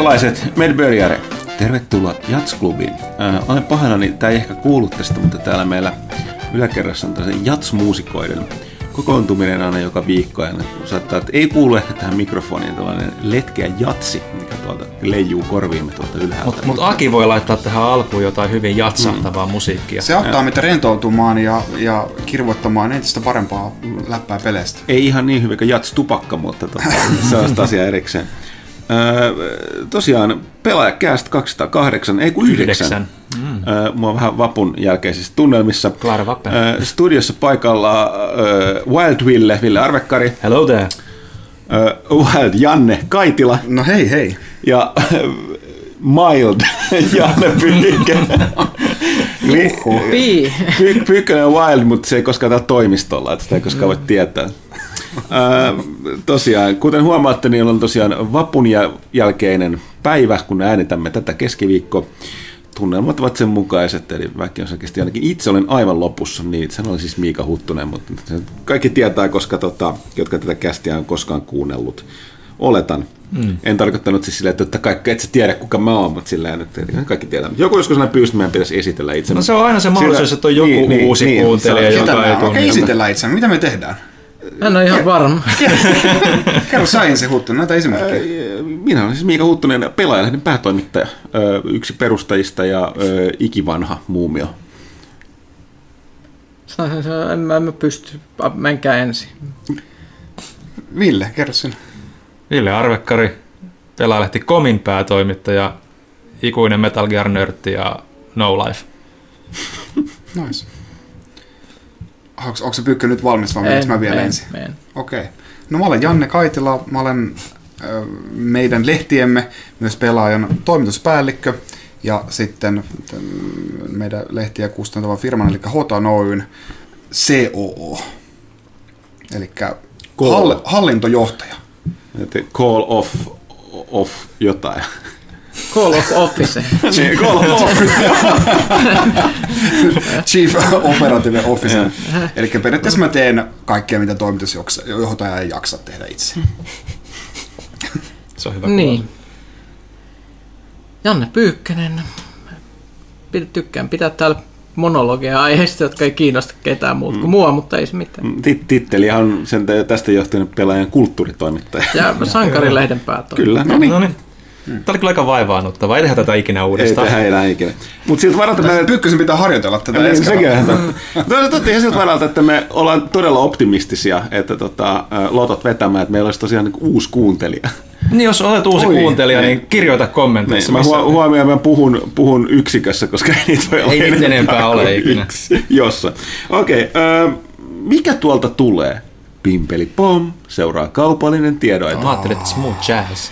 Kansalaiset, Medbörjare, tervetuloa Jatsklubiin. Äh, olen pahoillani, tämä ei ehkä kuulu tästä, mutta täällä meillä yläkerrassa on tällaisen jatsmuusikoiden kokoontuminen aina joka viikko. Ja saattaa, että ei kuulu ehkä tähän mikrofoniin tällainen letkeä jatsi, mikä tuolta leijuu korviimme tuolta ylhäältä. Mutta mut Aki voi laittaa tähän alkuun jotain hyvin jatsahtavaa mm. musiikkia. Se auttaa meitä rentoutumaan ja, ja kirvoittamaan entistä parempaa läppää peleistä. Ei ihan niin hyvin kuin jats tupakka, mutta tota, se on asia erikseen. Öö, tosiaan pelaajakäst 208, ei kun 9. Mm. Öö, mä oon vähän vapun jälkeisissä tunnelmissa. Öö, studiossa paikalla öö, Wild Ville, Ville Arvekkari. Hello there. Öö, Wild Janne Kaitila. No hei hei. Ja Mild Janne Pyykkä. Pyykkönen on Wild, mutta se ei koskaan täällä toimistolla, että sitä ei koskaan voi tietää. Äh, tosiaan, kuten huomaatte, niin on tosiaan vapun jälkeinen päivä, kun äänitämme tätä keskiviikkoa. Tunnelmat ovat sen mukaiset, eli väki on selkeästi ainakin itse olen aivan lopussa, niin se oli siis Miika Huttunen, mutta kaikki tietää, koska tota, jotka tätä kästiä on koskaan kuunnellut. Oletan. Mm. En tarkoittanut siis silleen, että kaikki et sä tiedä kuka mä oon, mutta silleen, että kaikki tietää. Joku joskus aina pyysi, että meidän pitäisi esitellä itse. No se on aina se mahdollisuus, että on joku niin, niin uusi niin, kuuntelija, joka ei tunne. Okei, esitellä itse. Mitä me tehdään? En ole ihan varma. Kerro sä se Huttunen, näitä esimerkkejä. Minä olen siis Miika Huttunen, pelaajalehden päätoimittaja, yksi perustajista ja ikivanha muumio. En mä, en mä pysty, menkää ensin. Ville, kerro sinä. Ville Arvekkari, pelaajalehti Komin päätoimittaja, ikuinen Metal Gear nörtti ja No Life. Nice. Onko, onko se pyykkä nyt valmis vai en, mä vielä en, ensin? Okei. Okay. No mä olen Janne Kaitila, mä olen meidän lehtiemme myös pelaajan toimituspäällikkö ja sitten meidän lehtiä kustantava firman, eli Hotan Oyn COO, eli hall, hallintojohtaja. Call off, off jotain. Call of Office. niin, Call of Office. Chief Operative Officer. Eli periaatteessa mä teen kaikkea, mitä toimitusjohtaja ei jaksa tehdä itse. Se on hyvä Niin. Janne Pyykkönen. Tykkään pitää täällä monologia aiheista, jotka ei kiinnosta ketään muuta kuin mm. mua, mutta ei se mitään. Mm, titteli on sen tästä johtuen pelaajan kulttuuritoimittaja. Ja sankarilehden päätoimittaja. Kyllä, no niin. No niin. Hmm. Tämä oli kyllä aika vaivaannuttava. Ei tehdä tätä ikinä uudestaan. Ei tehdä enää ikinä. Mutta siltä varalta me... Pyykkösen pitää harjoitella tätä. Niin, sekin on. Totta ihan siltä varalta, että me ollaan todella optimistisia, että tota, lotot vetämään, että meillä olisi tosiaan niin uusi kuuntelija. Niin, jos olet uusi Oi, kuuntelija, niin, niin kirjoita kommenteissa. Niin, mä huomioon, mä puhun, puhun yksikössä, koska ei niitä voi olla Ei niitä enempää ole ikinä. Yksi, jossa. Okei, okay, mikä tuolta tulee? Pimpeli pom, seuraa kaupallinen tiedoita. Mä ajattelin, että smooth jazz.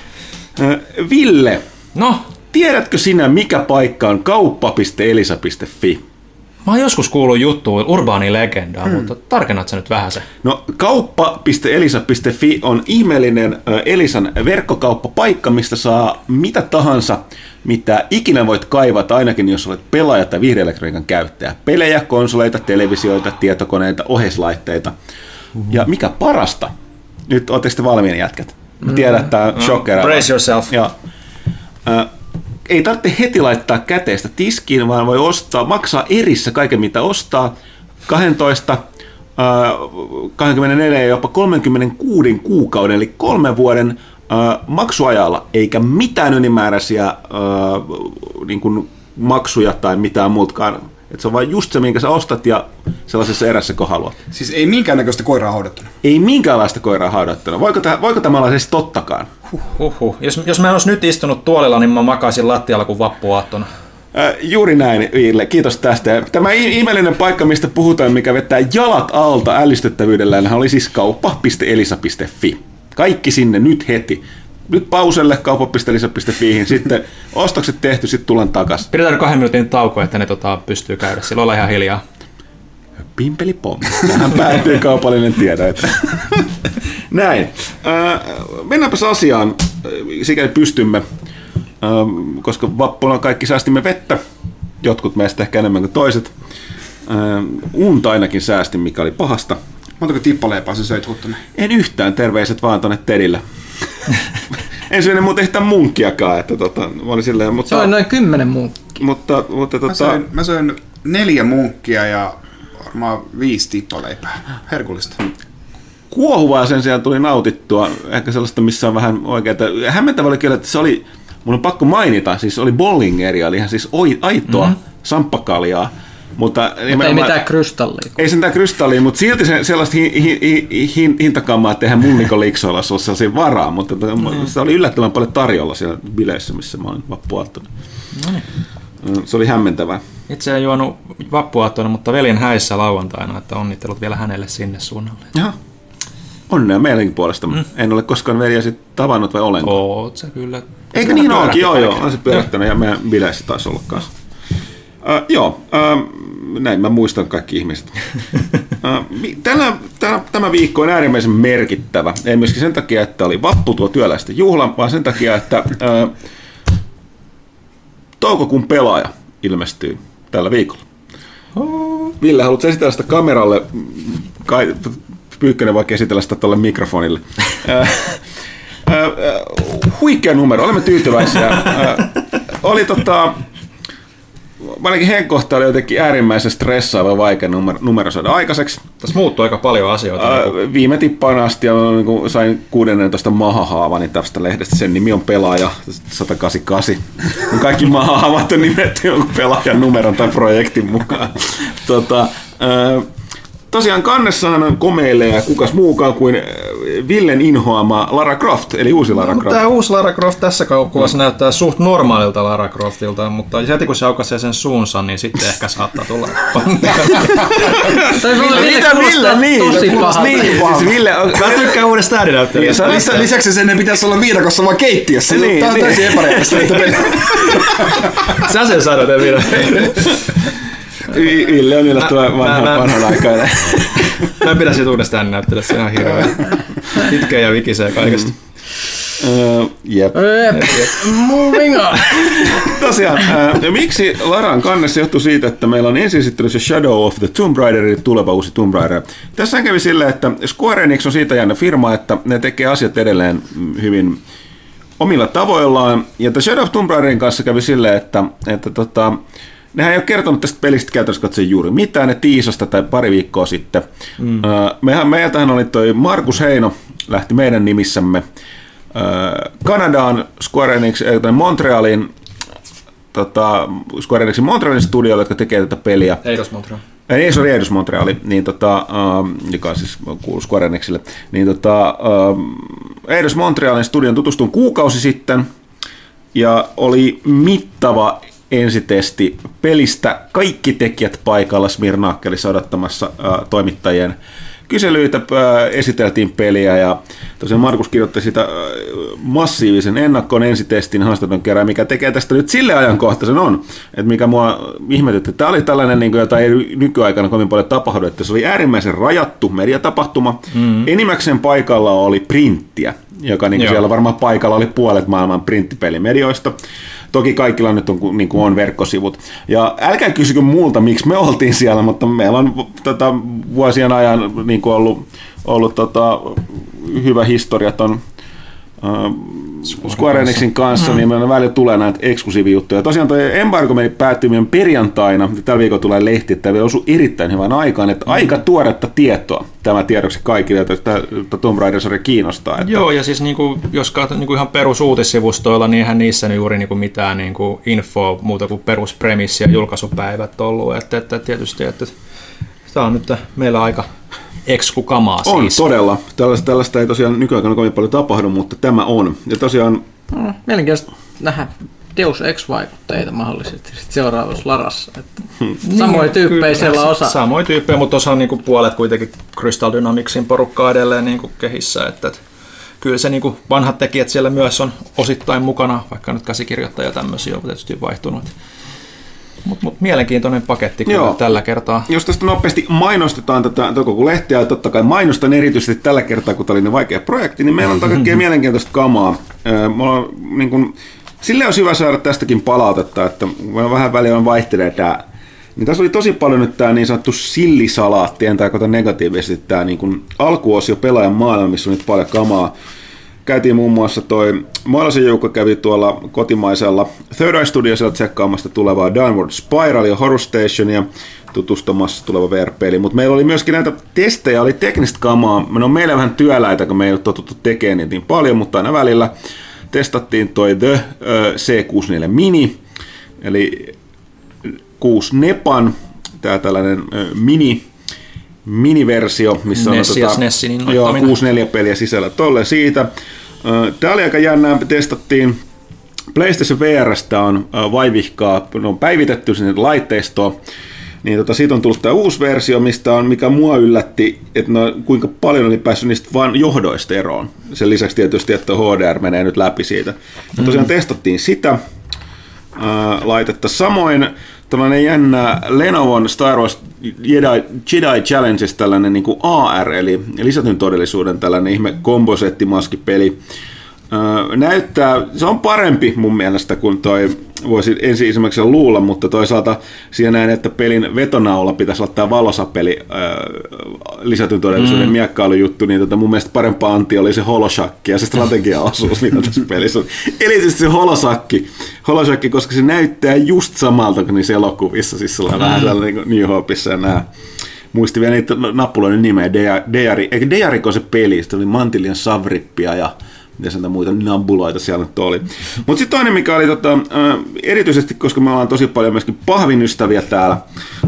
Ville, no? tiedätkö sinä, mikä paikka on kauppa.elisa.fi? Mä oon joskus kuullut juttuun urbaani legendaa, hmm. mutta tarkennat sä nyt vähän se. No kauppa.elisa.fi on ihmeellinen Elisan verkkokauppapaikka, mistä saa mitä tahansa, mitä ikinä voit kaivata, ainakin jos olet pelaaja tai vihreälektroniikan käyttäjä. Pelejä, konsoleita, televisioita, tietokoneita, oheislaitteita. Uhuh. Ja mikä parasta, nyt ootteko te valmiina jätkät? Mä tiedän, että tämä on shockera. Brace yourself. Ja, äh, ei tarvitse heti laittaa käteistä tiskiin, vaan voi ostaa, maksaa erissä kaiken mitä ostaa. 12, äh, 24 ja jopa 36 kuukauden, eli kolmen vuoden äh, maksuajalla, eikä mitään ylimääräisiä niin kuin maksuja tai mitään muutkaan että se on vain just se, minkä sä ostat ja sellaisessa erässä, kun haluat. Siis ei minkäännäköistä koiraa haudattuna? Ei minkäänlaista koiraa haudattuna. Voiko, tämä, voiko tämä olla siis tottakaan? Huhhuh. Jos, jos mä en olisi nyt istunut tuolilla, niin mä makaisin lattialla kuin vappuaattona. Äh, juuri näin, Ville. Kiitos tästä. Tämä ihmeellinen paikka, mistä puhutaan, mikä vetää jalat alta ällistettävyydellään, oli siis kauppa.elisa.fi. Kaikki sinne nyt heti nyt pauselle kauppa.lisa.fiihin, sitten ostokset tehty, sitten tulen takaisin. Pidetään kahden minuutin tauko, että ne tota, pystyy käydä. Silloin ollaan ihan hiljaa. Pimpeli pom. Tähän päätyy kaupallinen tiedä. Että. Näin. Äh, mennäänpäs asiaan, sikäli pystymme, äh, koska vappuna kaikki säästimme vettä, jotkut meistä ehkä enemmän kuin toiset. Äh, unta ainakin säästin, mikä oli pahasta. Montako tippaleipää sä söit Huttunen? En yhtään, terveiset vaan tonne Tedille. Ensimmäinen muuten sitä munkkiakaan, että tota, mä olin silleen, mutta... Se oli noin kymmenen munkkia. Mutta, mutta tota... Mä söin, mä söin neljä munkkia ja varmaan viisi tippaleipää. Herkullista. Kuohuvaa sen sijaan tuli nautittua, ehkä sellaista, missä on vähän oikeaa. Hämmentävä oli kyllä, että se oli, mun on pakko mainita, siis oli Bollingeria, oli ihan siis aitoa mm-hmm. samppakaljaa mutta, mutta ei mitään krystallia. Ei sentään krystallia, mutta silti se, sellaista hi, hi, hi, hi, hintakammaa, että eihän munnikoliiksoilla ole sellaisia varaa, mutta mm. se oli yllättävän paljon tarjolla siellä bileissä, missä mä olin vappuaattona. Mm. Se oli hämmentävää. Itse en juonut vappuaattona, mutta veljen häissä lauantaina, että onnittelut vielä hänelle sinne suunnalle. Jaha. Onnea meidänkin puolesta. Mm. En ole koskaan veljesi tavannut vai olenko? Oot se kyllä. Eikö niin onkin? Joo, joo. On se pyörähtänyt ja meidän bileissä taisi olla kanssa. Uh, joo, uh, näin mä muistan kaikki ihmiset. uh, tänä, tänä, tämä viikko on äärimmäisen merkittävä. Ei myöskin sen takia, että oli vappu tuo työläisten juhla, vaan sen takia, että uh, toukokuun pelaaja ilmestyy tällä viikolla. Ville, haluatko esitellä sitä kameralle? Kai, Pyykkönen vaikka esitellä sitä tuolle mikrofonille. huikea numero, olemme tyytyväisiä. oli tota, ainakin Henkkohta oli jotenkin äärimmäisen stressaava vaikea numero, numerosoida aikaiseksi. Tässä muuttuu aika paljon asioita. Ää, niin viime tippaan asti ja niin sain 16 mahahaavani tästä lehdestä. Sen nimi on Pelaaja 188. Kaikki mahahaavat on nimetty jonkun pelaajan numeron tai projektin mukaan. tota, ää, tosiaan kannessahan on komeilee ja kukas muukaan kuin äh, Villen inhoama Lara Croft, eli uusi Lara no, Croft. Tämä uusi Lara Croft tässä kuvassa mm. näyttää suht normaalilta Lara Croftilta, mutta heti kun se aukaisee sen suunsa, niin sitten ehkä saattaa tulla Tai Ville Ville, niin, tosi. Niin, siis Ville, mä tykkään uudesta ääninäyttelijästä. Niin, Lisä, lisäksi sen pitäisi olla viidakossa vaan keittiössä. Niin, Tämä on niin. täysin epärealistista. Sä sen sanot, Ville. Ville on yllättävän vanha, mä, vanhanaikainen. Mä en pidä siitä uudestaan näyttele, se on hirveä. Itkee ja vikisee kaikesta. Uh, jep. Moving on. Tosiaan, uh, miksi Laran kannessa johtuu siitä, että meillä on ensiesittelyssä Shadow of the Tomb Raider, tuleva uusi Tomb Raider. Tässä kävi silleen, että Square Enix on siitä jännä firma, että ne tekee asiat edelleen hyvin omilla tavoillaan. Ja Shadow of Tomb Raiderin kanssa kävi silleen, että, että tota, nehän ei ole kertonut tästä pelistä käytännössä katsoen juuri mitään, ne tiisasta tai pari viikkoa sitten. Mm. Mehän, meiltähän oli toi Markus Heino, lähti meidän nimissämme Kanadaan, Square Enix, Montrealin, tota, Square Enixin Montrealin studioille, jotka tekee tätä peliä. Eidos Montreal. Ei, se oli Eidos Montreali, niin tota, uh, joka siis kuuluu Square Enixille. Niin tota, uh, Eidos Montrealin studion tutustuin kuukausi sitten, ja oli mittava ensitesti pelistä. Kaikki tekijät paikalla Smirnakkelissa odottamassa ää, toimittajien kyselyitä, ää, esiteltiin peliä ja tosiaan Markus kirjoitti sitä ää, massiivisen ennakkoon ensitestin haastattelun kerran, mikä tekee tästä nyt sille ajankohtaisen on, että mikä mua ihmetytti. Tämä oli tällainen, niin kuin, jota ei nykyaikana kovin paljon tapahdu, että se oli äärimmäisen rajattu mediatapahtuma. Mm. Enimmäkseen paikalla oli printtiä, joka niin kuin siellä varmaan paikalla oli puolet maailman printtipelimedioista. Toki kaikilla nyt on, niin kuin on verkkosivut. Ja älkää kysykö multa, miksi me oltiin siellä, mutta meillä on tota, vuosien ajan niin kuin ollut, ollut tota, hyvä historia ton Square Enixin kanssa, mm. niin meillä välillä tulee näitä eksklusiivijuttuja. Tosiaan tuo embargo meni päättyminen perjantaina, tällä viikolla tulee lehti, että tämä osui erittäin hyvän aikaan, että mm. aika tuoretta tietoa tämä tiedoksi kaikille, että Tomb Raider kiinnostaa. Että... Joo, ja siis niin kuin, jos katsot niin kuin ihan perusuutissivustoilla, niin eihän niissä juuri niin kuin mitään niin kuin infoa muuta kuin peruspremissi ja julkaisupäivät ollut, että, että tietysti, että tämä on nyt meillä aika ekskukamaa siis. On, todella. Tällaista, tällaista ei tosiaan nykyaikana kovin paljon tapahdu, mutta tämä on. Ja tosiaan... Mm, mielenkiintoista nähdä Deus Ex-vaikutteita mahdollisesti seuraavassa Larassa. Että hmm. samoin tyyppejä siellä osa. Samoin tyyppejä, mutta tuossa on niinku puolet kuitenkin Crystal Dynamicsin porukkaa edelleen niinku kehissä. Että, että kyllä se niinku vanhat tekijät siellä myös on osittain mukana, vaikka nyt käsikirjoittaja ja tämmöisiä on tietysti vaihtunut. Mutta mut mielenkiintoinen paketti kyllä Joo. tällä kertaa. Jos tästä nopeasti mainostetaan tätä ja totta kai mainostan erityisesti tällä kertaa, kun tämä oli niin vaikea projekti, niin meillä on kaikkea mielenkiintoista kamaa. Mulla niin kun, sille olisi hyvä saada tästäkin palautetta, että vähän väliä on vaihtelee tämä niin tässä oli tosi paljon nyt tämä niin sanottu sillisalaatti, en tarkoita negatiivisesti, tämä niin kuin alkuosio pelaajan maailma, missä on nyt paljon kamaa käytiin muun muassa toi Moilasen joukko kävi tuolla kotimaisella Third Eye Studiosilla tsekkaamassa tulevaa Downward Spiral ja Horror Stationia tutustumassa tuleva VR-peli, mutta meillä oli myöskin näitä testejä, oli teknistä kamaa. No, on meillä vähän työläitä, kun me ei ole totuttu tekemään niitä niin paljon, mutta aina välillä testattiin toi The C64 Mini, eli 6 Nepan, tämä tällainen mini miniversio, missä Nessi on tota, SNESin niin joo, 6-4 peliä sisällä tolle siitä. Tämä oli aika jännää, testattiin PlayStation VRstä on vaivihkaa, on päivitetty sinne laitteistoon, niin tota, siitä on tullut tämä uusi versio, mistä on, mikä mua yllätti, että no, kuinka paljon oli päässyt niistä vain johdoista eroon. Sen lisäksi tietysti, että HDR menee nyt läpi siitä. Ja tosiaan mm. testattiin sitä ää, laitetta. Samoin tällainen jännä Lenovon Star Wars Jedi, Jedi Challenges tällainen niin kuin AR, eli lisätyn todellisuuden tällainen ihme komposettimaskipeli. Öö, näyttää, se on parempi mun mielestä kuin toi, voisi ensi ensimmäisenä luulla, mutta toisaalta siinä näin, että pelin vetonaula pitäisi olla tämä valosapeli lisätyn todellisuuden mm. miekkailujuttu, niin tota mun mielestä parempaa anti oli se holosakki ja se strategiaosuus, mitä tässä pelissä on. Eli se holosakki, holosakki, koska se näyttää just samalta kuin niissä elokuvissa, siis sellainen mm. vähän sellainen niin New Hopeissa ja nämä muisti vielä niitä nappuloiden nimeä, Deari, eikö Deariko se peli, sitten oli Mantilian Savrippia ja mitä sen muita nabuloita siellä nyt oli. Mutta sitten toinen, mikä oli tota, erityisesti, koska me ollaan tosi paljon myöskin pahvin ystäviä täällä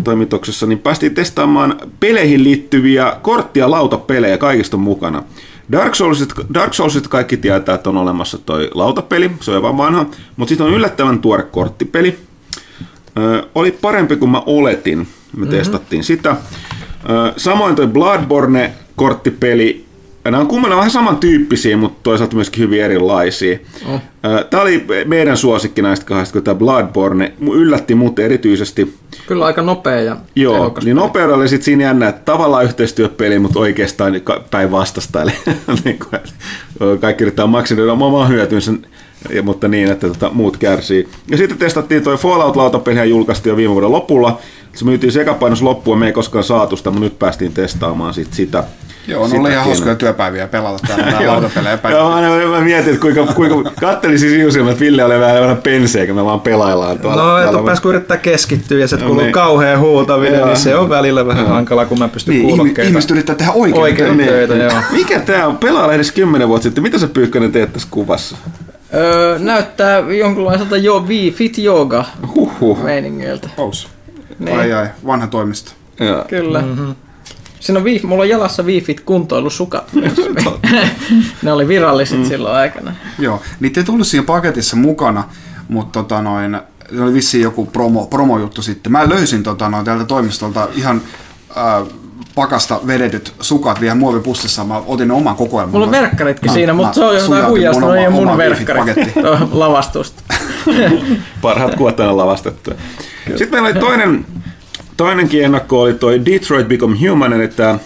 toimituksessa, niin päästiin testaamaan peleihin liittyviä korttia lautapelejä kaikista mukana. Dark Soulsit, Dark Soulsit kaikki tietää, että on olemassa toi lautapeli, se on vaan vanha, mutta sitten on yllättävän tuore korttipeli. Ö, oli parempi kuin mä oletin, me mm-hmm. testattiin sitä. Ö, samoin toi Bloodborne korttipeli Nämä on kummalla vähän samantyyppisiä, mutta toisaalta myöskin hyvin erilaisia. Oh. Tämä oli meidän suosikki näistä kahdesta, kun tämä Bloodborne yllätti mut erityisesti. Kyllä aika nopea ja Joo, niin nopeudella oli sitten siinä jännä, että tavallaan yhteistyöpeli, mutta oikeastaan päinvastasta. Eli niin kaikki yrittää maksimoida oman hyötynsä, mutta niin, että tota, muut kärsii. Ja sitten testattiin toi Fallout-lautapeli ja julkaistiin jo viime vuoden lopulla. Se myytiin sekapainos loppuun, me ei koskaan saatu sitä, mutta nyt päästiin testaamaan sit sitä. Joo, on ollut ihan hauskoja työpäiviä pelata täällä lautapelejä päivää. Joo, mä, mä mietin, että kuinka, kuinka kattelisin siusilmät, että Ville oli vähän, vähän penseä, kun me vaan pelaillaan tuolla. No, että pääs kun yrittää keskittyä ja se no, kuuluu niin. kauhean huutavia, niin se on välillä vähän no. hankala, kun mä pystyn niin, kuulokkeita. Ihmiset yrittää tehdä oikein, oikein töitä. töitä joo. Mikä tää on? Pelaa edes kymmenen vuotta sitten. Mitä sä Pyykkönen teet tässä kuvassa? Öö, näyttää jonkunlaiselta jo fit yoga meiningiltä. Ous. Niin. Ai ai, vanha toimisto. Kyllä. Mm-hmm. Siinä on wifi, mulla on jalassa wiifit kuntoilusukat ne oli viralliset mm. silloin aikana. Joo, niitä ei tullut siinä paketissa mukana, mutta tota noin, se oli vissiin joku promo, promojuttu sitten. Mä löysin tota noin, täältä toimistolta ihan äh, pakasta vedetyt sukat vielä muovipussissa. Mä otin oman kokoelman. Mulla on verkkaritkin mä, siinä, mutta se on jotain huijasta, no ei mun verkkarit lavastusta. Parhaat kuvat on lavastettu. Sitten meillä oli toinen Toinenkin ennakko oli toi Detroit Become Human, eli tämä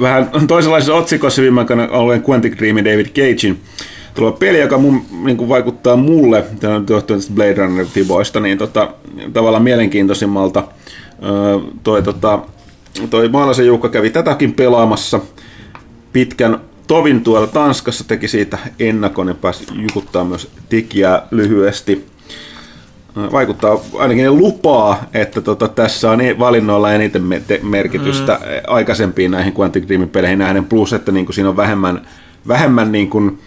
vähän toisenlaisessa otsikossa viime aikoina alueen Quantic Dreamin David Cagein tuleva peli, joka mun, niin kuin vaikuttaa mulle, tämä johtuen Blade Runner Fiboista, niin tota, tavallaan mielenkiintoisimmalta. toi, tota, toi Maalaisen Jukka kävi tätäkin pelaamassa pitkän tovin tuolla Tanskassa, teki siitä ennakon ja pääsi myös tekijää lyhyesti vaikuttaa ainakin lupaa, että tota, tässä on valinnoilla eniten merkitystä mm. aikaisempiin näihin Quantic Dreamin peleihin nähden, plus että niin kuin siinä on vähemmän, vähemmän niin kuin,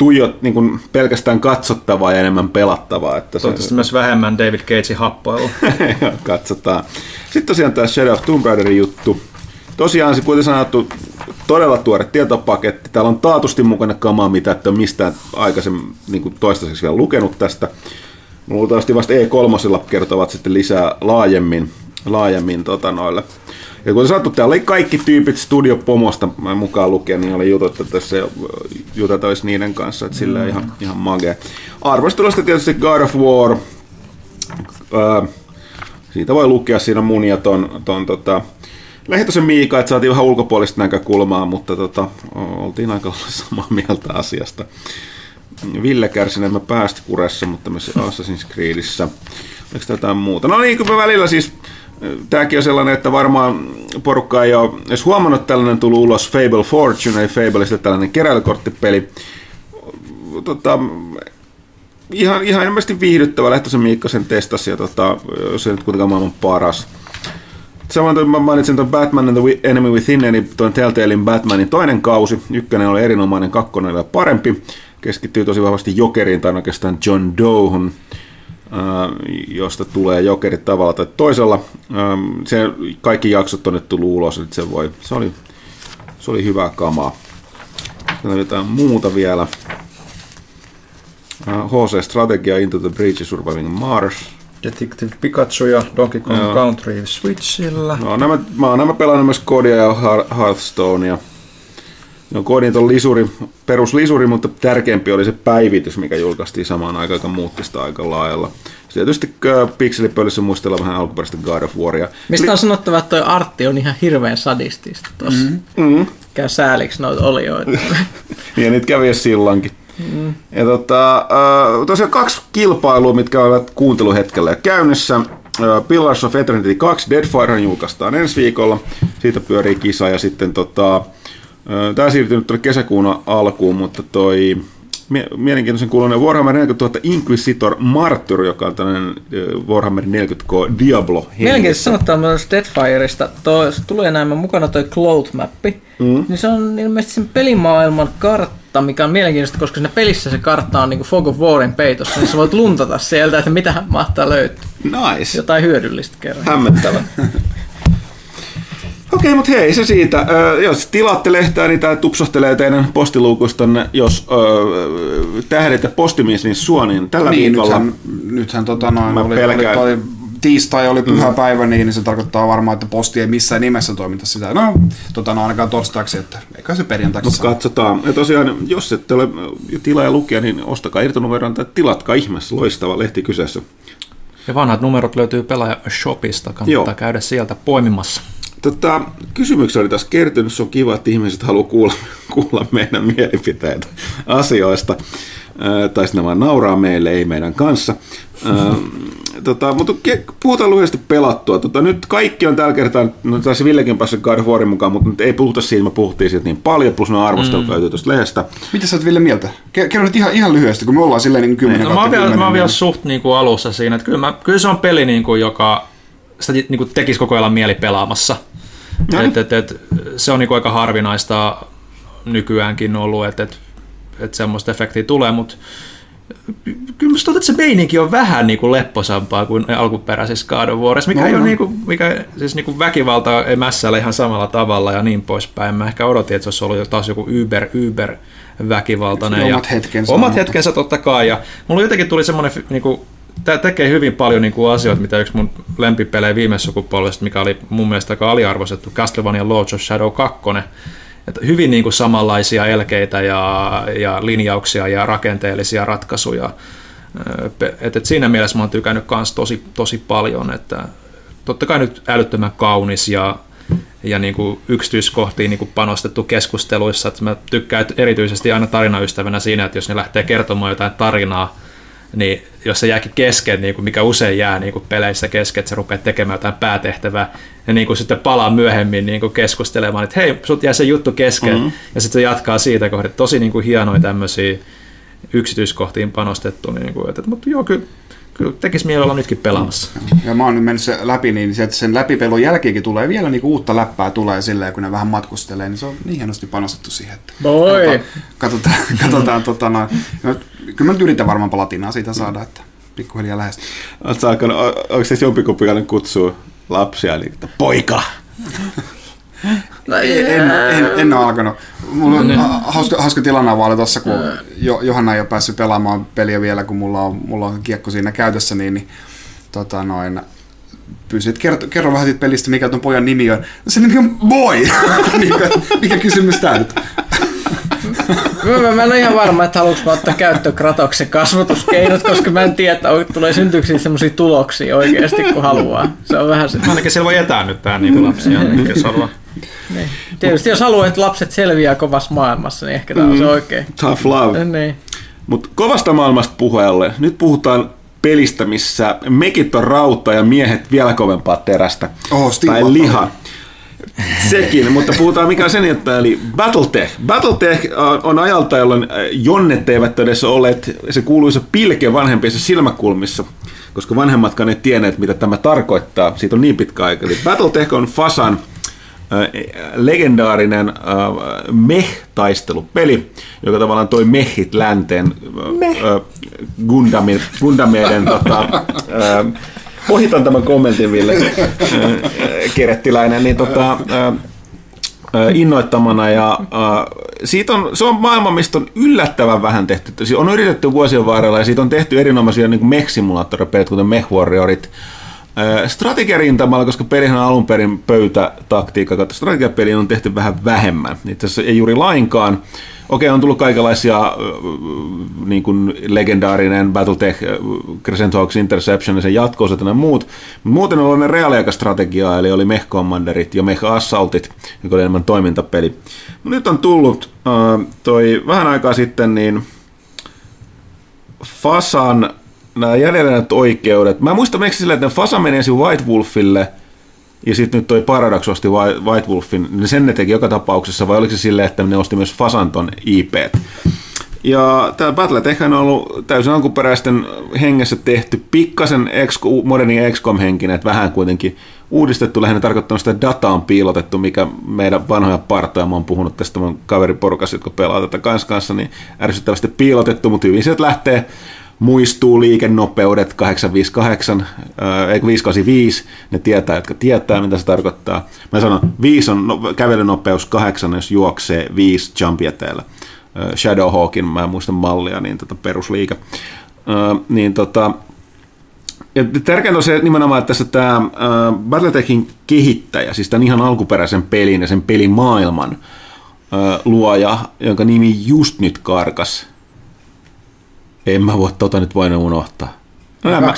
tuijot, niin kuin pelkästään katsottavaa ja enemmän pelattavaa. Että se, myös vähemmän David Cagein happoilu. Katsotaan. Sitten tosiaan tämä Shadow of Tomb Raiderin juttu. Tosiaan se kuten sanottu, todella tuore tietopaketti. Täällä on taatusti mukana kamaa, mitä et ole mistään aikaisemmin niin kuin toistaiseksi vielä lukenut tästä. Luultavasti vasta E3 kertovat sitten lisää laajemmin, laajemmin tota noille. Ja kun sanottu, täällä oli kaikki tyypit Studio Pomosta mukaan lukea, niin oli jutut, että tässä olisi niiden kanssa, että sillä mm. ihan, ihan magea. Arvostelusta tietysti God of War. Öö, siitä voi lukea, siinä mun ja ton, ton tota, Lehtosen Miika, että saatiin vähän ulkopuolista näkökulmaa, mutta tota, oltiin aika samaa mieltä asiasta. Ville kärsi nämä päästökuressa, mutta myös Assassin's Creedissä. Oliko jotain muuta? No niin, me välillä siis tämäkin on sellainen, että varmaan porukka ei ole edes huomannut, että tällainen tullut ulos Fable Fortune, ei Fableista tällainen keräilykorttipeli. Tota, ihan, ihan ilmeisesti viihdyttävä. Lehtosen Miikka sen testasi ja tota, se nyt kuitenkaan maailman paras. Samoin mä mainitsin tuon Batman and the Enemy Within, eli tuon Telltalein Batmanin toinen kausi. Ykkönen oli erinomainen, kakkonen oli parempi. Keskittyy tosi vahvasti Jokeriin tai oikeastaan John Doe'hun, josta tulee Jokerit tavalla tai toisella. Se, kaikki jaksot on nyt tullut ulos, että se, voi, se, oli, se oli hyvää kamaa. Sitten jotain muuta vielä. HC Strategia Into the Breach Surviving Mars. Detective Pikachu ja Donkey Kong Joo. Country Switchillä. No, nämä, mä oon nämä pelannut myös Kodia ja Hearthstonea. No, Kodin on lisuri, peruslisuri, mutta tärkeämpi oli se päivitys, mikä julkaistiin samaan aikaan, joka muutti sitä aika laajalla. Sitten tietysti äh, pikselipölissä muistella vähän alkuperäistä God of Waria. Mistä on sanottava, että toi artti on ihan hirveän sadistista tuossa. Mm-hmm. Mm-hmm. Käy sääliksi noita olioita. ja niitä kävi silloinkin. Mm. Ja tota, tosiaan kaksi kilpailua, mitkä ovat kuunteluhetkellä käynnissä. Pillars of Eternity 2 Deadfire julkaistaan ensi viikolla. Siitä pyörii kisa ja sitten tota, Tämä siirtyy nyt kesäkuun alkuun, mutta toi mielenkiintoisen kuulonen Warhammer 40 000 Inquisitor Martyr, joka on tällainen Warhammer 40K Diablo. Mielenkiintoista sanottaa myös Deadfireista. Toi, tulee näin mukana toi Cloud Mappi. Mm. Niin se on ilmeisesti sen pelimaailman kartta, mikä on mielenkiintoista, koska siinä pelissä se kartta on niin kuin Fog of Warin peitossa, niin sä voit luntata sieltä, että mitä mahtaa löytyä. Nice. Jotain hyödyllistä kerran. Hämmentävä. Okei, mutta hei, se siitä. Ö, jos tilaatte lehteä, niin tämä tupsahtelee teidän postiluukustanne, jos ö, tähdet ja postimies niin suoniin tällä niin, viikolla. Nythän, nythän tota noin, oli, pelkään. oli, oli, tiistai oli pyhä mm. päivä, niin, niin se tarkoittaa varmaan, että posti ei missään nimessä toimita sitä. No, tota, no ainakaan torstaiksi, että eikä se perjantaiksi no, katsotaan. Ja tosiaan, jos ette ole tilaa lukija, niin ostakaa irtonumeron tai tilatkaa ihmeessä. Loistava lehti kyseessä. Ja vanhat numerot löytyy pelaaja Shopista, kannattaa Joo. käydä sieltä poimimassa. Tota, kysymyksiä oli tässä kertynyt, se on kiva, että ihmiset haluaa kuulla, kuulla meidän mielipiteitä asioista. tai sitten vaan nauraa meille, ei meidän kanssa. tota, mutta puhutaan lyhyesti pelattua. Tota, nyt kaikki on tällä kertaa, no tässä Villekin päässyt God of Warin mukaan, mutta nyt ei puhuta siitä, me puhuttiin siitä niin paljon, plus ne arvostelut mm. löytyy tuosta lehdestä. Mitä sä oot Ville mieltä? Kerro nyt ihan, ihan lyhyesti, kun me ollaan silleen niin 10 no, mä oon vielä, mä oon vielä suht niin kuin alussa siinä, että kyllä, mä, kyllä se on peli, niin kuin, joka sitä niin kuin tekisi koko ajan mieli pelaamassa. No. Et, et, et, se on niin aika harvinaista nykyäänkin ollut, että et, et semmoista efektiä tulee, mutta kyllä musta tuntuu, että se meininki on vähän niin kuin lepposampaa kuin alkuperäisessä God of War, mikä no, ei no. ole niin kuin, mikä, siis niin kuin väkivalta ei mässällä ihan samalla tavalla ja niin poispäin. Mä ehkä odotin, että se olisi ollut taas joku Uber, Uber väkivaltainen. Omat hetkensä. Omat hetkensä totta kai. Ja mulla jotenkin tuli semmoinen niin kuin, tämä tekee hyvin paljon niin kuin asioita, mitä yksi mun lempipelejä viime sukupolvesta, mikä oli mun mielestä aika aliarvoistettu, Castlevania Lords of Shadow 2. Että hyvin niin kuin samanlaisia elkeitä ja, ja linjauksia ja rakenteellisia ratkaisuja. Et, et siinä mielessä mä oon tykännyt myös tosi, tosi paljon, että totta kai nyt älyttömän kaunis ja, ja niin kuin yksityiskohtiin niin kuin panostettu keskusteluissa. Että mä tykkään erityisesti aina tarinaystävänä siinä, että jos ne lähtee kertomaan jotain tarinaa, niin jos se jääkin kesken, niin kuin mikä usein jää niin kuin peleissä kesken, että se rupeaa tekemään jotain päätehtävää, ja niin kuin sitten palaa myöhemmin niin kuin keskustelemaan, että hei, sut jää se juttu kesken, mm-hmm. ja sitten se jatkaa siitä kohdasta. Tosi niin kuin hienoja tämmöisiä yksityiskohtiin panostettu, niin kuin, että, mutta joo, kyllä, kyllä tekisi mieli olla nytkin pelaamassa. Ja mä oon nyt mennyt se läpi, niin se, että sen läpipelun jälkeenkin tulee vielä niin uutta läppää tulee silleen, kun ne vähän matkustelee, niin se on niin hienosti panostettu siihen. Että Moi. Katsotaan, katsotaan, katsotaan tota, no, kyllä mä nyt yritän varmaan platinaa siitä saada, että pikkuhiljaa lähestyy. Oletko alkanut, onko se jompikumpi kutsua lapsia, eli että poika? No, en, en, en, en ole alkanut. Mulla on no, hauska, hauska tilanne vaan tuossa, kun jo, Johanna ei ole päässyt pelaamaan peliä vielä, kun mulla on, mulla on kiekko siinä käytössä, niin, niin tota noin, pyysin, että kerro, kerro vähän siitä pelistä, mikä tuon pojan nimi on. No, se nimi on Boy! mikä, mikä kysymys tämä nyt? mä, mä en ole ihan varma, että haluanko mä ottaa käyttöön Kratoksen kasvatuskeinot, koska mä en tiedä, että tulee syntyykö siitä semmoisia tuloksia oikeasti, kun haluaa. Se on vähän se. Ainakin siellä voi etäännyttää niin lapsia, niin, jos haluaa. Niin. Tietysti jos haluaa, että lapset selviää kovassa maailmassa, niin ehkä tämä on se mm. oikein. Tough love. Niin. Mutta kovasta maailmasta puheelle. Nyt puhutaan pelistä, missä mekit on rauta ja miehet vielä kovempaa terästä. Oh, tai liha. Sekin, mutta puhutaan mikä on sen, että eli Battletech. Battletech on ajalta, jolloin jonnet eivät edes olleet se kuuluisa pilke vanhempien silmäkulmissa, koska vanhemmatkaan ei tienneet, mitä tämä tarkoittaa. Siitä on niin pitkä aika. Eli Battletech on Fasan legendaarinen meh-taistelupeli, joka tavallaan toi mehit länteen Meh. Gundamien, Gundamien tota, ohitan tämän kommentin, Ville Kerettiläinen, niin tota, innoittamana ja siitä on, se on maailma, mistä on yllättävän vähän tehty. On yritetty vuosien varrella ja siitä on tehty erinomaisia niin mech-simulaattoripelit, kuten Mech Warriorit, Strategiarintamalla, koska pelihän on alun perin pöytätaktiikka, kautta strategiapeli on tehty vähän vähemmän. Itse asiassa ei juuri lainkaan. Okei, on tullut kaikenlaisia niin kuin legendaarinen Battletech, Crescent Hawks Interception ja sen jatko ja muut. Muuten on ollut reaaliaikastrategiaa, eli oli Mech Commanderit ja Mech Assaultit, joka oli enemmän toimintapeli. Mutta nyt on tullut toi vähän aikaa sitten niin Fasan nämä jäljellä oikeudet. Mä muistan miksi sillä, että Fasa menee White Wolfille ja sitten nyt toi Paradox osti White Wolfin, niin sen ne teki joka tapauksessa, vai oliko se silleen, että ne osti myös Fasanton IP? Ja tämä Battletech on ollut täysin alkuperäisten hengessä tehty, pikkasen moderni XCOM-henkinen, että vähän kuitenkin uudistettu, lähinnä tarkoittanut sitä dataa on piilotettu, mikä meidän vanhoja partoja, mä oon puhunut tästä mun kaveriporukassa, jotka pelaa tätä kanssa, kanssa niin ärsyttävästi piilotettu, mutta hyvin sieltä lähtee muistuu liikennopeudet 858, äh, 585, ne tietää, jotka tietää, mitä se tarkoittaa. Mä sanon, 5 on no, kävelynopeus, 8 jos juoksee, 5 jumpieteellä. Äh, Shadowhawkin, mä en muista mallia, niin tota perusliike. Äh, niin tota, ja tärkeintä on se nimenomaan, että tässä tämä äh, Battletechin kehittäjä, siis tämän ihan alkuperäisen pelin ja sen pelimaailman luoja, jonka nimi just nyt karkas en mä voi tota nyt voinut unohtaa. No, en, mä,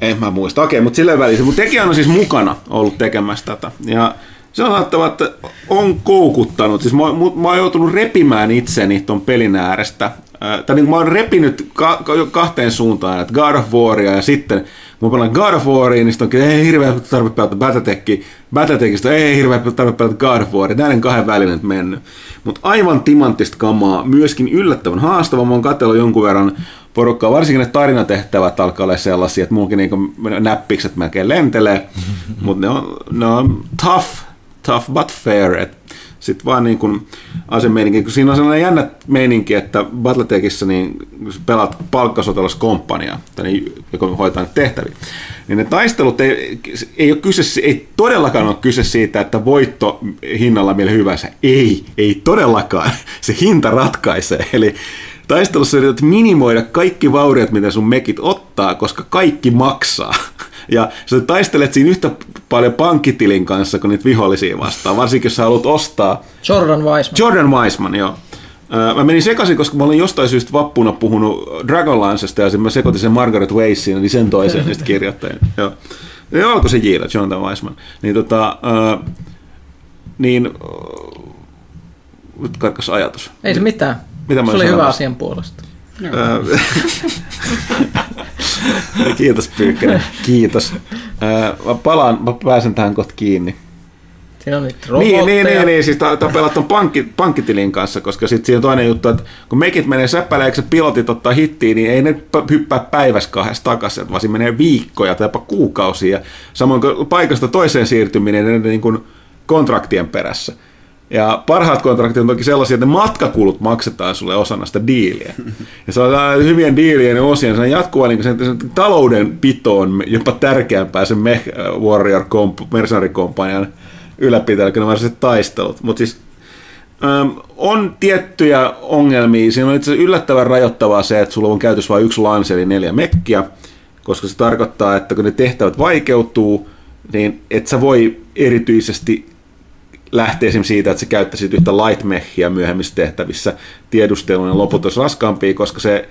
en mä muista. Okei, mutta sillä välissä. Mutta tekijä on siis mukana ollut tekemässä tätä. Ja se on sanottava, että on koukuttanut. Siis mä, mä oon joutunut repimään itseni ton pelin äärestä. Tai niin mä oon repinyt ka- kahteen suuntaan, että God of Waria ja sitten mä pelaan God of Waria, niin sitten onkin, ei hirveä tarvitse pelata Battletechia, Battletechista ei hirveä tarvitse pelata God of Waria, näiden kahden välillä nyt mennyt. Mutta aivan timanttista kamaa, myöskin yllättävän haastava, mä oon katsellut jonkun verran porukkaa, varsinkin ne tarinatehtävät alkaa olla sellaisia, että muukin niinku näppikset melkein lentelee, mutta ne ne on tough, tough but fair, että sitten vaan niin kuin asemeininki, kun siinä on sellainen jännä meininki, että Battletechissa niin pelaat palkkasotilaskomppania, niin, joka hoitaa nyt tehtäviä, niin ne taistelut ei, ei, ole kyse, ei todellakaan ole kyse siitä, että voitto hinnalla millä hyvänsä. Ei, ei todellakaan. Se hinta ratkaisee. Eli taistelussa yrität minimoida kaikki vauriot, mitä sun mekit ottaa, koska kaikki maksaa. Ja sä taistelet siinä yhtä paljon pankkitilin kanssa kuin niitä vihollisia vastaan, varsinkin jos sä haluat ostaa... Jordan Weisman. Jordan Weisman, joo. Mä menin sekaisin, koska mä olin jostain syystä vappuna puhunut Dragonlancesta ja mä sekoitin sen Margaret Weissiin, eli sen toisen niistä kirjoittajien. Joo. Ja alkoi se Jiila, Jonathan Weisman. Niin tota, äh, niin nyt karkas ajatus. Ei se mitään. Mitä se oli hyvä asian puolesta. Kiitos Pyykkönen, kiitos. Mä palaan, mä pääsen tähän kohta kiinni. Siinä on nyt niin, niin, niin, niin, siis tämä pelattu pankki, pankkitilin kanssa, koska sitten siinä on toinen juttu, että kun mekit menee säppäleeksi pilotit ottaa hittiin, niin ei ne hyppää päivässä kahdesta takaisin, vaan siinä menee viikkoja tai jopa kuukausia. Samoin kuin paikasta toiseen siirtyminen ne niin kuin kontraktien perässä. Ja parhaat kontraktit on toki sellaisia, että matkakulut maksetaan sulle osana sitä diiliä. Ja se on hyvien diilien ja osien, se jatkuva niin sen, sen talouden pito on jopa tärkeämpää sen Mech Warrior Mercenary Companion ylläpitäjällä kuin ne taistelut. Mutta siis äm, on tiettyjä ongelmia. Siinä on itse yllättävän rajoittavaa se, että sulla on käytössä vain yksi lanse, eli neljä mekkiä, koska se tarkoittaa, että kun ne tehtävät vaikeutuu, niin et sä voi erityisesti lähtee esimerkiksi siitä, että sä käyttäisit yhtä lightmechia myöhemmissä tehtävissä tiedustelun ja loput olisi raskaampia, koska se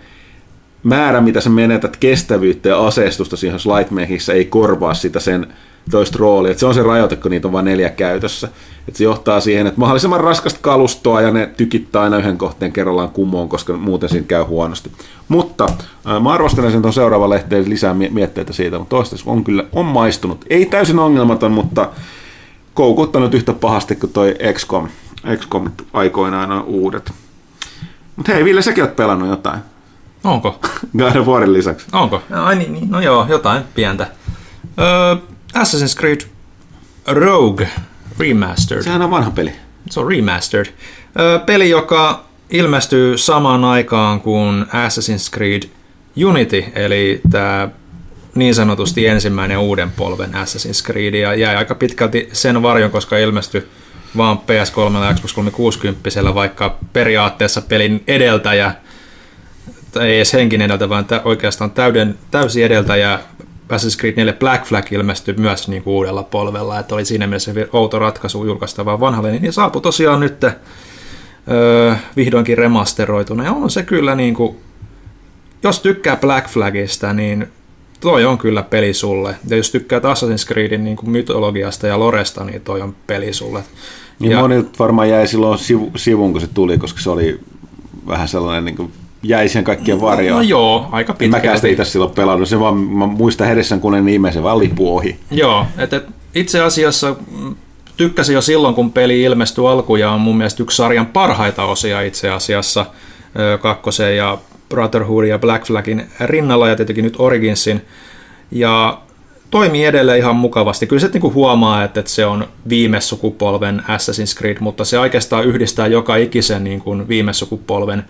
määrä, mitä sä menetät kestävyyttä ja aseistusta siihen lightmechissä ei korvaa sitä sen toista roolia. Se on se rajoite, kun niitä on vain neljä käytössä. Et se johtaa siihen, että mahdollisimman raskasta kalustoa ja ne tykittää aina yhden kohteen kerrallaan kumoon, koska muuten siinä käy huonosti. Mutta äh, mä arvostelen sen tuon seuraavan lehteen lisää mietteitä siitä, mutta toistaiseksi on kyllä on maistunut. Ei täysin ongelmaton, mutta koukuttanut yhtä pahasti kuin toi XCOM. XCOM aikoinaan on uudet. Mutta hei, Ville, säkin oot pelannut jotain. Onko? God of Warin lisäksi. Onko? Ai niin, niin. no joo, jotain pientä. Öö, Assassin's Creed Rogue Remastered. Sehän on vanha peli. Se on remastered. Öö, peli, joka ilmestyy samaan aikaan kuin Assassin's Creed Unity, eli tämä niin sanotusti ensimmäinen uuden polven Assassin's Creed, ja jäi aika pitkälti sen varjon, koska ilmestyi vaan PS3 ja Xbox 360, vaikka periaatteessa pelin edeltäjä, tai ei edes henkin edeltä, vaan oikeastaan täyden, täysi edeltäjä Assassin's Creed 4 Black Flag ilmestyi myös niin kuin uudella polvella, että oli siinä mielessä outo ratkaisu julkaista vaan vanhalle, niin saapui tosiaan nyt öö, vihdoinkin remasteroituna, ja on se kyllä niin kuin, jos tykkää Black Flagista, niin toi on kyllä peli sulle. Ja jos tykkää Assassin's Creedin niin kuin mytologiasta ja loresta, niin toi on peli sulle. Niin ja, monilta varmaan jäi silloin sivu, sivuun, kun se tuli, koska se oli vähän sellainen niin kuin jäi sen kaikkien varjoon. No, no joo, aika pitkälti. En mäkään sitä itse silloin pelannut, se vaan mä muistan edessä, kun ne ihmisen vaan lipu ohi. Joo, että itse asiassa tykkäsin jo silloin, kun peli ilmestyi alkuja, on mun mielestä yksi sarjan parhaita osia itse asiassa, kakkosen ja Brotherhood ja Black Flagin rinnalla ja tietenkin nyt Originsin. Ja toimii edelleen ihan mukavasti. Kyllä se niin huomaa, että se on viime sukupolven Assassin's Creed, mutta se oikeastaan yhdistää joka ikisen niin kuin viime sukupolven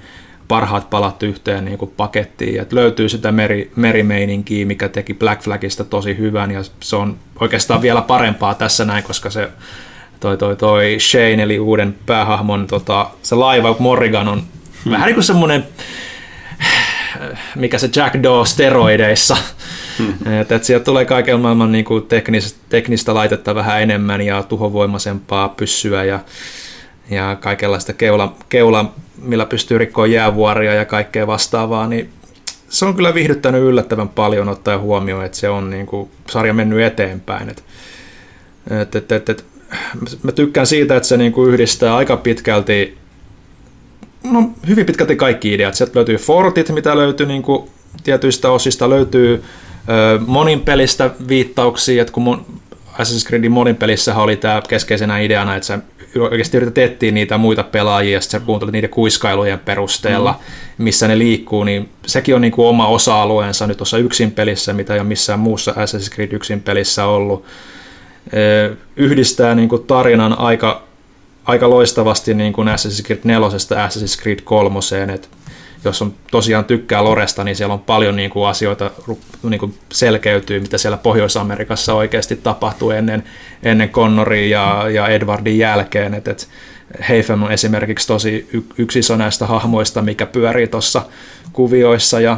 parhaat palat yhteen niin kuin pakettiin. Et löytyy sitä meri, merimeininkiä, mikä teki Black Flagista tosi hyvän, ja se on oikeastaan vielä parempaa tässä näin, koska se toi, toi, toi Shane, eli uuden päähahmon, tota, se laiva Morrigan on hmm. vähän niin kuin semmoinen mikä se Jack Doe steroideissa. Hmm. että et sieltä tulee kaiken maailman niin kuin teknistä, teknistä laitetta vähän enemmän ja tuhovoimaisempaa pyssyä ja, ja kaikenlaista keula, keula, millä pystyy rikkoa jäävuoria ja kaikkea vastaavaa, niin se on kyllä viihdyttänyt yllättävän paljon ottaen huomioon, että se on niin kuin, sarja mennyt eteenpäin. Et, et, et, et, et, mä tykkään siitä, että se niin kuin yhdistää aika pitkälti no, hyvin pitkälti kaikki ideat. Sieltä löytyy fortit, mitä löytyy niin kuin, tietyistä osista, löytyy ö, monin pelistä viittauksia, että kun mun Assassin's Creedin monin pelissä oli tämä keskeisenä ideana, että sä oikeasti yrität etsiä niitä muita pelaajia ja sitten sä kuuntelet niiden kuiskailujen perusteella, mm. missä ne liikkuu, niin sekin on niin kuin oma osa-alueensa nyt tuossa yksin pelissä, mitä ei ole missään muussa Assassin's Creed yksin pelissä ollut. Yhdistää niin kuin tarinan aika aika loistavasti niin kuin Assassin's Creed 4 Assassin's Creed 3, että jos on tosiaan tykkää Loresta, niin siellä on paljon niin kuin asioita niin kuin selkeytyy, mitä siellä Pohjois-Amerikassa oikeasti tapahtuu ennen, ennen Connorin ja, ja Edwardin jälkeen. Et, et Heifem on esimerkiksi tosi yksi iso näistä hahmoista, mikä pyörii tuossa kuvioissa ja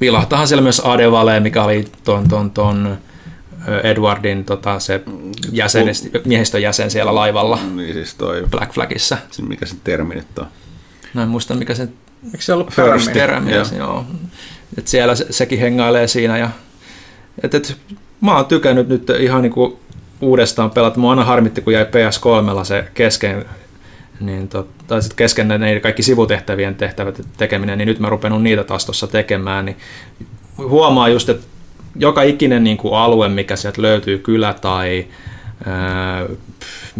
vilahtahan siellä myös Adevale, mikä oli ton, ton, ton Edwardin tota, se jäsen, miehistön jäsen siellä laivalla niin siis toi, Black Flagissa. Mikä se termi nyt on? No en muista mikä se Eikö se ollut First termi? Joo. joo. Et siellä se, sekin hengailee siinä. Ja, et, et, mä oon tykännyt nyt ihan niinku uudestaan pelata. Mua aina harmitti, kun jäi PS3 se kesken, niin to, tai sitten kesken ne kaikki sivutehtävien tehtävät tekeminen, niin nyt mä rupenut niitä taas tuossa tekemään, niin huomaa just, että joka ikinen niin kuin alue, mikä sieltä löytyy, kylä tai ää,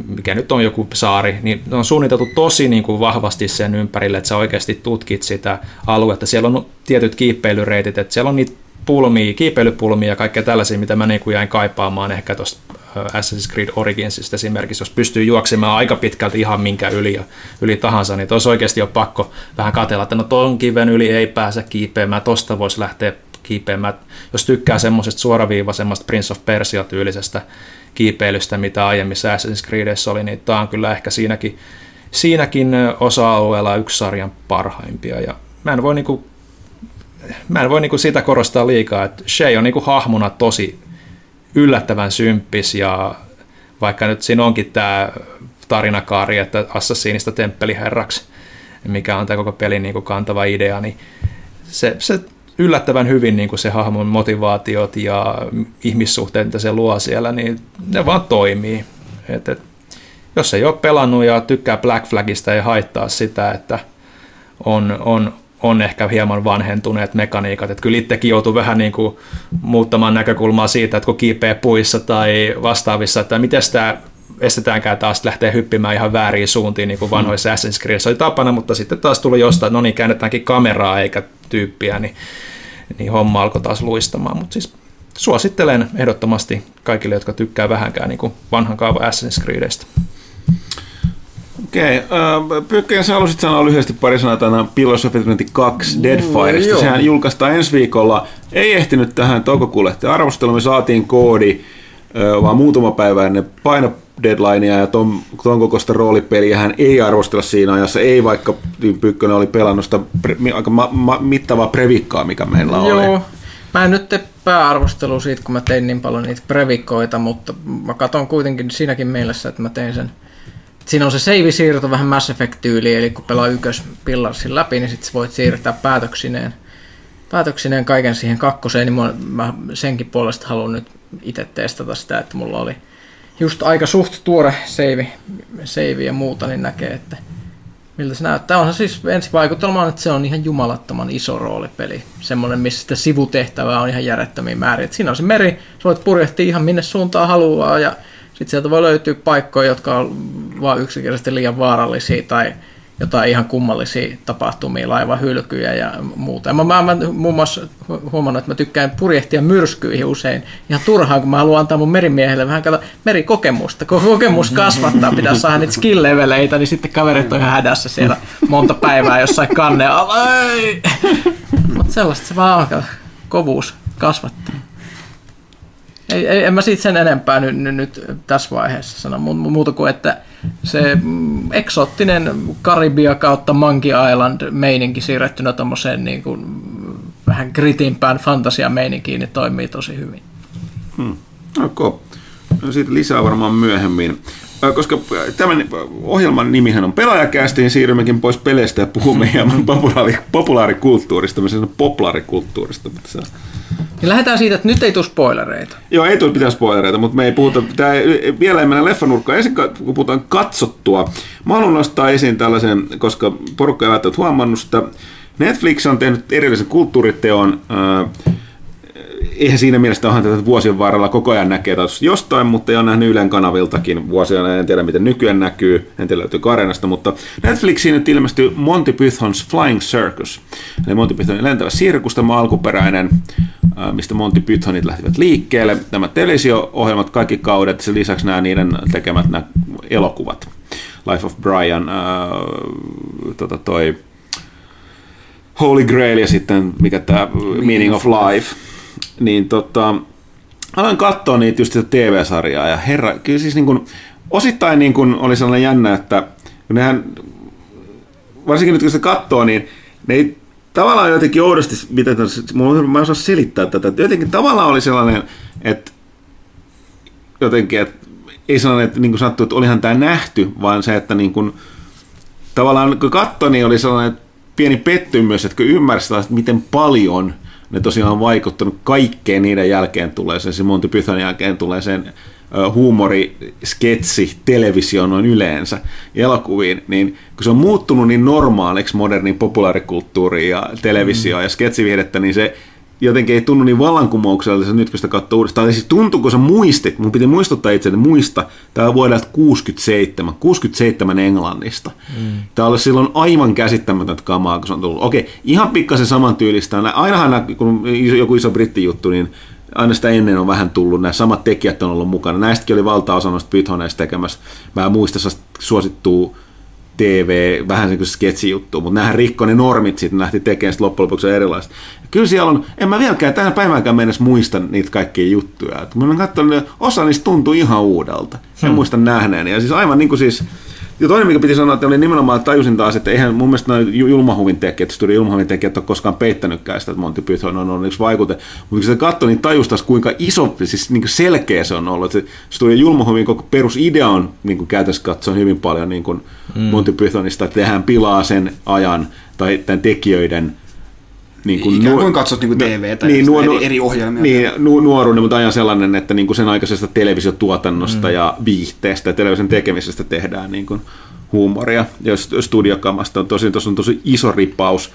mikä nyt on joku saari, niin on suunniteltu tosi niin kuin vahvasti sen ympärille, että sä oikeasti tutkit sitä aluetta. Siellä on tietyt kiipeilyreitit, että siellä on niitä pulmia, kiipeilypulmia ja kaikkea tällaisia, mitä mä niin kuin jäin kaipaamaan ehkä tuosta Assassin's Creed Originsista esimerkiksi, jos pystyy juoksemaan aika pitkälti ihan minkä yli ja yli tahansa, niin olisi oikeasti on pakko vähän katella, että no ton kiven yli ei pääse kiipeämään, tosta voisi lähteä kiipeämään. Jos tykkää semmoisesta suoraviivaisemmasta Prince of Persia-tyylisestä kiipeilystä, mitä aiemmissa Assassin's Creedissä oli, niin tämä on kyllä ehkä siinäkin, siinäkin osa-alueella yksi sarjan parhaimpia. Ja mä en voi, niinku, mä en voi niinku sitä korostaa liikaa, että Shay on niinku hahmona tosi yllättävän symppis ja vaikka nyt siinä onkin tämä tarinakaari, että Assassinista temppeliherraksi, mikä on tämä koko pelin niinku kantava idea, niin se, se yllättävän hyvin niin kuin se hahmon motivaatiot ja ihmissuhteet, mitä se luo siellä, niin ne vaan toimii. Et, et, jos ei ole pelannut ja tykkää Black Flagista, ei haittaa sitä, että on, on, on ehkä hieman vanhentuneet mekaniikat. Että kyllä itsekin joutuu vähän niin kuin muuttamaan näkökulmaa siitä, että kun kiipeä puissa tai vastaavissa, että miten sitä estetäänkään taas lähteä hyppimään ihan väärin suuntiin, niin kuin vanhoissa mm. Assassin's Creed oli tapana, mutta sitten taas tuli jostain, no niin, käännetäänkin kameraa eikä tyyppiä, niin, niin homma alkoi taas luistamaan. Mutta siis suosittelen ehdottomasti kaikille, jotka tykkää vähänkään niin kuin vanhan kaava Assassin's Creedistä. Okei, okay. Pyykkönen, sä haluaisit sanoa lyhyesti pari sanaa tänään Pillars of Eternity 2 Deadfireista. Sehän julkaistaan ensi viikolla. Ei ehtinyt tähän toukokuulle arvosteluun. Me saatiin koodi, vaan muutama päivä ennen paino deadlinea ja ton, ton kokoista roolipeliä hän ei arvostella siinä ajassa, ei vaikka Pyykkönen oli pelannut sitä pre, aika ma, ma, mittavaa previkkaa, mikä meillä Joo. oli. Mä en nyt tee pääarvostelu siitä, kun mä tein niin paljon niitä previkkoita, mutta mä katson kuitenkin siinäkin mielessä, että mä tein sen Siinä on se save-siirto vähän Mass Effect-tyyli, eli kun pelaa ykkös pillarsin läpi, niin sitten voit siirtää päätöksineen, päätöksineen kaiken siihen kakkoseen, niin mä senkin puolesta haluan nyt itse testata sitä, että mulla oli just aika suht tuore save, save ja muuta, niin näkee, että miltä se näyttää. Onhan siis ensivaikutelma on, että se on ihan jumalattoman iso roolipeli. Semmoinen, missä sitä sivutehtävää on ihan järjettömiä määriä. Et siinä on se meri, sä voit purjehtia ihan minne suuntaan haluaa ja sitten sieltä voi löytyä paikkoja, jotka on vain yksinkertaisesti liian vaarallisia tai jotain ihan kummallisia tapahtumia, laivahylkyjä ja muuta. Mä, mä, mä muun muassa huomannut, että mä tykkään purjehtia myrskyihin usein ihan turhaan, kun mä haluan antaa mun merimiehelle vähän kato, merikokemusta. Kun kokemus kasvattaa, pitää saada niitä skill-leveleitä, niin sitten kaverit on ihan hädässä siellä monta päivää jossain kanne Mutta sellaista se vaan alkaa kovuus kasvattaa. Ei, ei, en mä siitä sen enempää nyt, nyt, nyt tässä vaiheessa sano, muuta kuin että se mm, eksoottinen Karibia kautta Monkey Island meininki siirrettynä tommoseen niin kuin, vähän kritimpään fantasia meininkiin, niin toimii tosi hyvin. Hmm. Okay. No siitä lisää varmaan myöhemmin. Koska tämän ohjelman nimihän on pelaajakästi, niin siirrymmekin pois peleistä ja puhumme hieman populaari, populaarikulttuurista, populaarikulttuurista. Niin lähdetään siitä, että nyt ei tule spoilereita. Joo, ei tule pitää spoilereita, mutta me ei puhuta, tämä ei, vielä ei mennä leffanurkkaan. Ensin kun puhutaan katsottua, mä haluan nostaa esiin tällaisen, koska porukka ei välttämättä huomannut sitä. Netflix on tehnyt erillisen kulttuuriteon, äh, eihän siinä mielessä onhan tätä vuosien varrella koko ajan näkee jostain, mutta on nähnyt Ylen kanaviltakin vuosia, en tiedä miten nykyään näkyy, en tiedä löytyy Karenasta, mutta Netflixiin nyt ilmestyi Monty Python's Flying Circus, eli Monty Pythonin lentävä sirkus, tämä alkuperäinen, mistä Monty Pythonit lähtivät liikkeelle, nämä televisio-ohjelmat, kaikki kaudet, sen lisäksi nämä niiden tekemät nämä elokuvat, Life of Brian, äh, tota toi Holy Grail ja sitten mikä tämä Meaning of Life, niin tota, aloin katsoa niitä just sitä TV-sarjaa ja herra, kyllä siis niin kuin, osittain niin kuin oli sellainen jännä, että kun nehän, varsinkin nyt kun se katsoo, niin ne ei tavallaan jotenkin oudosti, miten mä en osaa selittää tätä, että jotenkin tavallaan oli sellainen, että jotenkin, että ei sellainen, että niin kuin sanottu, että olihan tämä nähty, vaan se, että niin kuin, tavallaan kun katsoi, niin oli sellainen pieni pettymys, että kun ymmärsi, että miten paljon ne tosiaan on vaikuttanut kaikkeen niiden jälkeen tulee sen, se Monty Python jälkeen tulee sen huumori, sketsi, televisio noin yleensä elokuviin, niin kun se on muuttunut niin normaaliksi modernin populaarikulttuuriin ja televisio mm. ja sketsivihdettä, niin se jotenkin ei tunnu niin vallankumoukselliselta nyt, kun sitä katsoo uudestaan. Siis tuntuu, kun sä muistit, mun piti muistuttaa itse, muista, tämä on vuodelta 67, 67 Englannista. Mm. Tämä oli silloin aivan käsittämätöntä kamaa, kun se on tullut. Okei, ihan pikkasen samantyylistä. Ainahan kun joku iso brittijuttu, niin aina sitä ennen on vähän tullut, nämä samat tekijät on ollut mukana. Näistäkin oli valtaosa noista Pythoneista tekemässä. Mä muistan suosittuu TV, vähän sen kuin sketsijuttu, mutta nämähän rikkoi ne normit sitten, lähti tekemään sitten loppujen lopuksi erilaista. Kyllä siellä on, en mä vieläkään tähän päiväänkään mennessä muista niitä kaikkia juttuja. Että mä olen katsonut, osa niistä tuntuu ihan uudelta. En hmm. muista nähneen. Ja siis aivan niin kuin siis, ja toinen, mikä piti sanoa, että oli nimenomaan, että tajusin taas, että eihän mun mielestä noin julmahuvin tekijät, studio julmahuvin tekijät ole koskaan peittänytkään sitä, että Monty Python on ollut yksi vaikute. Mutta kun se katsoi, niin tajus taas, kuinka iso, siis niin kuin selkeä se on ollut. Että se studio julmahuvin koko perusidea on niin kuin käytössä katsoen hyvin paljon niin kuin mm. Monty Pythonista, että tehdään pilaa sen ajan tai tämän tekijöiden niin kuin, Ikään kuin katsot niin kuin TVtä niin, nuor, eri, eri ohjelmia. Niin, nu, nuoruuden, mutta ajan sellainen, että niin kuin sen aikaisesta televisiotuotannosta mm. ja viihteestä ja television tekemisestä tehdään niin kuin huumoria. Ja studiokamasta on tosi, on tosi iso ripaus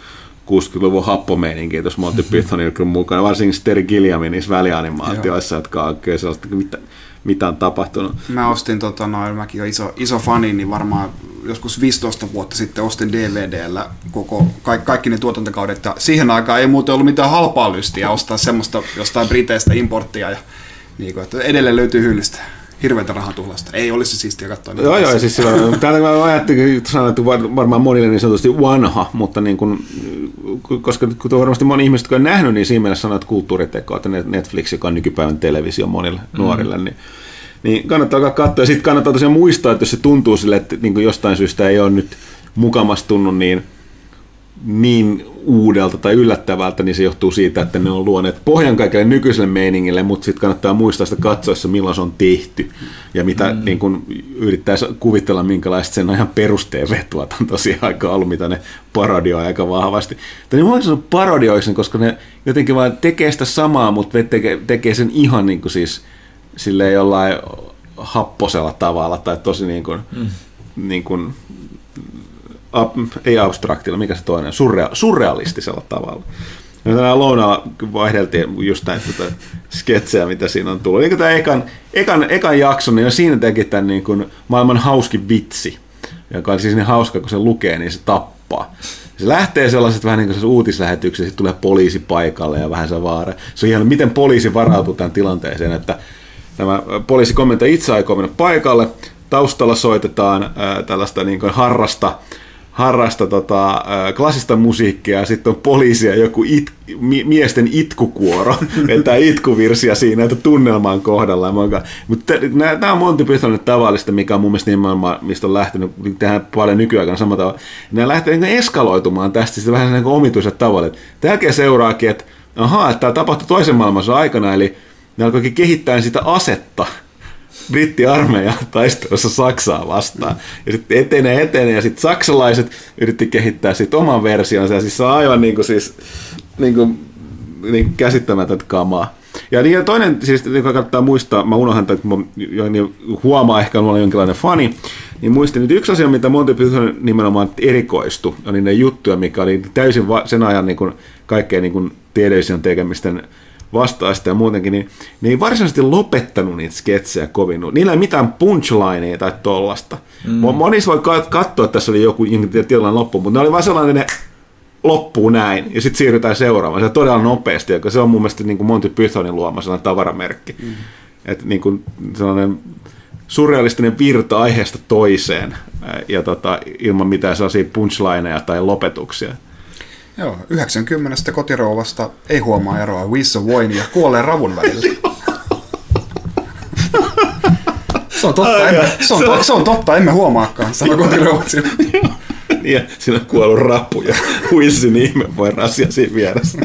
60-luvun happomeininkiä tuossa Monty mm-hmm. Pythonilla mukana, varsinkin Terry Gilliamin niissä välianimaatioissa, jotka on oikein sellaista, mitä, mitä on tapahtunut. Mä ostin, tota, no, mäkin olen iso, iso fani, niin varmaan joskus 15 vuotta sitten ostin DVDllä koko, kaikki, kaikki ne tuotantokaudet. Ja siihen aikaan ei muuten ollut mitään halpaa lystiä ostaa semmoista jostain Briteistä importtia. Ja, niin kuin, että edelleen löytyy hyllystä hirveätä rahatuhlasta. Ei olisi se siistiä katsoa. Niin joo, joo, siis silloin, täällä mä ajattelin, että varmaan monille niin sanotusti vanha, mutta niin kuin, koska kun varmasti moni ihmiset, on nähnyt, niin siinä mielessä sanoo, että kulttuuriteko, että Netflix, joka on nykypäivän televisio monille mm. nuorille, niin niin kannattaa alkaa katsoa. Ja sitten kannattaa tosiaan muistaa, että jos se tuntuu sille, että niin jostain syystä ei ole nyt mukamas tunnu niin, niin uudelta tai yllättävältä, niin se johtuu siitä, että ne on luoneet pohjan kaikille nykyiselle meiningille, mutta sitten kannattaa muistaa sitä katsoessa, milloin se on tehty ja mitä mm. niin kun yrittäisi kuvitella, minkälaista sen ajan perusteen on tosiaan aika ollut, mitä ne parodioi aika vahvasti. Tai niin sanoa parodioisen, koska ne jotenkin vaan tekee sitä samaa, mutta tekee, tekee sen ihan niin kuin siis silleen jollain happosella tavalla tai tosi niin kuin, mm. niin kuin ab, ei abstraktilla, mikä se toinen, surrea, surrealistisella tavalla. Ja tänään lounalla vaihdeltiin just näitä tuota sketsejä, mitä siinä on tullut. Niin tämä ekan, ekan, ekan jakson, niin siinä teki tämän niin kuin maailman hauskin vitsi, joka on siis niin hauska, kun se lukee, niin se tappaa. Se lähtee sellaiset vähän niin kuin uutislähetyksiä, sitten tulee poliisi paikalle ja vähän se vaara. Se on ihan, miten poliisi varautuu tämän tilanteeseen, että tämä poliisikomentaja itse aikoo mennä paikalle, taustalla soitetaan ää, tällaista niin kuin harrasta harrasta tota, klassista musiikkia ja sitten on poliisia joku it, miesten itkukuoro, että itkuvirsiä siinä, että tunnelman kohdalla. Mutta tämä on Monty Pythonin tavallista, mikä on mun mielestä nimenomaan, mistä on lähtenyt tehdään paljon nykyaikana samalla tavalla. Nämä lähtee niin eskaloitumaan tästä sitten vähän niin omituiset tavalla. Jälkeen seuraakin, että ahaa, että tämä tapahtui toisen maailmansodan aikana, eli ne alkoikin kehittää sitä asetta, brittiarmeija taistelussa Saksaa vastaan. Ja sitten etenee, etenee, ja sitten saksalaiset yritti kehittää sitten oman versionsa, ja siis se on aivan niin kuin siis, niin kuin, niin kuin käsittämätöntä kamaa. Ja niin, toinen, siis joka kannattaa muistaa, mä unohan, että mä niin huomaa ehkä, että olen jonkinlainen fani, niin muistin nyt yksi asia, mitä Monty Python nimenomaan erikoistu, oli ne juttuja, mikä oli täysin sen ajan niin kuin, kaikkein niin kuin, television tekemisten vastaista ja muutenkin, niin ne ei varsinaisesti lopettanut niitä sketsejä kovin. Niillä ei mitään punchlineja tai tollasta. Mm. Monissa voi katsoa, että tässä oli joku tilanne loppu, mutta ne oli vaan sellainen, ne loppuu näin, ja sitten siirrytään seuraavaan. Se todella nopeasti, joka se on mun mielestä niin kuin Monty Pythonin luoma sellainen tavaramerkki. Mm. Että niin kuin sellainen surrealistinen virta aiheesta toiseen, ja tota, ilman mitään sellaisia punchlineja tai lopetuksia. Joo, 90 kotirouvasta ei huomaa eroa Wiss Wine ja kuolleen ravun välillä. Se on totta, emme, se on, to, se on totta, emme huomaakaan, sanoi kotirouvatsi. ja siinä on kuollut rapu ja Wissin ihme voi rasia siinä vieressä.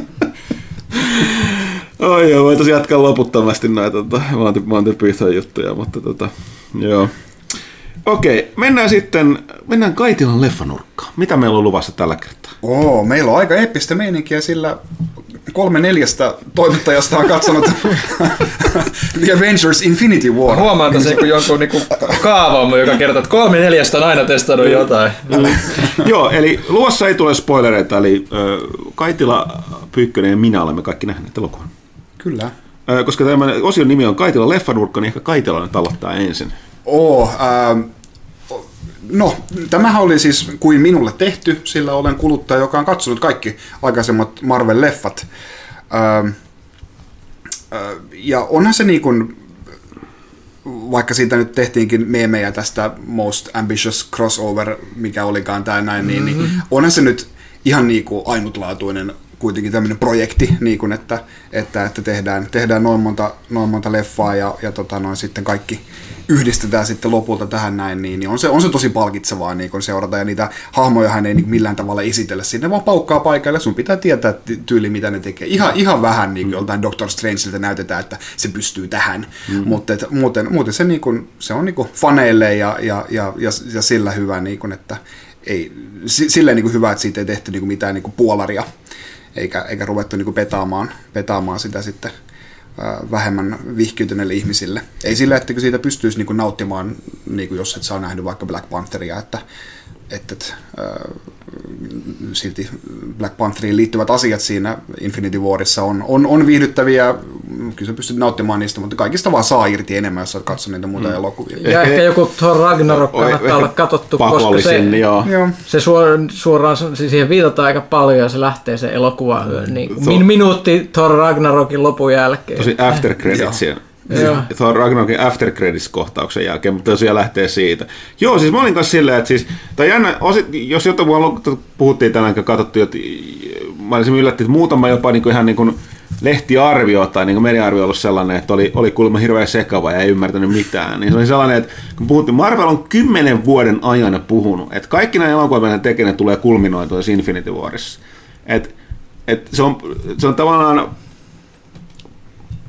Oi joo, voitaisiin jatkaa loputtomasti näitä tota, Monty, Monty Python juttuja, mutta tota, joo. Okei, mennään sitten, mennään Kaitilan leffanurkkaan. Mitä meillä on luvassa tällä kertaa? Oo, meillä on aika eeppistä meininkiä, sillä kolme neljästä toimittajasta on katsonut The Avengers Infinity War. Huomaan tässä niin jonkun niin kaavaamme, joka kertoo, että kolme neljästä on aina testannut jotain. Mm. Joo, eli luossa ei tule spoilereita, eli Kaitila, Pyykkönen ja minä olemme kaikki nähneet elokuvan. Kyllä. koska tämä osion nimi on Kaitila leffanurkka, niin ehkä Kaitila nyt aloittaa ensin. Oo, äh, no, tämähän oli siis kuin minulle tehty, sillä olen kuluttaja, joka on katsonut kaikki aikaisemmat Marvel-leffat. Ähm, äh, ja onhan se niin kuin, vaikka siitä nyt tehtiinkin meemejä tästä Most Ambitious Crossover, mikä olikaan tämä näin, niin, niin mm-hmm. onhan se nyt ihan niin kuin ainutlaatuinen kuitenkin tämmöinen projekti, niin kuin että, että, että tehdään, tehdään noin monta, noin monta leffaa ja, ja tota noin sitten kaikki yhdistetään sitten lopulta tähän näin, niin, niin on, se, on se tosi palkitsevaa niin kun seurata, ja niitä hahmoja hän ei niin millään tavalla esitellä. Sinne, vaan paukkaa paikalle, sun pitää tietää tyyli, mitä ne tekee. Ihan, ihan vähän niin kuin joltain Doctor Strangeilta näytetään, että se pystyy tähän, mm. mutta et, muuten, muuten se, niin kuin, se on niin kuin faneille ja, ja, ja, ja, ja sillä hyvä, niin kuin, että ei, silleen niin kuin hyvä, että siitä ei tehty niin kuin mitään niin kuin puolaria eikä, eikä ruvettu niin petaamaan, petaamaan sitä sitten vähemmän vihkiytyneille ihmisille. Ei sillä, että siitä pystyisi niin nauttimaan, niin jos et saa nähnyt vaikka Black Pantheria, että, että, että äh, silti Black Pantheriin liittyvät asiat siinä Infinity Warissa on, on, on viihdyttäviä, kyllä sä pystyt nauttimaan niistä, mutta kaikista vaan saa irti enemmän, jos olet katsonut niitä muita mm. elokuvia. Ja ehkä, ehkä joku Thor Ragnarok kannattaa olla katsottu, koska se, joo. se suoraan, suoraan siihen viitataan aika paljon ja se lähtee se elokuva mm. niin, min, minuutti Thor Ragnarokin lopun jälkeen. Tosi after credits Thor Ragnarokin after credits kohtauksen jälkeen, mutta tosiaan lähtee siitä. Joo, siis mä olin kanssa silleen, että siis, tai jännä, osit, jos jotain puhuttiin tänään, kun katsottiin, että mä olisin yllätty, että muutama jopa niin kuin ihan niin kuin lehtiarvio tai niin mediarvio ollut sellainen, että oli, oli kuulemma hirveän sekava ja ei ymmärtänyt mitään. Niin se oli sellainen, että kun puhuttiin, Marvel on kymmenen vuoden ajan puhunut, että kaikki nämä elokuvat, mitä tekee, tulee kulminoitua Infinity Warissa. Et, et se, on, se on tavallaan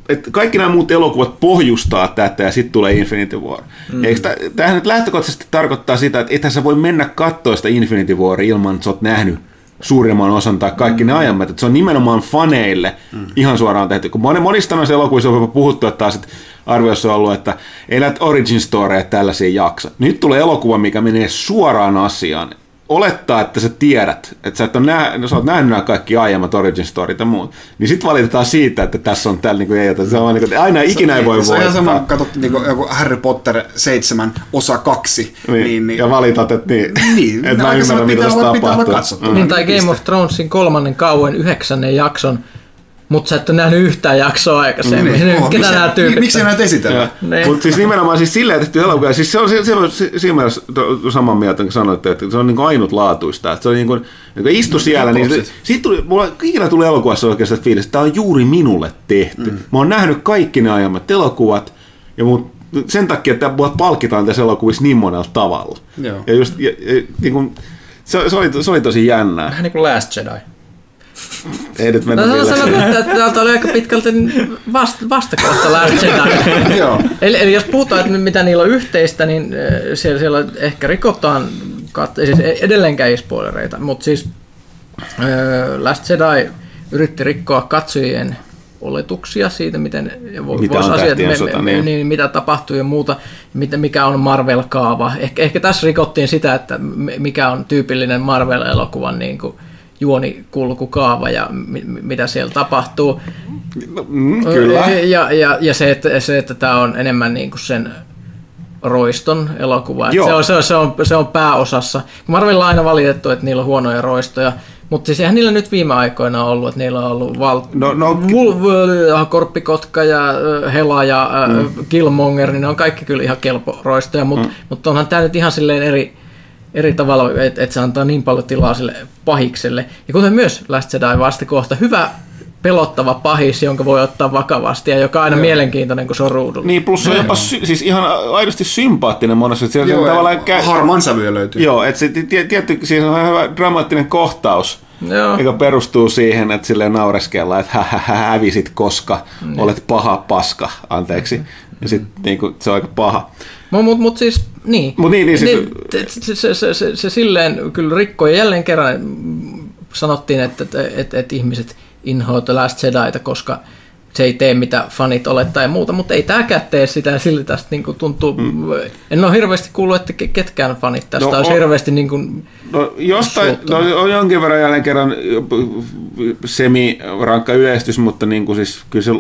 että kaikki nämä muut elokuvat pohjustaa tätä ja sitten tulee Infinity War. Mm. Eikö tämähän nyt lähtökohtaisesti tarkoittaa sitä, että ethän sä voi mennä katsoa sitä Infinity War ilman, että sä oot nähnyt suurimman osan tai kaikki mm. ne ajammat. Että se on nimenomaan faneille mm. ihan suoraan tehty. Kun monista noissa elokuvissa on puhuttu, että taas että arvioissa on ollut, että ei näitä origin storeja tällaisia jaksa. Nyt tulee elokuva, mikä menee suoraan asiaan olettaa, että sä tiedät, että sä, et ole nä- no, sä oot nähnyt nämä kaikki aiemmat origin storit ja muut, niin sitten valitetaan siitä, että tässä on tällä niin ei jota. Se on niin kuin, aina ikinä ei voi voittaa. Se on ihan sama, katsot niin kuin, joku Harry Potter 7 osa 2. Niin, niin, niin, ja valitat, että niin, niin että mä ymmärrän, mitä tässä tapahtuu. Mm. Niin, tai Game of Thronesin kolmannen kauan yhdeksännen jakson mutta sä et ole nähnyt yhtään jaksoa aikaisemmin. Niin, niin. Ketä nämä tyypit? Miksi näitä esitellään? Niin. Mutta siis nimenomaan siis silleen tehty elokuva. Siis se on, se on siinä mielessä saman mieltä, kun sanoitte, että se on niin ainutlaatuista. Että se on niin kuin, niin kuin istu siellä, niin siitä tuli, mulla ikinä tuli elokuvassa oikeastaan fiilis, että tämä on juuri minulle tehty. Mm. Mä oon nähnyt kaikki ne aiemmat elokuvat, ja mut sen takia, että mua palkitaan tässä elokuvissa niin monella tavalla. Joo. Ja just, ja, ja, niin kuin, se, se, oli, se oli tosi jännää. Vähän niin kuin Last Jedi. Ei nyt mennä no, sanotaan, että, täältä oli aika pitkälti vasta, vastakohta Last eli, eli jos puhutaan, että mitä niillä on yhteistä, niin eh, siellä, siellä ehkä rikotaan, kat- siis e- edelleenkään ei spoilereita, mutta siis äh, Last Jedi yritti rikkoa katsojien oletuksia siitä, miten mitä voisi asiat, me, sota, me, niin. Niin, mitä tapahtuu ja muuta, mikä on Marvel-kaava. Ehkä, ehkä tässä rikottiin sitä, että mikä on tyypillinen Marvel-elokuvan niin kuin, juonikulkukaava ja mi- mitä siellä tapahtuu. Mm, kyllä. Ja, ja, ja se, että, se, että tämä on enemmän niin kuin sen roiston elokuva. Se on, se, on, se, on, se on pääosassa. Marvelilla on aina valitettu, että niillä on huonoja roistoja, mutta siis eihän niillä nyt viime aikoina ollut, että niillä on ollut val- no, no, Vul- Korppikotka ja Hela ja mm. Killmonger, niin ne on kaikki kyllä ihan kelpo roistoja, mutta mm. mut onhan tämä nyt ihan silleen eri, eri tavalla, että et se antaa niin paljon tilaa sille pahikselle. Ja kuten myös Last Jedi vastakohta, hyvä pelottava pahis, jonka voi ottaa vakavasti ja joka on aina Joo. mielenkiintoinen, kun se on ruudulla. Niin, plus se on jopa sy- siis ihan aidosti sympaattinen monesti. Se Joo, tavallaan kä- harman sävyä löytyy. Joo, että se tietty, siis on hyvä dramaattinen kohtaus, Joo. joka perustuu siihen, että sille naureskellaan, että hä, hä, hä, hävisit, koska niin. olet paha paska, anteeksi. Ja sitten niin kuin, se on aika paha. Mutta mut, mut siis, niin. Mut niin, niin siis... niin se, se, se, se, se, silleen kyllä rikkoi jälleen kerran sanottiin, että, että, että, että ihmiset inhoa The Last Jediita, koska se ei tee mitä fanit olettaa ja muuta, mutta ei tämäkään tee sitä, sillä tästä niin kuin tuntuu, mm. en ole hirveästi kuullut, että ketkään fanit tästä no, olisi on, hirveästi niin kuin No jostain, no, on jonkin verran jälleen kerran semi-rankka yleistys, mutta niin kuin siis kyllä se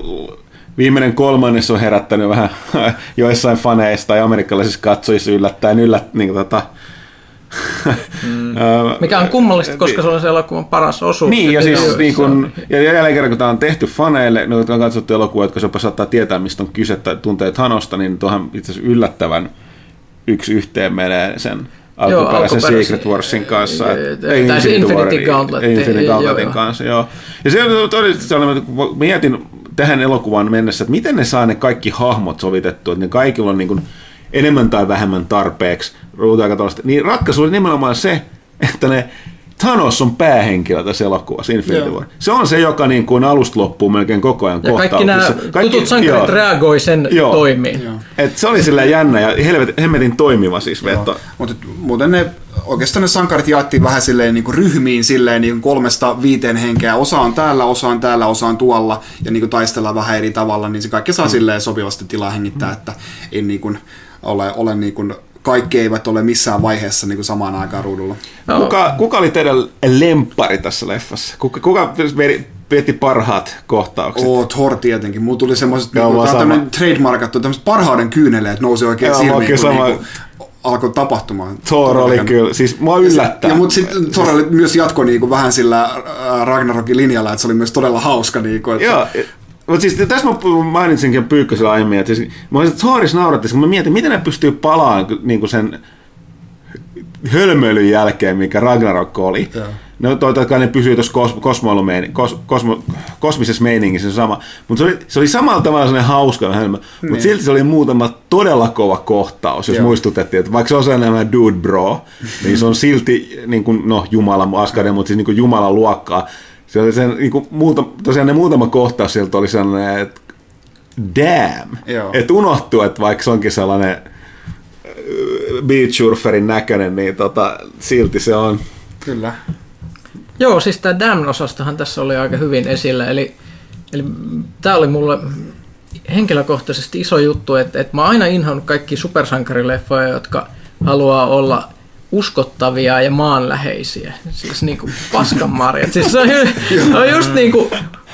viimeinen kolmannes on herättänyt vähän joissain faneista ja amerikkalaisissa katsojissa yllättäen yllät, niin tota, mm. Mikä on kummallista, koska se on se elokuvan paras osuus. Niin, ja, siis, niin kun, ja jälleen kerran kun tämä on tehty faneille, niin kun on katsottu elokuvia, jotka jopa saattaa tietää, mistä on kyse tai tuntee Thanosta, niin tuohan itse asiassa yllättävän yksi yhteen menee sen alkuperäisen Secret Warsin kanssa. Ei Infinity, Infinity Gauntlet. Infinity Gauntletin kanssa, joo. Ja se on todellisesti sellainen, kun mietin tähän elokuvaan mennessä, että miten ne saa ne kaikki hahmot sovitettua, että ne kaikilla on niin kuin enemmän tai vähemmän tarpeeksi niin ratkaisu oli nimenomaan se, että ne Thanos on päähenkilö tässä elokuvassa Infinity War. Se on se, joka niin kuin alusta loppuu melkein koko ajan ja kaikki nämä kaikki, tutut sankarit joo, reagoi sen joo, toimiin. Joo. Et se oli sillä jännä ja helvet, hemmetin toimiva siis veto. Mutta muuten ne oikeastaan ne sankarit jaettiin vähän silleen niin kuin ryhmiin silleen niin kuin kolmesta viiteen henkeä. Osa on täällä, osa on täällä, osa on tuolla ja niin kuin taistellaan vähän eri tavalla, niin se kaikki saa mm. silleen sopivasti tilaa hengittää, mm. että ei niin kuin ole, ole niin kuin kaikki eivät ole missään vaiheessa niin kuin samaan aikaan ruudulla. No. Kuka, kuka oli teidän lempari tässä leffassa? Kuka, kuka veti parhaat kohtaukset? Oo, Thor tietenkin. Mulla tuli semmoiset, no, niinku, tämmöinen trademarkattu, tämmöiset parhauden kyyneleet nousi oikein Joo, silmiin, kun sama... niinku, alkoi tapahtumaan. Thor oli kyllä, siis mua yllättää. Ja, ja mutta sitten Thor oli myös jatko niinku vähän sillä Ragnarokin linjalla, että se oli myös todella hauska. Niinku, että... Joo, mutta siis tässä mä mainitsinkin Pyykkösellä aiemmin, että siis, mä olisin, että Thoris nauratti, kun mä mietin, miten ne pystyy palaamaan niin sen hölmöilyn jälkeen, mikä Ragnarok oli. Joo. No toivottavasti kai ne pysyy tuossa kos, kos, kosmo, kosmisessa meiningissä se sama. Mutta se oli, se oli samalla tavalla sellainen hauska hölmö, niin. mutta silti se oli muutama todella kova kohtaus, jos Joo. muistutettiin, että vaikka se on sellainen dude bro, niin se on silti, niin kuin, no Jumala Askade, mutta siis niin kuin Jumalan luokkaa. Se oli sen, niin kuin, muuta, tosiaan ne muutama kohtaus sieltä oli sellainen, että damn, että unohtuu, että vaikka se onkin sellainen äh, beachsurferin näköinen, niin tota, silti se on. Kyllä. Joo, siis tämä Damn-osastohan tässä oli aika hyvin esillä, eli, eli tämä oli mulle henkilökohtaisesti iso juttu, että, että mä oon aina inhonnut kaikki supersankarileffoja, jotka haluaa olla uskottavia ja maanläheisiä. Siis niin kuin paskanmarjat. Siis se on, on just niin kuin,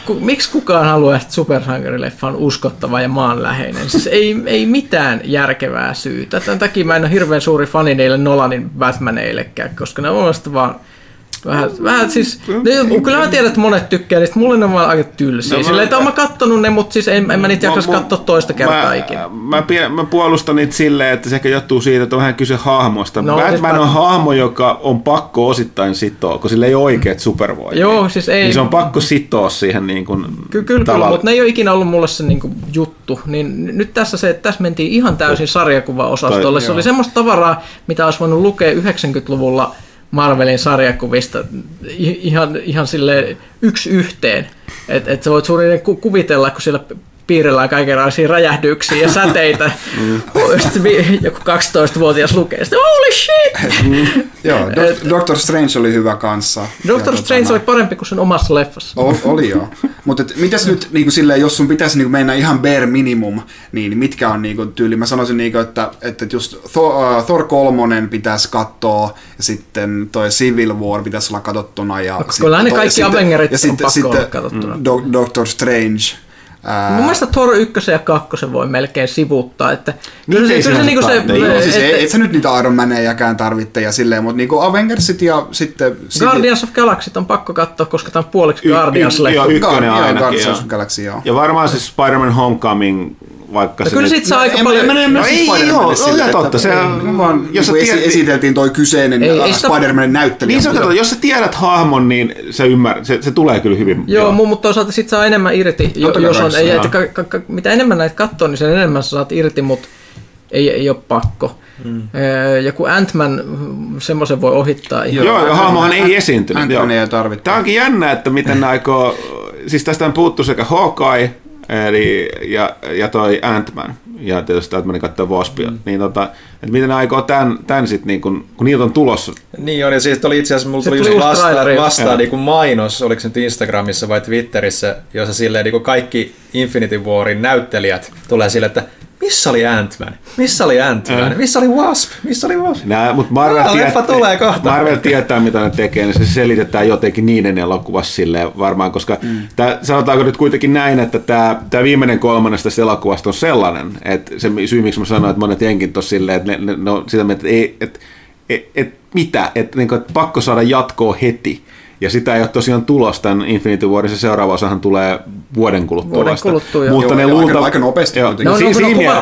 ku, miksi kukaan haluaa, että supersankarileffa on uskottava ja maanläheinen? Siis ei, ei mitään järkevää syytä. Tämän takia mä en ole hirveän suuri fani niille Nolanin Batmaneillekään, koska ne on vaan Vähän, vähän siis, ne, kyllä mä tiedän, että monet tykkää niistä, mulle ne on aika tylsiä. No, Silleen, että oon mä kattonut ne, mutta siis en, en mä niitä jaksaisi katsoa toista kertaa mä, ikinä. Mä, mä, mä, puolustan niitä silleen, että se ehkä johtuu siitä, että on vähän kyse hahmosta. No, Batman siis on hahmo, joka on pakko osittain sitoa, kun sillä ei ole oikeat supervoimia. Joo, siis ei. Niin se on pakko sitoa siihen niin kuin Ky- Kyllä, kyllä, mutta ne ei ole ikinä ollut mulle se niin kuin juttu. Niin nyt tässä se, että tässä mentiin ihan täysin sarjakuva-osastolle. Se oli semmoista tavaraa, mitä olisi voinut lukea 90-luvulla – Marvelin sarjakuvista ihan, ihan sille yksi yhteen. Että et sä voit suurin kuvitella, kun siellä piirrellään kaikenlaisia räjähdyksiä ja säteitä. mm. joku 12-vuotias lukee sitä, holy shit! Mm. Joo, Do- Doctor Strange oli hyvä kanssa. Doctor ja Strange tota, oli parempi kuin sen omassa leffassa. O- oli joo. Mutta mitäs nyt, niin kuin silleen, jos sun pitäisi niin mennä ihan bare minimum, niin mitkä on niin kuin, tyyli? Mä sanoisin, niin kuin, että, että just Thor, uh, Thor 3 pitäisi katsoa, ja sitten toi Civil War pitäisi olla katsottuna. Ja Kyllä ne kaikki Avengerit on pakko sitten, olla katsottuna. Do- Doctor Strange Ää... Mun mielestä Thor 1 ja 2 voi melkein sivuttaa. Että kyllä se, kyllä se, niinku se, ei, siis et, et, sä nyt niitä Iron Manejakään tarvitte ja silleen, mutta niinku Avengersit ja sitten... Guardians of Galaxy on pakko katsoa, koska tämä on puoliksi y- Guardians y- Joo, ykkönen ainakin. Guardians of Galaxy, joo. Ja varmaan siis Spider-Man Homecoming vaikka no, kyllä sit saa aika paljon... Mä en, mä en, ei, joo, joo, totta. Se, vaan, jos niin tiedät, esiteltiin toi kyseinen ei, ei Spider-Manin näyttelijä. Niin, se on, jos sä tiedät hahmon, niin se, ymmär, se, se tulee kyllä hyvin. Joo, joo. mutta toisaalta sit saa enemmän irti, jos on, ei, että, ka, ka, mitä enemmän näitä katsoo, niin sen enemmän sä saat irti, mutta ei, ei ole pakko. Mm. Joku Ant-Man, semmoisen voi ohittaa. Ihan. Joo, ja hahmohan ei esiintynyt. Ant-Man ei tarvitse. Tämä onkin jännä, että miten aikoo, siis tästä on puhuttu sekä Hawkeye, eli, ja, ja toi Ant-Man, ja tietysti että meni katsoa Waspia, mm. niin tota, että miten ne aikoo tämän, tämän sitten, niin kun, kun niitä on tulossa. Niin on, ja siis oli itse asiassa, mulla tuli, tuli just vasta, vastaan niin kuin mainos, oliko se nyt Instagramissa vai Twitterissä, jossa silleen niin kuin kaikki Infinity Warin näyttelijät tulee sille, että missä oli Ant-Man? Missä oli Ant-Man? Missä oli Wasp? Missä oli Wasp? Nää, mutta Marvel, Nää, tietää, tulee kohta. Marvel tietää, mitä ne tekee, niin se selitetään jotenkin niiden elokuvassa silleen varmaan, koska mm. tää, sanotaanko nyt kuitenkin näin, että tämä, viimeinen kolmannesta elokuvasta on sellainen, että se syy, miksi mä sanoin, että monet jenkin tuossa silleen, että ne, ne, ne on sitä mieltä, että, ei, että, että, että mitä, että, niin kuin, että pakko saada jatkoa heti. Ja sitä ei ole tosiaan tulos tämän Infinity Warin, se seuraava osahan tulee vuoden kuluttua vuoden vasta. Kuluttua, joo. Mutta joo, ne luulta... aika, aika nopeasti. Joo, no, no, siinä,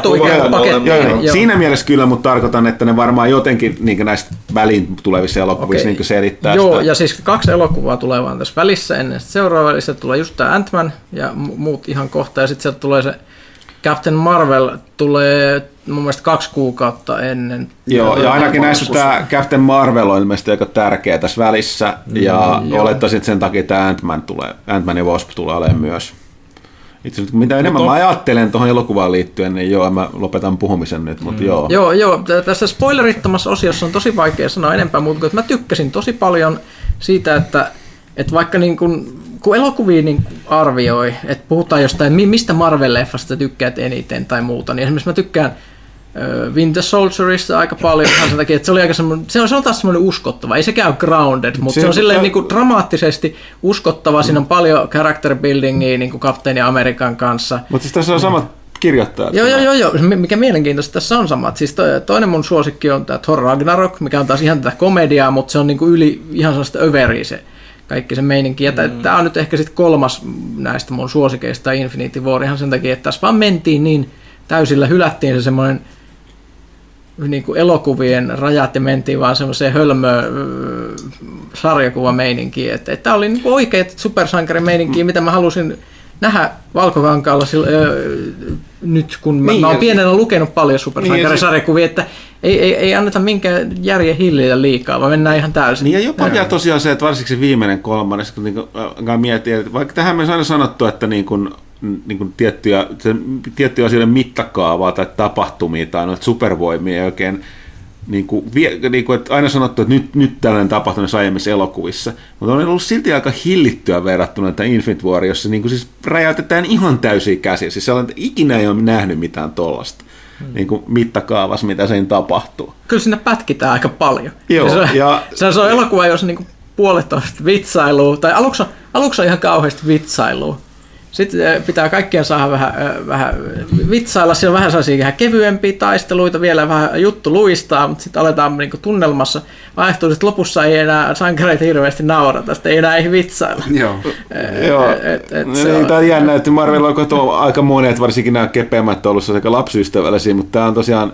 no, paketti, joo, joo. Siinä mielessä kyllä, mutta tarkoitan, että ne varmaan jotenkin niin näistä väliin tulevissa elokuvissa okay. niin selittää Joo, sitä. ja siis kaksi elokuvaa tulee vaan tässä välissä ennen seuraava välissä tulee just tämä Ant-Man ja muut ihan kohta, ja sitten sieltä tulee se Captain Marvel tulee mun mielestä kaksi kuukautta ennen. Joo, ja ainakin näissä tämä Captain Marvel on ilmeisesti aika tärkeä tässä välissä, mm, ja mm, olettaisin, että sen takia tämä Ant-Man, tulee, Ant-Man ja Wasp tulee olemaan myös. Itse asiassa, mitä enemmän mä ajattelen tuohon elokuvaan liittyen, niin joo, mä lopetan puhumisen nyt, mutta mm. joo. Joo, joo, tässä spoilerittomassa osiossa on tosi vaikea sanoa enempää, mutta mä tykkäsin tosi paljon siitä, että, että vaikka niin kuin, kun elokuvia niin arvioi, että puhutaan jostain, mistä Marvel-leffasta tykkäät eniten tai muuta, niin esimerkiksi mä tykkään Winter Soldierista aika paljon sen takia, että se oli aika semmoinen, se on, se on taas semmoinen uskottava, ei se käy grounded, mutta se, se on silleen niin kuin dramaattisesti uskottava, siinä on paljon character buildingia niin kuin Kapteeni Amerikan kanssa. Mutta siis tässä on samat kirjoittajat. Joo, joo, joo, joo, mikä mielenkiintoista tässä on samat. Siis toinen mun suosikki on tämä Thor Ragnarok, mikä on taas ihan tätä komediaa, mutta se on niin kuin yli ihan sellaista överiä se kaikki se meininki. Ja mm. tämä on nyt ehkä sitten kolmas näistä mun suosikeista Infinity War ihan sen takia, että tässä vaan mentiin niin täysillä, hylättiin se semmoinen niin kuin elokuvien rajat ja mentiin vaan semmoiseen hölmö sarjakuvameininkiin. Että, että tämä oli niin oikeat supersankarimeininkiä, mitä mä halusin nähdä Valkokankaalla sillä, ö, nyt, kun mä, niin, mä oon pienenä lukenut paljon supersankarisarjakuvia, niin, että ei, ei, ei anneta minkään järjen hillitä liikaa, vaan mennään ihan täysin. Niin ja jopa vielä tosiaan se, että varsinkin se viimeinen kolmannes, kun niin kuin, mietin, että vaikka tähän me aina sanottu, että niin kuin, niin kuin tiettyjä, tiettyjä asioiden mittakaavaa tai tapahtumia tai noita supervoimia oikein niin kuin, niin kuin, että aina sanottu, että nyt, nyt tällainen tapahtui näissä aiemmissa elokuvissa, mutta on ollut silti aika hillittyä verrattuna tähän Infinite War, jossa niin kuin siis räjäytetään ihan täysiä käsiä. Siis sellainen, että ikinä ei ole nähnyt mitään tollasta hmm. niin kuin mittakaavassa, mitä siinä tapahtuu. Kyllä sinne pätkitään aika paljon. Joo, se, on, ja... se, on, se on elokuva, jos niin kuin puolet on vitsailua, tai aluksi, aluksi on ihan kauheasti vitsailua, sitten pitää kaikkien saada vähän, vähän vitsailla, siellä on vähän sellaisia vähän kevyempiä taisteluita, vielä vähän juttu luistaa, mutta sitten aletaan niin tunnelmassa vaihtuu, että lopussa ei enää sankareita hirveästi naurata, sitten ei enää ei vitsailla. Joo. Joo. Et, et, se niin, Tämä on jännä, että Marvel on aika monet, varsinkin nämä kepeämät on ollut aika lapsyystävällisiä, mutta tämä on tosiaan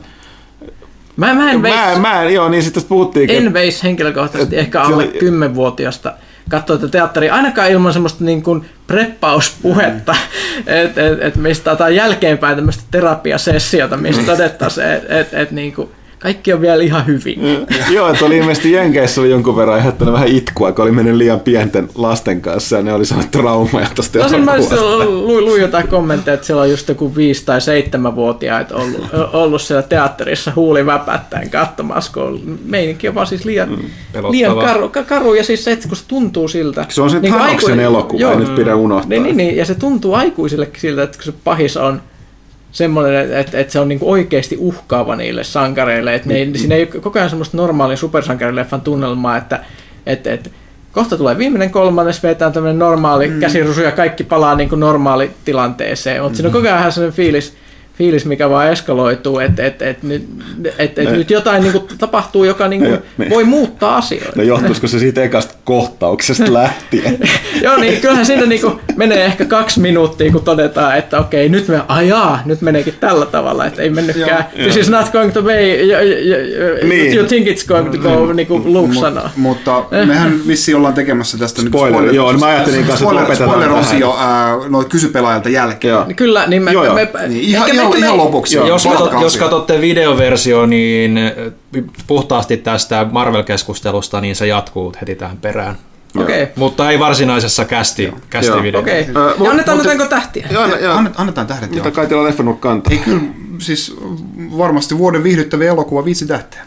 Mä, mä en veis, mä, mä, joo, niin sitten puhuttiin. En veis henkilökohtaisesti ehkä alle kymmenvuotiaasta katsoa tätä teatteria, ainakaan ilman semmoista niin kuin preppauspuhetta, mm. että et, et mistä otetaan jälkeenpäin tämmöistä terapiasessiota, mistä mm. todettaisiin, että et, et, niin kuin, kaikki on vielä ihan hyvin. Mm. Joo, että oli ilmeisesti Jenkeissä oli jonkun verran aiheuttanut vähän itkua, kun oli mennyt liian pienten lasten kanssa ja ne oli saanut traumaja tuosta no, mä luin, luin jotain kommentteja, että siellä on just joku 5- tai 7-vuotiaat ollut, ollut siellä teatterissa huuli väpättäen katsomassa, kun meininki on vaan siis liian, mm. liian karu, karu, ja siis se, että kun se tuntuu siltä. Se on se niin Thanoksen aiku... elokuva, joo, ei nyt pidä unohtaa. Niin, niin, niin, ja se tuntuu aikuisillekin siltä, että kun se pahis on semmoinen, että, että se on niinku oikeasti uhkaava niille sankareille. Että ne, mm. siinä ei ole koko ajan semmoista normaalin supersankarileffan tunnelmaa, että, että, että kohta tulee viimeinen kolmannes, vetää tämmöinen normaali mm. käsirusu ja kaikki palaa niin kuin normaali tilanteeseen. Mutta mm. siinä on koko ajan sellainen fiilis, fiilis, mikä vaan eskaloituu, että et, et, nyt, et, et nyt jotain niin kuin, tapahtuu, joka niin kuin, ne, voi muuttaa asioita. No johtuisiko se siitä ekasta kohtauksesta lähtien? Joo, niin kyllähän siinä niin kuin, menee ehkä kaksi minuuttia, kun todetaan, että okei, nyt me, ajaa, nyt meneekin tällä tavalla, että ei mennytkään, this is not going to be, niin. you think it's going to go, mm. niin kuin Luke sanoo. Mutta mehän vissi ollaan tekemässä tästä spoiler, nyt spoiler, joo, niin mä ajattelin kanssa, että lopetetaan spoiler-osio äh, noin kysypelaajalta jälkeen. Joo. Kyllä, niin me, joo, joo. me, niin, ihan, ihan ihan, ihan lopuksi. Joo, jos, katsot, jos katsotte videoversio, niin eh, puhtaasti tästä Marvel-keskustelusta, niin se jatkuu heti tähän perään. Okay. Mutta ei varsinaisessa kästi, kästi video. Okei. Okay. Uh, annetaan, annetaanko tähtiä? Joo, joo. Annetaan tähdet, Mitä kai teillä on kantaa? Ei kyllä, siis varmasti vuoden viihdyttävä elokuva viisi tähteä.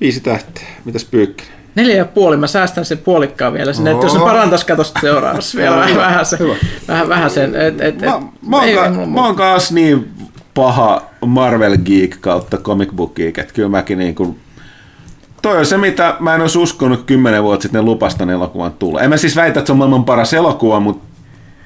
Viisi tähteä. Mitäs Pyykkänen? Neljä ja puoli, mä säästän sen puolikkaan vielä sinne, että jos se parantaisi katosta seuraavassa vielä vähän, vähän, sen, vähän, vähän sen. Et, et, mä, mä, oon, ei, ka, mä oon kanssa niin paha Marvel Geek kautta Comic Book Geek, että kyllä mäkin niin kuin Toi on se, mitä mä en olisi uskonut kymmenen vuotta sitten lupastan elokuvan tulee. En mä siis väitä, että se on maailman paras elokuva, mutta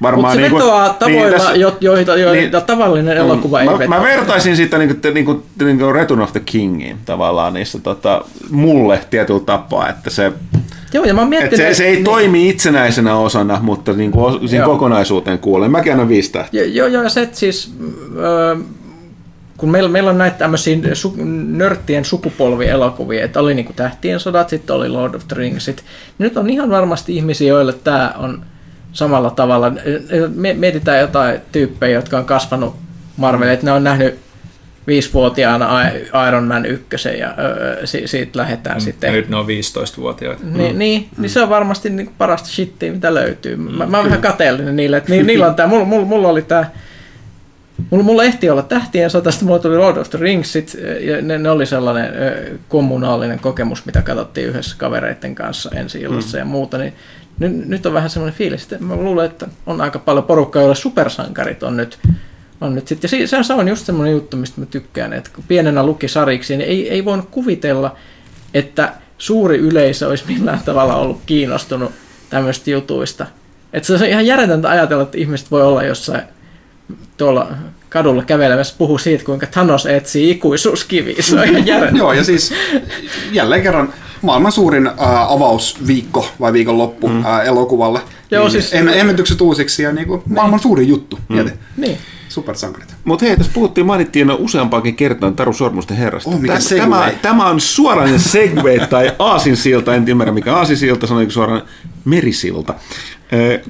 varmaan... Mutta se niin vetoaa tavoilla, niin, tässä, joita, joita niin, tavallinen elokuva ei mä, vetä. Mä vertaisin sitä niin kuin, niin kuin, niin kuin Return of the Kingiin tavallaan niissä tota, mulle tietyllä tapaa, että se... Joo, ja mä miettinyt, se, se ei niin, toimi itsenäisenä osana, mutta niin kuin, siinä kokonaisuuteen kuulen. Mäkin annan viisi tähtiä. Joo, joo, ja se, että siis... Öö, kun meillä, meillä on näitä tämmöisiä su, nörttien sukupolvielokuvia, että oli niinku Tähtien sodat, sitten oli Lord of the Ringsit, niin nyt on ihan varmasti ihmisiä, joille tämä on samalla tavalla. Mietitään jotain tyyppejä, jotka on kasvanut Marvel, että ne on nähnyt viisivuotiaana Iron Man ykkösen ja öö, si- siitä lähdetään mm. sitten. Ja nyt ne on 15-vuotiaita. Niin, mm. niin, mm. niin se on varmasti niin parasta shittiä, mitä löytyy. Mä, mä oon vähän kateellinen niille, että ni, niillä on tää, mulla, mulla, mulla oli tää Mulla, mulla ehti olla tähtien sota, sitten mulla tuli Lord of the Ringsit, ja ne, ne oli sellainen ö, kommunaalinen kokemus, mitä katsottiin yhdessä kavereiden kanssa ensi illassa mm. ja muuta, niin nyt, nyt on vähän semmoinen fiilis, että mä luulen, että on aika paljon porukkaa, joilla supersankarit on nyt on nyt sitten. Ja se, se on just semmoinen juttu, mistä mä tykkään, että kun pienenä luki sariksi, niin ei, ei voinut kuvitella, että suuri yleisö olisi millään tavalla ollut kiinnostunut tämmöistä jutuista. Että se on ihan järjetöntä ajatella, että ihmiset voi olla jossain tuolla kadulla kävelemässä puhuu siitä, kuinka Thanos etsii ikuisuuskiviä. Se on ihan järjetöntä. Joo, ja siis jälleen kerran maailman suurin äh, avausviikko vai viikonloppu mm. äh, elokuvalle. Joo, niin, siis... Ennätykset uusiksi ja niin kuin, maailman suurin juttu. Mm. Niin supersankarit. Mutta hei, tässä puhuttiin, mainittiin useampaakin kertaan Taru Sormusten herrasta. Oh, mikä tämä, tämä on suoraan segway tai aasinsilta, en ymmärrä mikä aasinsilta, sanoinko suoraan merisilta.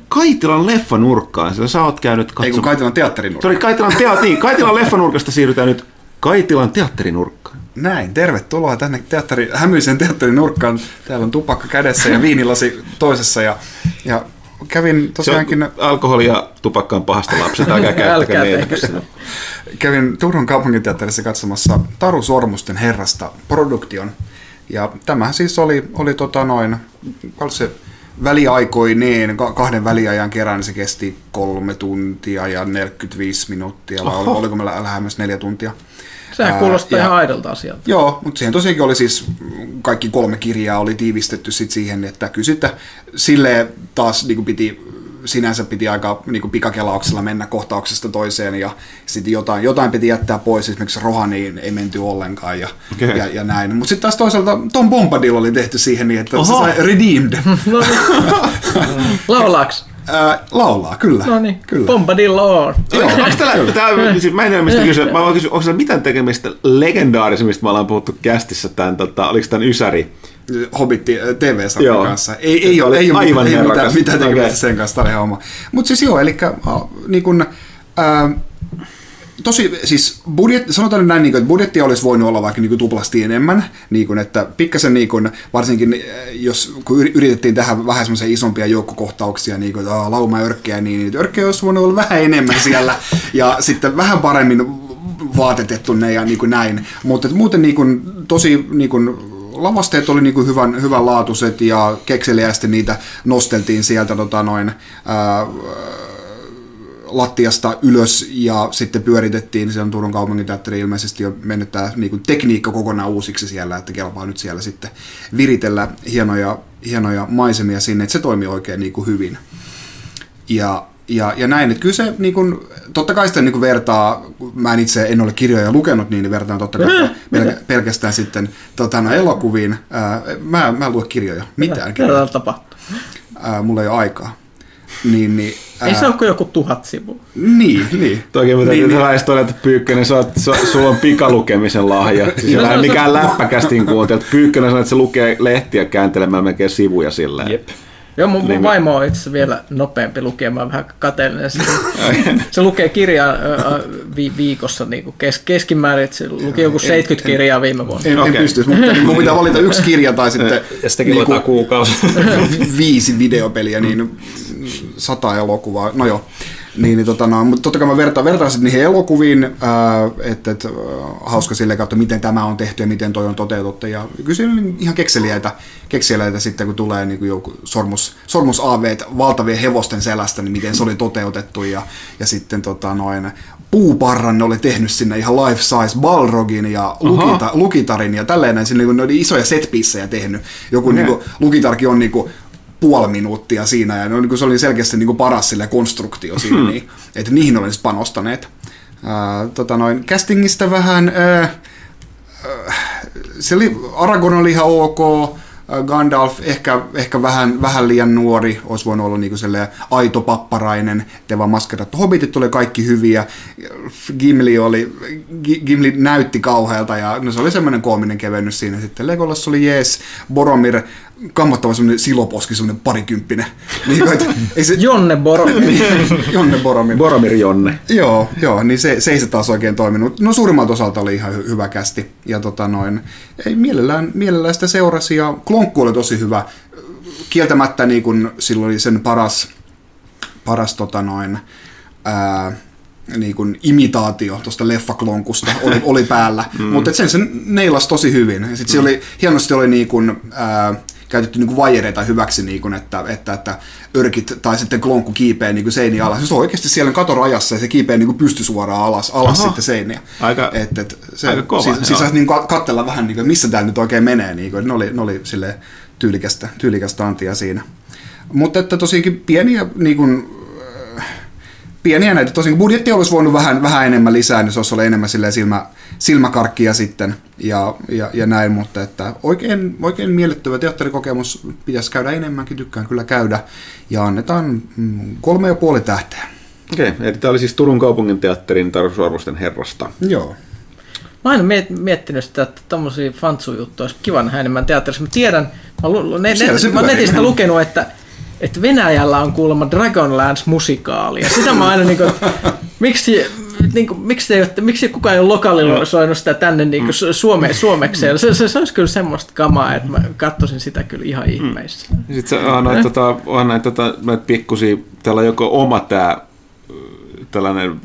Kaitilan leffanurkkaan, sillä sä oot käynyt katsomaan. Ei kun Kaitilan teatterinurkkaan. Sorry, Kaitilan, tea- niin, Kaitilan leffanurkasta siirrytään nyt Kaitilan teatterinurkkaan. Näin, tervetuloa tänne teatteri, hämyisen teatterinurkkaan. Täällä on tupakka kädessä ja viinilasi toisessa ja, ja kävin tosiaankin... Se on alkoholi ja tupakka on pahasta lapset, älkää käyttäkää niitä. Kävin Turun kaupunginteatterissa katsomassa Taru Sormusten herrasta produktion. Ja tämä siis oli, oli tota noin, se väliaikoineen, kahden väliajan kerran se kesti kolme tuntia ja 45 minuuttia, vai Oho. oliko meillä lähemmäs neljä tuntia. Sehän kuulostaa ja, ihan aidolta asialta. Joo, mutta siihen tosiaankin oli siis, kaikki kolme kirjaa oli tiivistetty sit siihen, että kyllä sitten silleen taas niin kuin piti sinänsä piti aika niin kuin pikakelauksella mennä kohtauksesta toiseen ja sitten jotain, jotain piti jättää pois, esimerkiksi Rohaniin ei menty ollenkaan ja, okay. ja, ja näin. Mutta sitten taas toisaalta Tom Bombadil oli tehty siihen niin, että Oho. se sai redeemed. No niin. Laulaaks? Ää, laulaa, kyllä. No niin, kyllä. Bombadillo on. Joo, onko tällä, tää, siis mä en tiedä mistä kysyä, mä vaan kysyä, onko siellä mitään tekemistä legendaarisimmista, me ollaan puhuttu kästissä tämän, tota, oliko tämän Ysäri? Hobitti TV-sarjan kanssa. Ei, ei ole, ei ole aivan ei mitään, mitään tekemistä okay. sen kanssa, tämä homma. Mutta siis joo, eli äh, niin kun, äh, tosi, siis budjet, sanotaan nyt näin, niin kuin, että budjettia olisi voinut olla vaikka niin kuin tuplasti enemmän, niin kuin, että pikkasen niin kuin, varsinkin eh, jos kun yritettiin tehdä vähän semmoisia isompia joukkokohtauksia, niin kuin että lauma örkkeä, niin, niin örkkeä olisi voinut olla vähän enemmän siellä ja sitten vähän paremmin vaatetettu ne ja niin kuin näin, mutta muuten niin kuin, tosi niin kuin, lavasteet oli niin kuin hyvän, hyvänlaatuiset ja kekseliästi niitä nosteltiin sieltä tota noin, ää, lattiasta ylös ja sitten pyöritettiin, se on Turun kaupunginteatteri ilmeisesti jo mennyt tämä niin tekniikka kokonaan uusiksi siellä, että kelpaa nyt siellä sitten viritellä hienoja, hienoja maisemia sinne, että se toimii oikein niin kuin hyvin. Ja, ja, ja näin, että kyllä se niin kuin, totta kai sitä niin kuin vertaa, mä en itse en ole kirjoja lukenut, niin vertaan totta kai pel- pelkästään sitten tota, no, elokuviin. Ää, mä, mä en lue kirjoja, mitään kirjoja. tapahtuu. Ää, mulla ei ole aikaa. Niin, niin, ää... Ei se ole kuin joku tuhat sivua. Niin, niin. Toki mä täytyy niin, niin. todeta, Pyykkönen, sä, sulla on pikalukemisen lahja. Siis no, ei mikään läppäkästin kuuntelija. Pyykkönen sanoo, että se lukee lehtiä kääntelemään melkein sivuja silleen. Jep. Joo, mun, niin vaimo on itse vielä nopeampi lukemaan, vähän kateellinen. Se, se lukee kirjaa vi, viikossa niin kuin kes, keskimäärin, että se luki joku 70 en, kirjaa viime vuonna. En, okay. en pysty, mutta mun pitää valita yksi kirja tai sitten ja sitäkin niin kuin, kuukausi. viisi videopeliä, niin sata elokuvaa. No joo. Niin, niin tota, no, mutta totta kai mä vertaan, vertaan sitten niihin elokuviin, että et, hauska sille kautta, miten tämä on tehty ja miten toi on toteutettu. Ja kyllä siinä on ihan kekseliäitä, kekseliäitä sitten, kun tulee niin kuin joku sormus, sormus AV valtavien hevosten selästä, niin miten se oli toteutettu. Ja, ja sitten tota, noin, puuparran ne oli tehnyt sinne ihan life size balrogin ja lukita, lukitarin ja tälleen sinne niin ne oli isoja setpissejä tehnyt. Joku niin kuin, lukitarki on niin kuin, puoli minuuttia siinä, ja niin kuin se oli selkeästi niin kuin paras sille konstruktio siinä, hmm. niin, että niihin olisi panostaneet. Ää, tota noin, castingista vähän, ää, se oli, Aragon oli ihan ok, Gandalf ehkä, ehkä vähän, vähän liian nuori, olisi voinut olla niinku aito papparainen, teva maskerattu. Hobbitit tuli kaikki hyviä. Gimli, oli, Gimli näytti kauhealta ja no, se oli semmoinen koominen kevennys siinä. Sitten Legolas oli jees, Boromir kammottava semmoinen siloposki, semmoinen parikymppinen. Niin, että, ei se... Jonne Boromir. Jonne Boromir. Boromir Jonne. Joo, joo, niin se, se ei se taas oikein toiminut. No suurimmalta osalta oli ihan hy- hyvä kästi. Ja tota noin, ei mielellään, mielellään sitä seurasi ja Klonkku oli tosi hyvä. Kieltämättä niin kun silloin oli sen paras, paras tota noin, ää, niin kuin imitaatio tuosta leffaklonkusta oli, oli päällä, mm. mutta sen se neilasi tosi hyvin. Sitten mm. oli, hienosti oli niin kuin, ää, käytetty niin vajereita hyväksi, niin kuin, että, että, että örkit tai sitten klonkku kiipeä niin kuin seiniä alas. Se on oikeasti siellä katorajassa ja se kiipeää niin kuin pystysuoraan alas, alas Aha. sitten seiniä. Aika, et, et se, aika kova. Siis, siis niin katsella vähän, niin kuin, missä tämä nyt oikein menee. Niin kuin, ne oli, ne oli tyylikästä, tyylikästä antia siinä. Mutta että tosiaankin pieniä niin kuin, pieniä näitä. Tosin budjetti olisi voinut vähän, vähän enemmän lisää, niin se olisi ollut enemmän silmä, silmäkarkkia sitten ja, ja, ja näin, mutta että oikein, oikein miellyttävä teatterikokemus pitäisi käydä enemmänkin, tykkään kyllä käydä ja annetaan mm, kolme ja puoli tähteä. Okei, okay, eli tämä oli siis Turun kaupungin teatterin Tarvisuarvosten herrasta. Joo. Mä oon miettinyt sitä, että tommosia fantsujuttuja olisi kiva nähdä enemmän teatterissa. Mä tiedän, mä, lu, ne, ne, mä netistä lukenut, että että Venäjällä on kuulemma Dragonlance-musikaali. Ja sitä mä aina niin kuin, miksi, niin kuin, miksi, ei, miksi kukaan ei ole lokalisoinut sitä tänne niin kuin Suome, suomekseen. Se, se, se, olisi kyllä semmoista kamaa, että mä katsoisin sitä kyllä ihan ihmeissä. Mm. Sitten se on näitä, tota, on näitä, tota, näitä pikkusia, täällä on joko oma tämä tällainen,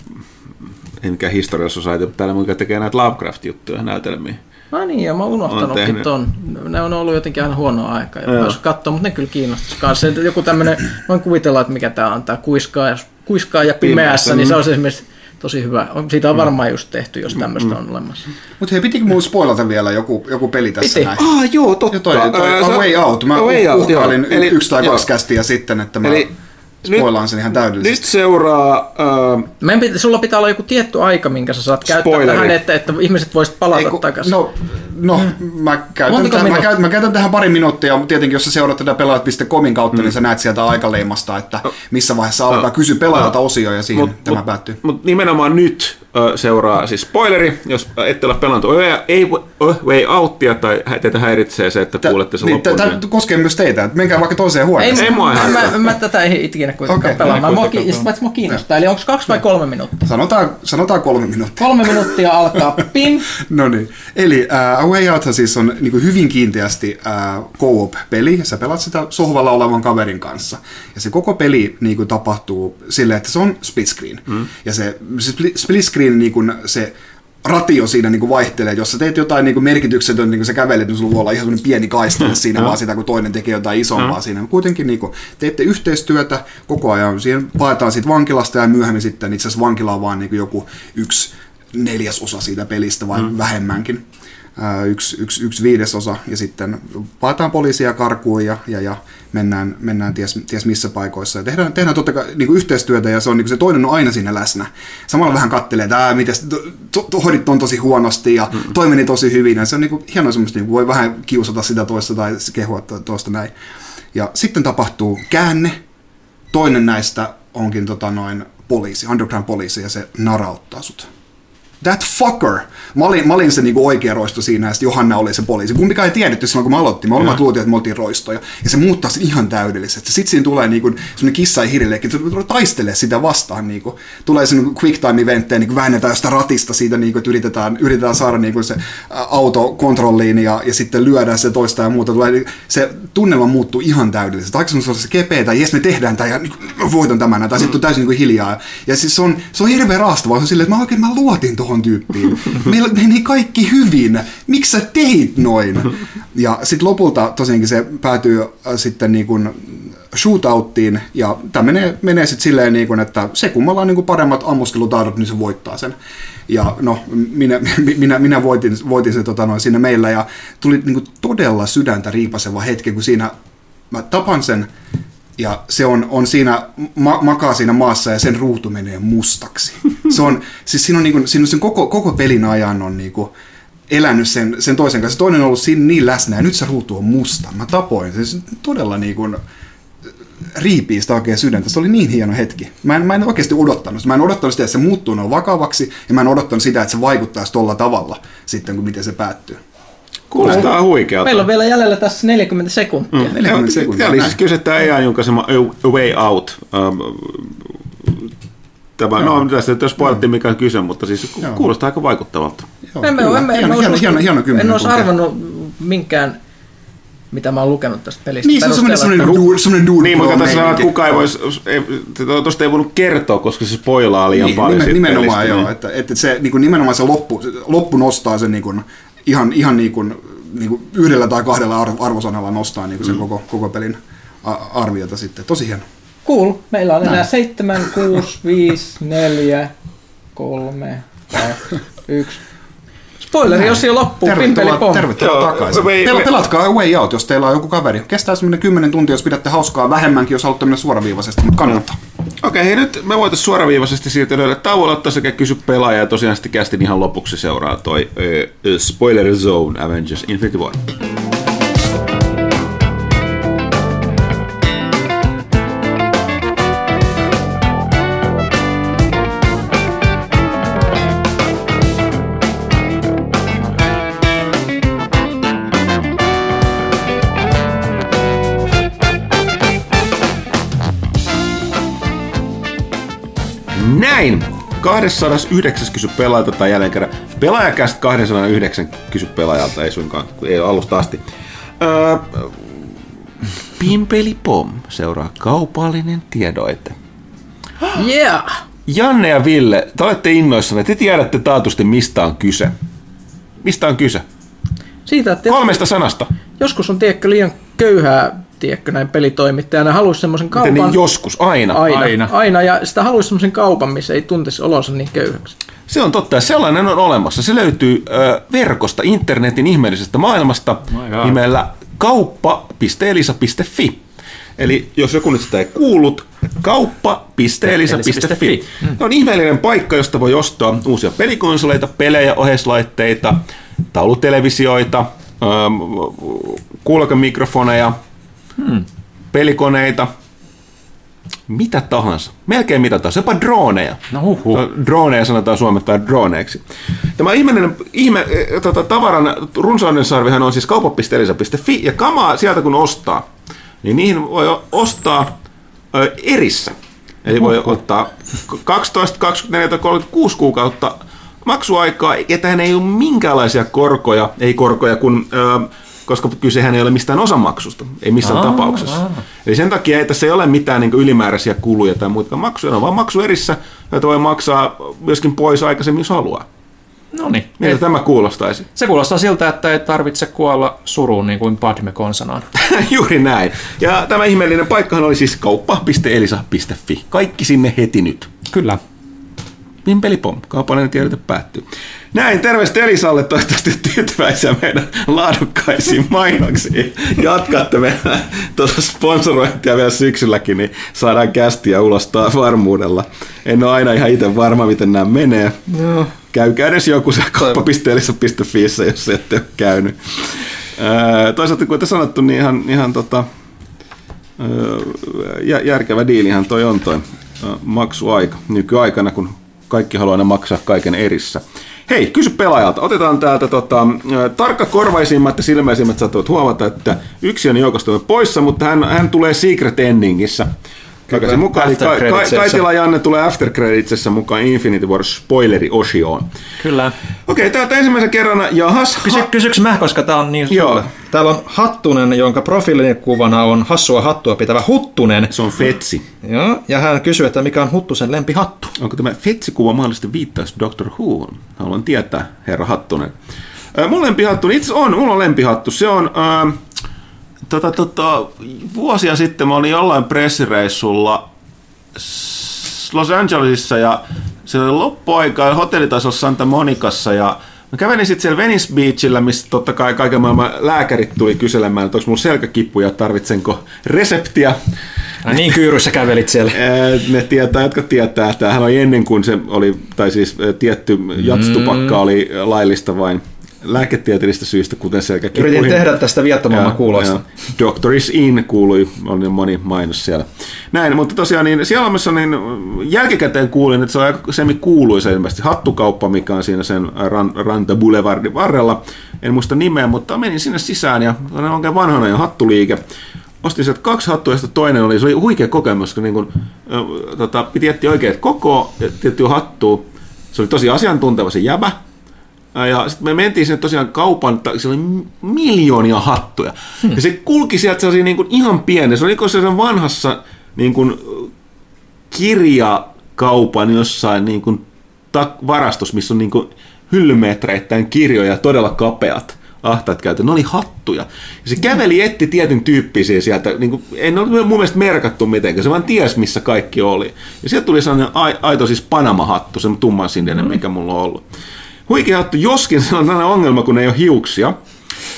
enkä historiassa osaa, täällä mikä tekee näitä Lovecraft-juttuja näytelmiä. No niin, ja mä oon unohtanutkin on ton. Ne on ollut jotenkin aina huonoa aikaa, ja päässyt katsoa, mutta ne kyllä kiinnostaisi kanssa. Joku tämmöinen, voin kuvitella, että mikä tämä on, tämä kuiskaa ja, kuiskaa ja pimeässä, pimeässä niin se on esimerkiksi tosi hyvä. Siitä on mm. varmaan just tehty, jos tämmöistä mm. on olemassa. Mutta hei, pitikö mun spoilata vielä joku, joku peli tässä Piti. näin? Ah, joo, totta. Ja toi, toi, uh, A Way Out. Mä way out, uhkailin Eli, yksi tai kaksi kästiä sitten, että mä... Eli Spoilaan sen ihan täydellisesti. Nyt seuraa... Uh, pitä, sulla pitää olla joku tietty aika, minkä sä saat käyttää spoileri. tähän, että, että ihmiset voisivat palata Eiku, takaisin. No, no mm. mä, käytän tähän, mä, käytän, mä käytän tähän pari minuuttia, mutta tietenkin jos sä seuraat tätä pelaajat.comin kautta, niin mm. niin sä näet sieltä aikaleimasta, että missä vaiheessa alkaa no. kysy pelaajalta no. osio ja siihen mut, tämä mut, päättyy. Mutta nimenomaan nyt seuraa siis spoileri, jos ette ole pelannut ei Way Outia tai teitä häiritsee se, että kuulette sen niin, Tämä koskee myös teitä, menkää vaikka toiseen huoneeseen. Ei, ei mua mä, mä, mä, tätä ei ikinä kuitenkaan okay. pelaa. Mä, mua, mua kiinnostaa, eli onko kaksi vai kolme minuuttia? Sanotaan, sanotaan kolme minuuttia. Kolme minuuttia alkaa, pim! no niin, eli uh, A Way Out siis on niin kuin hyvin kiinteästi uh, co-op-peli, sä pelaat sitä sohvalla olevan kaverin kanssa. Ja se koko peli niin kuin, tapahtuu silleen, että se on split screen. Mm. Ja se, se split screen niin kuin, se ratio siinä niin kuin vaihtelee. Jos sä teet jotain niin kuin merkityksetöntä, niin kuin sä kävelet, niin sulla voi olla ihan sellainen pieni kaistale siinä, vaan sitä, kun toinen tekee jotain isompaa siinä. Kuitenkin niin kuin, teette yhteistyötä koko ajan. Siihen paetaan siitä vankilasta ja myöhemmin sitten itse asiassa vankila on vaan niin kuin joku yksi neljäsosa siitä pelistä vai mm. vähemmänkin. Yksi, yksi, yksi viidesosa ja sitten paetaan poliisia karkuun ja, ja, ja mennään, mennään ties, ties missä paikoissa. Ja tehdään, tehdään totta kai niin yhteistyötä ja se, on, niin se toinen on aina siinä läsnä. Samalla vähän kattelee, että miten to, to, hoidit on tosi huonosti ja mm. toi meni tosi hyvin. Ja se on niin kuin, hienoa semmoista, niin kuin voi vähän kiusata sitä toista tai kehua toista näin. Ja sitten tapahtuu käänne. Toinen näistä onkin tota noin poliisi, underground poliisi, ja se narauttaa sut that fucker. Mä olin, mä olin se niinku oikea roisto siinä, ja sitten Johanna oli se poliisi. Kumpikaan ei tiedetty silloin, kun me aloittiin. Me olemme luultiin, että me oltiin roistoja. Ja se muuttaa sen ihan täydellisesti. Sitten siinä tulee niinku, semmoinen kissa ja hirilleekki, että taistelee sitä vastaan. Niinku. Tulee se niinku quick time eventtejä, niinku väännetään sitä ratista siitä, niinku, että yritetään, yritetään saada niinku se auto kontrolliin ja, ja sitten lyödään se toista ja muuta. Tulee, se tunnelma muuttuu ihan täydellisesti. Aikaisemmin se kepeä, tai jes me tehdään tämä ja niinku, voitan tämän, tai sitten on täysin niinku hiljaa. Ja siis se on, se on hirveän raastavaa. Se on silleen, että mä oikein mä luotin tuohon tuohon tyyppiin. Meillä meni kaikki hyvin. Miksi sä teit noin? Ja sitten lopulta tosiaankin se päätyy äh, sitten niin kuin shootouttiin, ja tämä menee, menee sitten silleen, niin kuin, että se kummalla on niin kuin paremmat ammuskelutaidot, niin se voittaa sen. Ja no, minä, minä, minä voitin, voitin se tota, noin, siinä meillä, ja tuli niin kuin todella sydäntä riipaseva hetki, kun siinä mä tapan sen ja se on, on siinä, ma, makaa siinä maassa ja sen ruutu menee mustaksi. Se on, siis siinä on, niin kuin, siinä on sen koko, koko pelin ajan on niin kuin, elänyt sen, sen toisen kanssa. Toinen on ollut siinä niin läsnä ja nyt se ruutu on musta. Mä tapoin. Se todella niin kuin, riipii sitä oikein sydäntä. Se oli niin hieno hetki. Mä en, mä en oikeasti odottanut. Mä en odottanut sitä, että se muuttuu noin vakavaksi, ja mä en odottanut sitä, että se vaikuttaisi tuolla tavalla sitten, kun miten se päättyy. Kuulostaa huikealta. Meillä on vielä jäljellä tässä 40 sekuntia. Mm. 40 sekuntia. Tämä oli siis kyse tämä AI julkaisema A Way Out. Um, Tämä, no, tästä jos spoilattiin mikä on kyse, mutta siis Joo. kuulostaa aika vaikuttavalta. Joo, en, en, en, hieno, hieno, hieno, hieno en olisi arvannut minkään mitä mä oon lukenut tästä pelistä. Niin, se on semmoinen, semmoinen, duur, semmoinen duur, Niin, mutta tässä että kukaan ei voisi, tuosta ei voinut kertoa, koska se spoilaa liian niin, paljon. Nimen, nimenomaan pelistä, joo, niin. että, että se niin kuin, nimenomaan se loppu, loppu nostaa sen niin kuin, ihan, ihan niin kuin, niin kuin yhdellä tai kahdella arvosanalla nostaa niin kuin sen mm. koko, koko pelin arviota sitten. Tosi hieno. Cool. Meillä on enää 7, 6, 5, 4, 3, 2, 1. Spoileri, jos jo loppuu, tervetuloa, pom. tervetuloa Joo, takaisin. Me, Pel- pelatkaa Way Out, jos teillä on joku kaveri. Kestää semmoinen 10 tuntia, jos pidätte hauskaa vähemmänkin, jos haluatte mennä suoraviivaisesti, mutta kannattaa. Okei, okay, hei nyt me voitaisiin suoraviivaisesti siirtyä tauolle, ottaa sekä kysy pelaaja ja tosiaan sitten kästin ihan lopuksi seuraa toi uh, Spoiler Zone Avengers Infinity War. Näin! 209 kysy pelaajalta tai jälleen kerran. Pelaajakästä 209 kysy pelaajalta, ei suinkaan, ei ole alusta asti. Öö, Pimpeli Pom seuraa kaupallinen tiedoite. Yeah! Janne ja Ville, te olette innoissanne. Te tiedätte taatusti, mistä on kyse. Mistä on kyse? Siitä, että Kolmesta sanasta. Joskus on tiedätkö liian köyhää tiedätkö, näin pelitoimittajana haluaisi semmoisen kaupan... Miten niin joskus, aina. aina. Aina, aina ja sitä haluaisi semmoisen kaupan, missä ei tuntisi olonsa niin köyhäksi. Se on totta, ja sellainen on olemassa. Se löytyy ö, verkosta, internetin ihmeellisestä maailmasta nimellä kauppa.elisa.fi. Eli jos joku nyt sitä ei kuullut, kauppa.elisa.fi. Hmm. on ihmeellinen paikka, josta voi ostaa uusia pelikonsoleita, pelejä, oheislaitteita, taulutelevisioita, kuulokemikrofoneja, Hmm. Pelikoneita, mitä tahansa. Melkein mitä tahansa, jopa droneja. No huhu. Droneja sanotaan suomettaan droneeksi. Tämä ihmeinen, ihme, eh, tota, tavaran runsauden sarvihan on siis kauppa.elisa.fi ja kamaa sieltä kun ostaa, niin niihin voi ostaa ö, erissä. Eli voi ottaa 12, 24 tai 36 kuukautta maksuaikaa, ja tähän ei ole minkäänlaisia korkoja, ei korkoja, kun ö, koska kysehän ei ole mistään osamaksusta, ei missään aa, tapauksessa. Aa. Eli sen takia ei tässä ei ole mitään niin ylimääräisiä kuluja tai muuta maksuja, on vaan maksu erissä, joita voi maksaa myöskin pois aikaisemmin, jos haluaa. No niin. Miltä tämä kuulostaisi? Se kuulostaa siltä, että ei tarvitse kuolla suruun niin kuin Padme konsanaan. Juuri näin. Ja tämä ihmeellinen paikkahan oli siis kauppa.elisa.fi. Kaikki sinne heti nyt. Kyllä. Pimpelipom, kaupallinen tiedote päättyy. Näin, terveistä Elisalle, toivottavasti tyytyväisiä meidän laadukkaisiin mainoksiin. Jatkatte meidän tuota sponsorointia vielä syksylläkin, niin saadaan kästiä ulos taas varmuudella. En ole aina ihan itse varma, miten nämä menee. No. Käykää edes joku se kauppa.elisa.fi, jos se ette ole käynyt. toisaalta, kuten sanottu, niin ihan, ihan tota, järkevä diilihan toi on toi maksuaika nykyaikana, kun kaikki haluaa aina maksaa kaiken erissä. Hei, kysy pelaajalta. Otetaan täältä tota, tarkka korvaisimmat ja silmäisimmät saattavat huomata, että yksi on joukosta poissa, mutta hän, hän tulee Secret Endingissä takaisin mukaan. Eli Ka- Ka- Kaitila Janne tulee After Creditsessä mukaan Infinity War spoileri-osioon. Kyllä. Okei, okay, täältä ensimmäisen kerran, jahas. Kysy, kysyks mä, koska tää on niin Joo. Sulle. Täällä on Hattunen, jonka profiilikuvana on hassua hattua pitävä Huttunen. Se on Fetsi. Joo, ja hän kysyy, että mikä on Huttusen lempihattu. Onko tämä Fetsi-kuva mahdollisesti viittaus Doctor Whoon? Haluan tietää, herra Hattunen. Mun lempihattu, itse on, mulla on lempihattu. Se on... Äh, tota, tota, vuosia sitten mä olin jollain pressireissulla Los Angelesissa ja se oli loppuaikaa hotellitasolla Santa Monicassa ja Mä kävelin sitten siellä Venice Beachillä, missä totta kai kaiken maailman lääkärit tuli kyselemään, että onko mulla selkäkippu ja tarvitsenko reseptiä. Ai niin kyyryssä kävelit siellä. Ne tietää, jotka tietää. Tämähän oli ennen kuin se oli, tai siis tietty jatstupakka mm. oli laillista vain lääketieteellistä syistä, kuten selkäkipuihin. Yritin tehdä tästä viattomamman kuulosta. Doctor is in kuului, oli moni mainos siellä. Näin, mutta tosiaan niin siellä on niin jälkikäteen kuulin, että se on aika semmi kuuluisa ilmeisesti hattukauppa, mikä on siinä sen Ran, Ranta Boulevardin varrella. En muista nimeä, mutta menin sinne sisään ja on oikein vanhana ja hattuliike ostin sieltä kaksi hattua, ja toinen oli, se oli huikea kokemus, kun niin kuin, tota, piti etsiä oikein koko tiettyä hattua. Se oli tosi asiantunteva se jäbä. Ja sitten me mentiin sinne tosiaan kaupan, siellä oli miljoonia hattuja. Hmm. Ja se kulki sieltä sellaisia niin kuin ihan pieni, se oli niin sellaisen vanhassa niin kuin kirjakaupan jossain niin kuin varastossa, missä on niin kuin hyllymetreittäin kirjoja, todella kapeat ahtaat käytä, ne oli hattuja. Ja se käveli etti tietyn tyyppisiä sieltä, niin kuin, ei ne ole mun mielestä merkattu mitenkään, se vaan ties missä kaikki oli. Ja sieltä tuli sellainen aito siis Panama-hattu, se tumman sininen, mm. mikä mulla on ollut. Huikea hattu, joskin se on sellainen ongelma, kun ei ole hiuksia.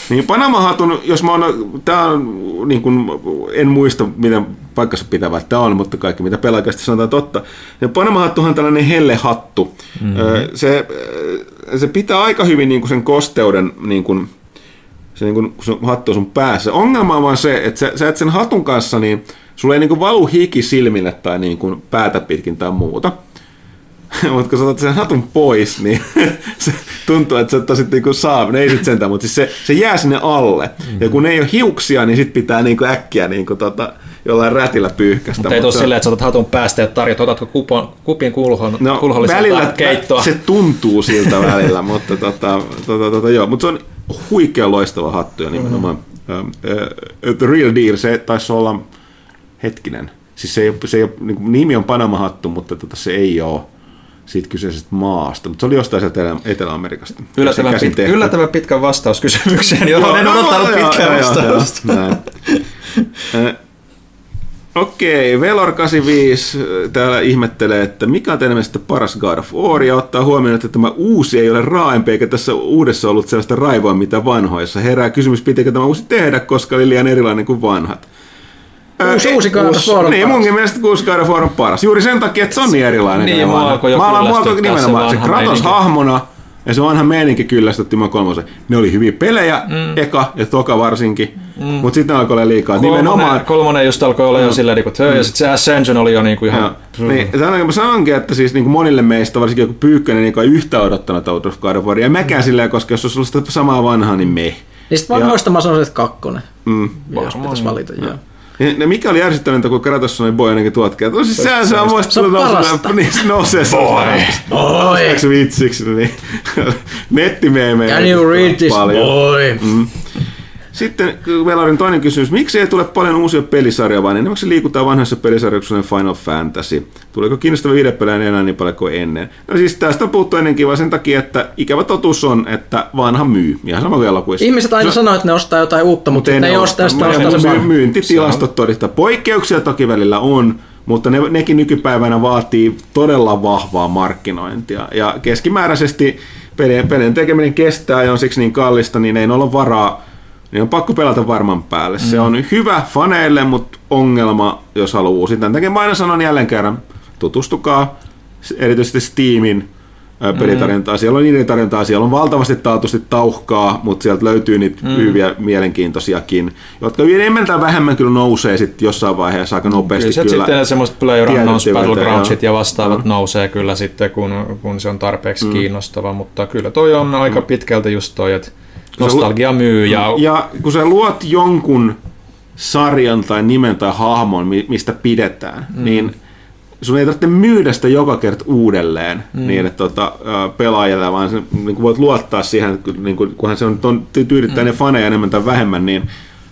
Niin Panama-hatun, jos mä oon, tää on, niin kuin, en muista miten paikkansa pitävä tämä on, mutta kaikki mitä pelaajakästi sanotaan totta. Ja Panama-hattuhan on tällainen hellehattu. Mm-hmm. Se, se pitää aika hyvin niin kuin sen kosteuden, niin kuin, se, niin kuin, kun se hattu on sun päässä. Ongelma on vaan se, että sä, sä et sen hatun kanssa, niin sulla ei niin kuin valu hiki silmille tai niin kuin päätä pitkin tai muuta. mutta kun sä otat sen hatun pois, niin se tuntuu, että se tosi niin kuin saa, ne ei sit sentään, mutta siis se, se jää sinne alle. Mm-hmm. Ja kun ei ole hiuksia, niin sit pitää niin kuin äkkiä niin kuin tota, jollain rätillä pyyhkästä. Mutta ei tule silleen, että sä otat hatun päästä ja tarjot, otatko kupon, kupin kulhon, no, välillä keittoa. Se tuntuu siltä välillä, mutta tota, tota, tota, joo, mutta se on huikea loistava hattu ja nimenomaan mm-hmm. uh, The Real Deal, se taisi olla hetkinen. Siis se ei, se ei niin nimi on Panama-hattu, mutta tota, se ei ole siitä kyseisestä maasta, mutta se oli jostain sieltä Etelä-Amerikasta. Yllättävän, pit, yllättävän pitkä vastaus kysymykseen, johon en odottanut pitkää vastausta. Okei, Velor85 täällä ihmettelee, että mikä on teidän mielestä paras God of War, ja ottaa huomioon, että tämä uusi ei ole raaempi, eikä tässä uudessa ollut sellaista raivoa, mitä vanhoissa. Herää kysymys, pitikö tämä uusi tehdä, koska oli liian erilainen kuin vanhat. Uusi, uusi God of War Niin, munkin mielestä uusi God of War on paras. Juuri sen takia, että se on niin erilainen. Niin, mua alkoi jo Mä alan nimenomaan se Kratos hahmona, ja se vanha meininki kyllästytti mua kolmosen. Ne oli hyviä pelejä, mm. eka ja toka varsinkin, mm. mutta sitten alkoi olla liikaa. Kolmonen, Nimenomaan... kolmonen just alkoi olla mm. jo silleen, että mm. ja sitten se Ascension oli jo niinku ihan... Ja, niin, ja mä sanonkin, että siis niinku monille meistä, varsinkin joku Pyykkönen, niin ei yhtä odottanut Out of God of War. Ja mäkään mm. silleen, koska jos olisi ollut sitä samaa vanhaa, niin me. Niin sitten vanhoista ja... mä sanoisin, että kakkonen. Mm. Jos pitäisi valita, joo. Ja mikä oli ärsyttävintä, kun Kratos sanoi Boy ainakin. No siis sehän se on muista se on parasta. Niin se nousee Boy. Boy. vitsiksi, niin nettimeemejä. Can you read this, paljon. boy? Mm. Sitten Velarin toinen kysymys. Miksi ei tule paljon uusia pelisarjoja, vaan enemmän liikutaan vanhassa pelisarjoissa Final Fantasy? Tuleeko kiinnostava videopelejä enää niin paljon kuin ennen? No siis tästä on puhuttu ennenkin vaan sen takia, että ikävä totuus on, että vanha myy. Ihan sama kuin elokuvissa. Ihmiset aina no, sanoo, että ne ostaa jotain uutta, mutta, mutta ne ei osta sitä ostaa se Myyntitilastot todistaa. Poikkeuksia toki välillä on, mutta ne, nekin nykypäivänä vaatii todella vahvaa markkinointia. Ja keskimääräisesti pelien, pelien tekeminen kestää ja on siksi niin kallista, niin ei ole varaa niin on pakko pelata varman päälle. Mm. Se on hyvä faneille, mutta ongelma, jos haluaa uusia. Tämän takia mä aina sanon jälleen kerran, tutustukaa erityisesti Steamin pelitarjontaa. Mm. Siellä on niiden tarjontaa, siellä on valtavasti taatusti tauhkaa, mutta sieltä löytyy niitä mm. hyviä, mielenkiintoisiakin, jotka enemmän tai vähemmän kyllä nousee sitten jossain vaiheessa aika nopeasti. Kyllä, kyllä sitten semmoiset PlayerUnknown's Battlegroundsit ja vastaavat mm. nousee kyllä sitten, kun, kun se on tarpeeksi mm. kiinnostava, mutta kyllä toi on aika mm. pitkälti just toi, että Nostalgia myy. Ja... ja kun sä luot jonkun sarjan tai nimen tai hahmon, mistä pidetään, mm. niin sun ei tarvitse myydä sitä joka kerta uudelleen mm. niin, että tota, pelaajalle, vaan se, niin kuin voit luottaa siihen, niin kuin, kunhan se on, on tyydyttää mm. ne faneja enemmän tai vähemmän, niin,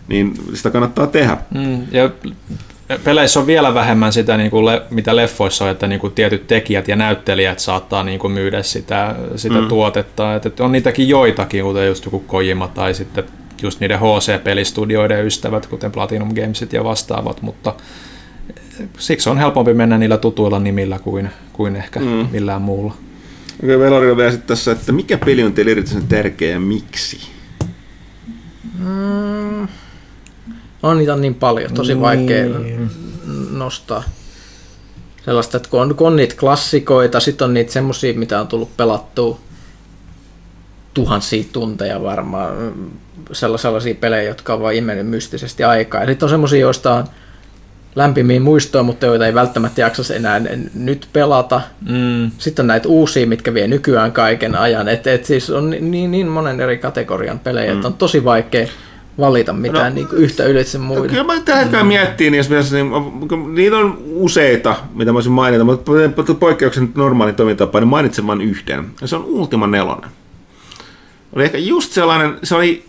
niin sitä kannattaa tehdä. Mm. Ja peleissä on vielä vähemmän sitä, niin kuin le, mitä leffoissa on, että niin kuin tietyt tekijät ja näyttelijät saattaa niin kuin myydä sitä, sitä mm. tuotetta. Että on niitäkin joitakin, kuten just joku Kojima tai sitten just niiden HC-pelistudioiden ystävät, kuten Platinum Gamesit ja vastaavat, mutta siksi on helpompi mennä niillä tutuilla nimillä kuin, kuin ehkä mm. millään muulla. Okei, okay, Velori vielä sitten tässä, että mikä peli on teille erityisen tärkeä ja miksi? Mm. On niitä on niin paljon, tosi niin. vaikea nostaa. Sellaista, että kun on, kun on niitä klassikoita, sitten on niitä semmosia, mitä on tullut pelattua tuhansia tunteja varmaan sellaisia pelejä, jotka on vain imennyt mystisesti aikaa. Ja sitten on semmoisia, joista on lämpimiä muistoja, mutta joita ei välttämättä jaksa enää nyt pelata. Mm. Sitten on näitä uusia, mitkä vie nykyään kaiken ajan. Et, et siis on niin, niin monen eri kategorian pelejä, mm. että on tosi vaikea valita mitään no, niin kuin yhtä ylitse muiden. Kyllä mä tällä hetkellä miettii, niin, niin niitä on useita, mitä mä voisin mainita, mutta poikkeuksen normaali toimintapa, niin mainitsen vain yhden. Ja se on Ultima 4. Oli ehkä just sellainen, se oli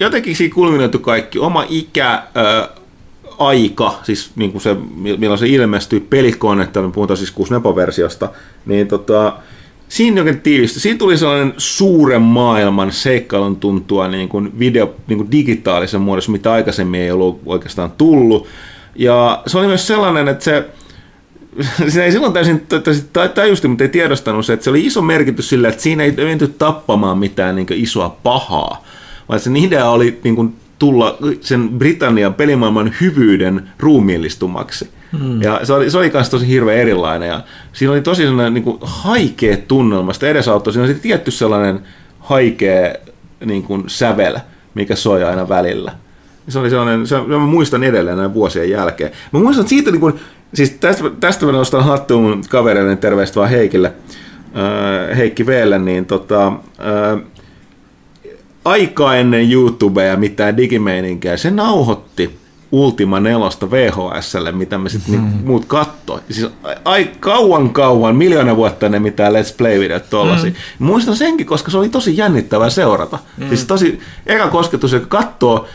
jotenkin siinä kulminoitu kaikki, oma ikä, äh, aika, siis niin kuin se, milloin se ilmestyi, pelikone, että me puhutaan siis 6 versiosta niin tota, siinä jokin tiivistä. Siinä tuli sellainen suuren maailman seikkailun tuntua niin kuin video, niin kuin digitaalisen muodossa, mitä aikaisemmin ei ollut oikeastaan tullut. Ja se oli myös sellainen, että se, se ei silloin täysin, tajusti, mutta ei tiedostanut se, että se oli iso merkitys sillä, että siinä ei menty tappamaan mitään niin isoa pahaa, vaan sen idea oli niin kuin tulla sen Britannian pelimaailman hyvyyden ruumiillistumaksi. Hmm. Ja se oli, se oli myös tosi hirveän erilainen ja siinä oli tosi sellainen niin kuin haikea tunnelma, sitä edesauttoi. Siinä oli tietty sellainen haikea niin kuin sävel, mikä soi aina välillä. Se oli sellainen, se, mä muistan edelleen näin vuosien jälkeen. Mä muistan siitä, niin kuin, siis tästä, tästä mä nostan hattuun mun kavereiden terveistä vaan Heikille, äh, Heikki Veelle, niin tota, äh, aikaa ennen YouTubea ja mitään digimeininkiä, se nauhoitti Ultima 4 VHSlle, mitä me sitten mm. niin muut kattoi. Siis ai, kauan kauan, miljoona vuotta ennen mitään Let's Play-videot tollasia. Mm. Muistan senkin, koska se oli tosi jännittävää seurata. Mm. Siis tosi eka kosketus, joka katsoo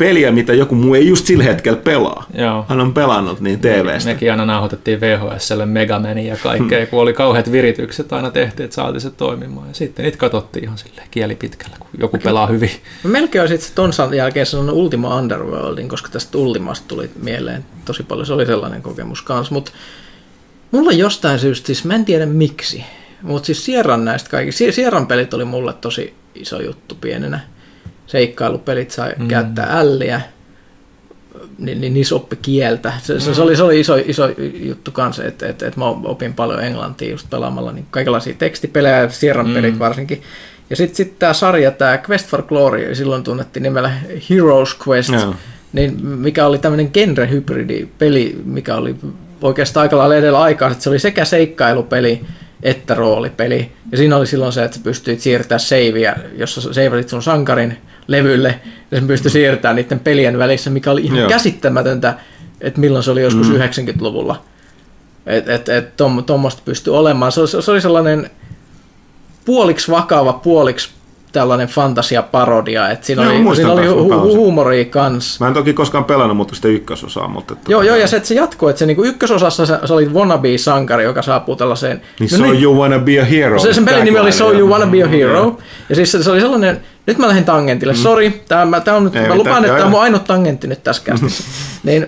peliä, mitä joku muu ei just sillä hetkellä pelaa. Joo. Hän on pelannut niin TVstä. mekin aina nauhoitettiin VHSlle Megamania ja kaikkea, kun oli kauheat viritykset aina tehtiin, että saatiin se toimimaan. Ja sitten niitä katsottiin ihan sille kieli pitkällä, kun joku okay. pelaa hyvin. Mä melkein olisin sitten ton jälkeen sanonut Ultima Underworldin, koska tästä Ultimasta tuli mieleen tosi paljon. Se oli sellainen kokemus kanssa, mutta mulla jostain syystä, siis mä en tiedä miksi, mutta siis Sierran näistä kaikista, Sierran pelit oli mulle tosi iso juttu pienenä seikkailupelit sai mm. käyttää älliä, niin, niin niissä oppi kieltä. Se, se, se, oli, se oli iso, iso juttu kanssa, että et, et mä opin paljon englantia just pelaamalla niin kaikenlaisia tekstipelejä, Sierran mm. pelit varsinkin. Ja sitten sit tämä sarja, tämä Quest for Glory, silloin tunnettiin nimellä Heroes Quest, no. niin mikä oli tämmöinen genre-hybridi-peli, mikä oli oikeastaan aika lailla edellä aikaa, että se oli sekä seikkailupeli, että roolipeli. Ja siinä oli silloin se, että sä pystyit siirtämään seiviä, jossa seivasit sun sankarin levylle, ja sen pystyi siirtämään niiden pelien välissä, mikä oli ihan Joo. käsittämätöntä, että milloin se oli joskus mm. 90-luvulla. Että et, et, tuommoista pystyi olemaan. Se, se, se oli sellainen puoliksi vakava, puoliksi tällainen fantasiaparodia, että siinä joo, oli, siinä oli hu- huumoria kans. Mä en toki koskaan pelannut, mutta sitä ykkösosaa. Mutta että joo, joo, ja se, että se jatkuu, että se niinku ykkösosassa se, se oli wannabe-sankari, joka saapuu tällaiseen... Niin no, So niin, You Wanna Be a Hero. Se, sen pelin nimi oli So You Wanna Be a Hero, ja siis se, se oli sellainen, nyt mä lähdin tangentille, mm. sori, tämä, tämä on nyt, Ei mä lupaan, että tämä on mun ainut tangentti nyt tässä kästissä. niin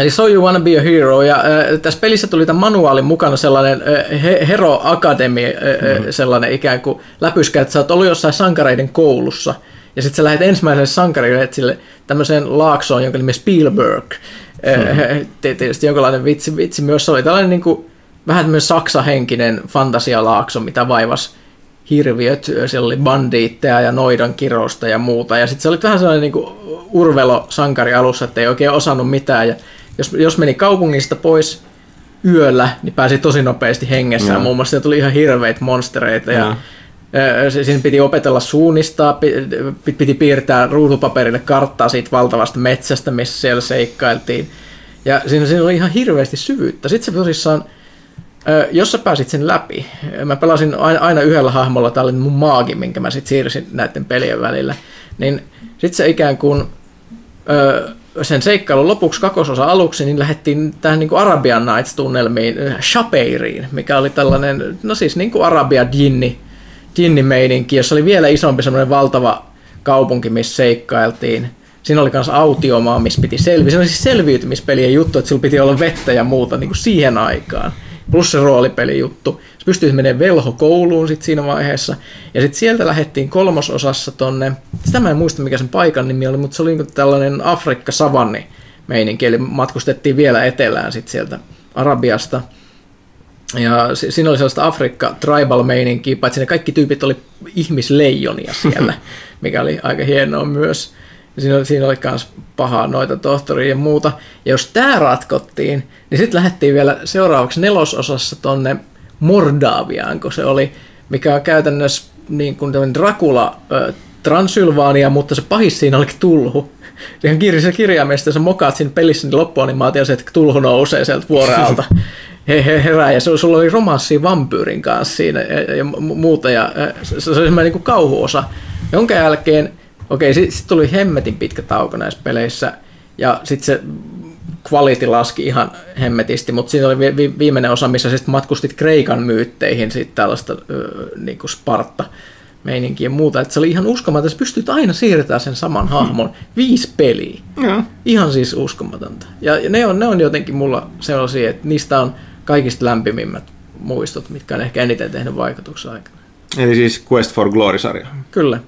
Eli So You Wanna Be a Hero, ja äh, tässä pelissä tuli tämän manuaalin mukana sellainen äh, Hero Academy, äh, mm-hmm. sellainen ikään kuin läpyskä, että sä oot ollut jossain sankareiden koulussa, ja sitten sä lähdet ensimmäiselle sankarille sille tämmöiseen laaksoon, jonka nimi Spielberg. Mm-hmm. Tietysti jonkinlainen vitsi, vitsi myös se oli tällainen niin kuin, vähän tämmöinen saksahenkinen fantasialaakso, mitä vaivas hirviöt, siellä oli bandiitteja ja noidan kirosta ja muuta, ja sitten se oli vähän sellainen niin kuin urvelo-sankari alussa, että ei oikein osannut mitään, ja jos, jos meni kaupungista pois yöllä, niin pääsi tosi nopeasti hengessä. Muun muassa tuli ihan hirveitä monstereita. Ja, ja siinä piti opetella suunnistaa, piti piirtää ruutupaperille karttaa siitä valtavasta metsästä, missä siellä seikkailtiin. Ja siinä, siinä oli ihan hirveästi syvyyttä. Sitten se tosissaan, jos sä pääsit sen läpi, mä pelasin aina, aina yhdellä hahmolla, tämä oli mun maagi, minkä mä sitten siirsin näiden pelien välillä, niin sitten se ikään kuin sen seikkailun lopuksi kakososa aluksi, niin lähdettiin tähän niin kuin Arabian Nights-tunnelmiin, Shapeiriin, mikä oli tällainen, no siis niin kuin Arabia Jinni, Jinni-meininki, jossa oli vielä isompi semmoinen valtava kaupunki, missä seikkailtiin. Siinä oli myös autiomaa, missä piti selviä. Se oli siis selviytymispelien juttu, että sillä piti olla vettä ja muuta niin kuin siihen aikaan plus se roolipelijuttu. Se pystyi menemään velhokouluun sit siinä vaiheessa. Ja sitten sieltä lähdettiin kolmososassa tonne, sitä mä en muista mikä sen paikan nimi oli, mutta se oli niinku tällainen Afrikka-savanni meininki, eli matkustettiin vielä etelään sitten sieltä Arabiasta. Ja siinä oli sellaista Afrikka tribal meininkiä, paitsi ne kaikki tyypit oli ihmisleijonia siellä, mikä oli aika hienoa myös. Siinä oli, siinä oli myös pahaa noita tohtoria ja muuta. Ja jos tämä ratkottiin, niin sitten lähdettiin vielä seuraavaksi nelososassa tonne Mordaviaan, kun se oli, mikä on käytännössä niin kuin Dracula Transylvania, mutta se pahis siinä olikin tulhu. Siihen kirjassa kirjaimesta, sä mokaat siinä pelissä, niin loppuanimaatio se, että tulhu nousee sieltä vuoren alta. He, he, herää, ja sulla oli romanssi vampyyrin kanssa siinä ja, ja muuta, ja se, se oli semmoinen niin kauhuosa, jonka jälkeen, okei, sitten sit tuli hemmetin pitkä tauko näissä peleissä, ja sitten se quality laski ihan hemmetisti, mutta siinä oli vi- vi- viimeinen osa, missä sitten matkustit Kreikan myytteihin, sitten tällaista niin kuin Sparta meininkiä ja muuta. Että se oli ihan uskomatonta, että sä pystyt aina siirtämään sen saman hahmon. Viisi peliä. Ja. Ihan siis uskomatonta. Ja, ja ne, on, ne on jotenkin mulla sellaisia, että niistä on kaikista lämpimimmät muistot, mitkä on ehkä eniten tehnyt vaikutuksen aikana. Eli siis Quest for Glory-sarja. Kyllä.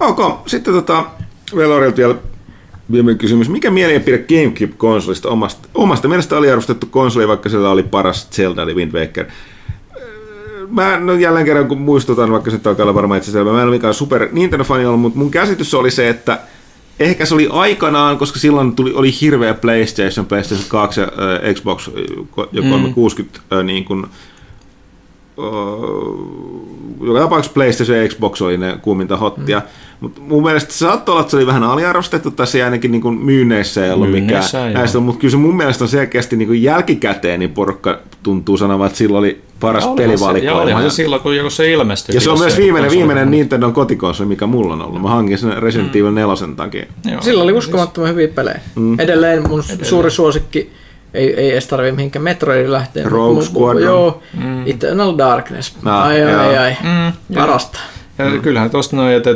Ok, sitten tota, Velorilta vielä viimeinen kysymys. Mikä mielipide GameCube-konsolista omasta, omasta mielestä oli arvostettu konsoli, vaikka sillä oli paras Zelda eli Wind Waker? Mä no jälleen kerran kun muistutan, vaikka se alkaa olla varmaan itse selvä, mä en ole mikään super Nintendo-fani ollut, mutta mun käsitys oli se, että ehkä se oli aikanaan, koska silloin tuli, oli hirveä PlayStation, PlayStation 2 ja äh, Xbox ja 360 mm. äh, niin kuin, äh, joka tapauksessa PlayStation ja Xbox oli ne kuuminta hottia. Mm. Mutta mun mielestä se saattoi olla, että se oli vähän aliarvostettu tässä ainakin niin kuin myynneissä ei ollut mikään näistä, mutta kyllä se mun mielestä on selkeästi niin kuin jälkikäteen, niin porukka tuntuu sanomaan, että silloin oli paras ja pelivalikoima. Ja olihan se silloin, kun joku se ilmestyi. Ja se on myös viimeinen, viimeinen Nintendo kotikonsoli, mikä mulla on ollut. Mä hankin sen Resident mm. Evil 4 takia. Joo, silloin oli uskomattoman hyviä pelejä. Mm. Edelleen mun Edelleen. suuri suosikki ei, ei edes tarvitse mihinkään Metroidin lähteä. Rogue Squadron. Joo, mm. Eternal Darkness. Ah, ai, ai, ai, ai. Mm, Parasta. Ja mm. kyllähän tuosta noin, että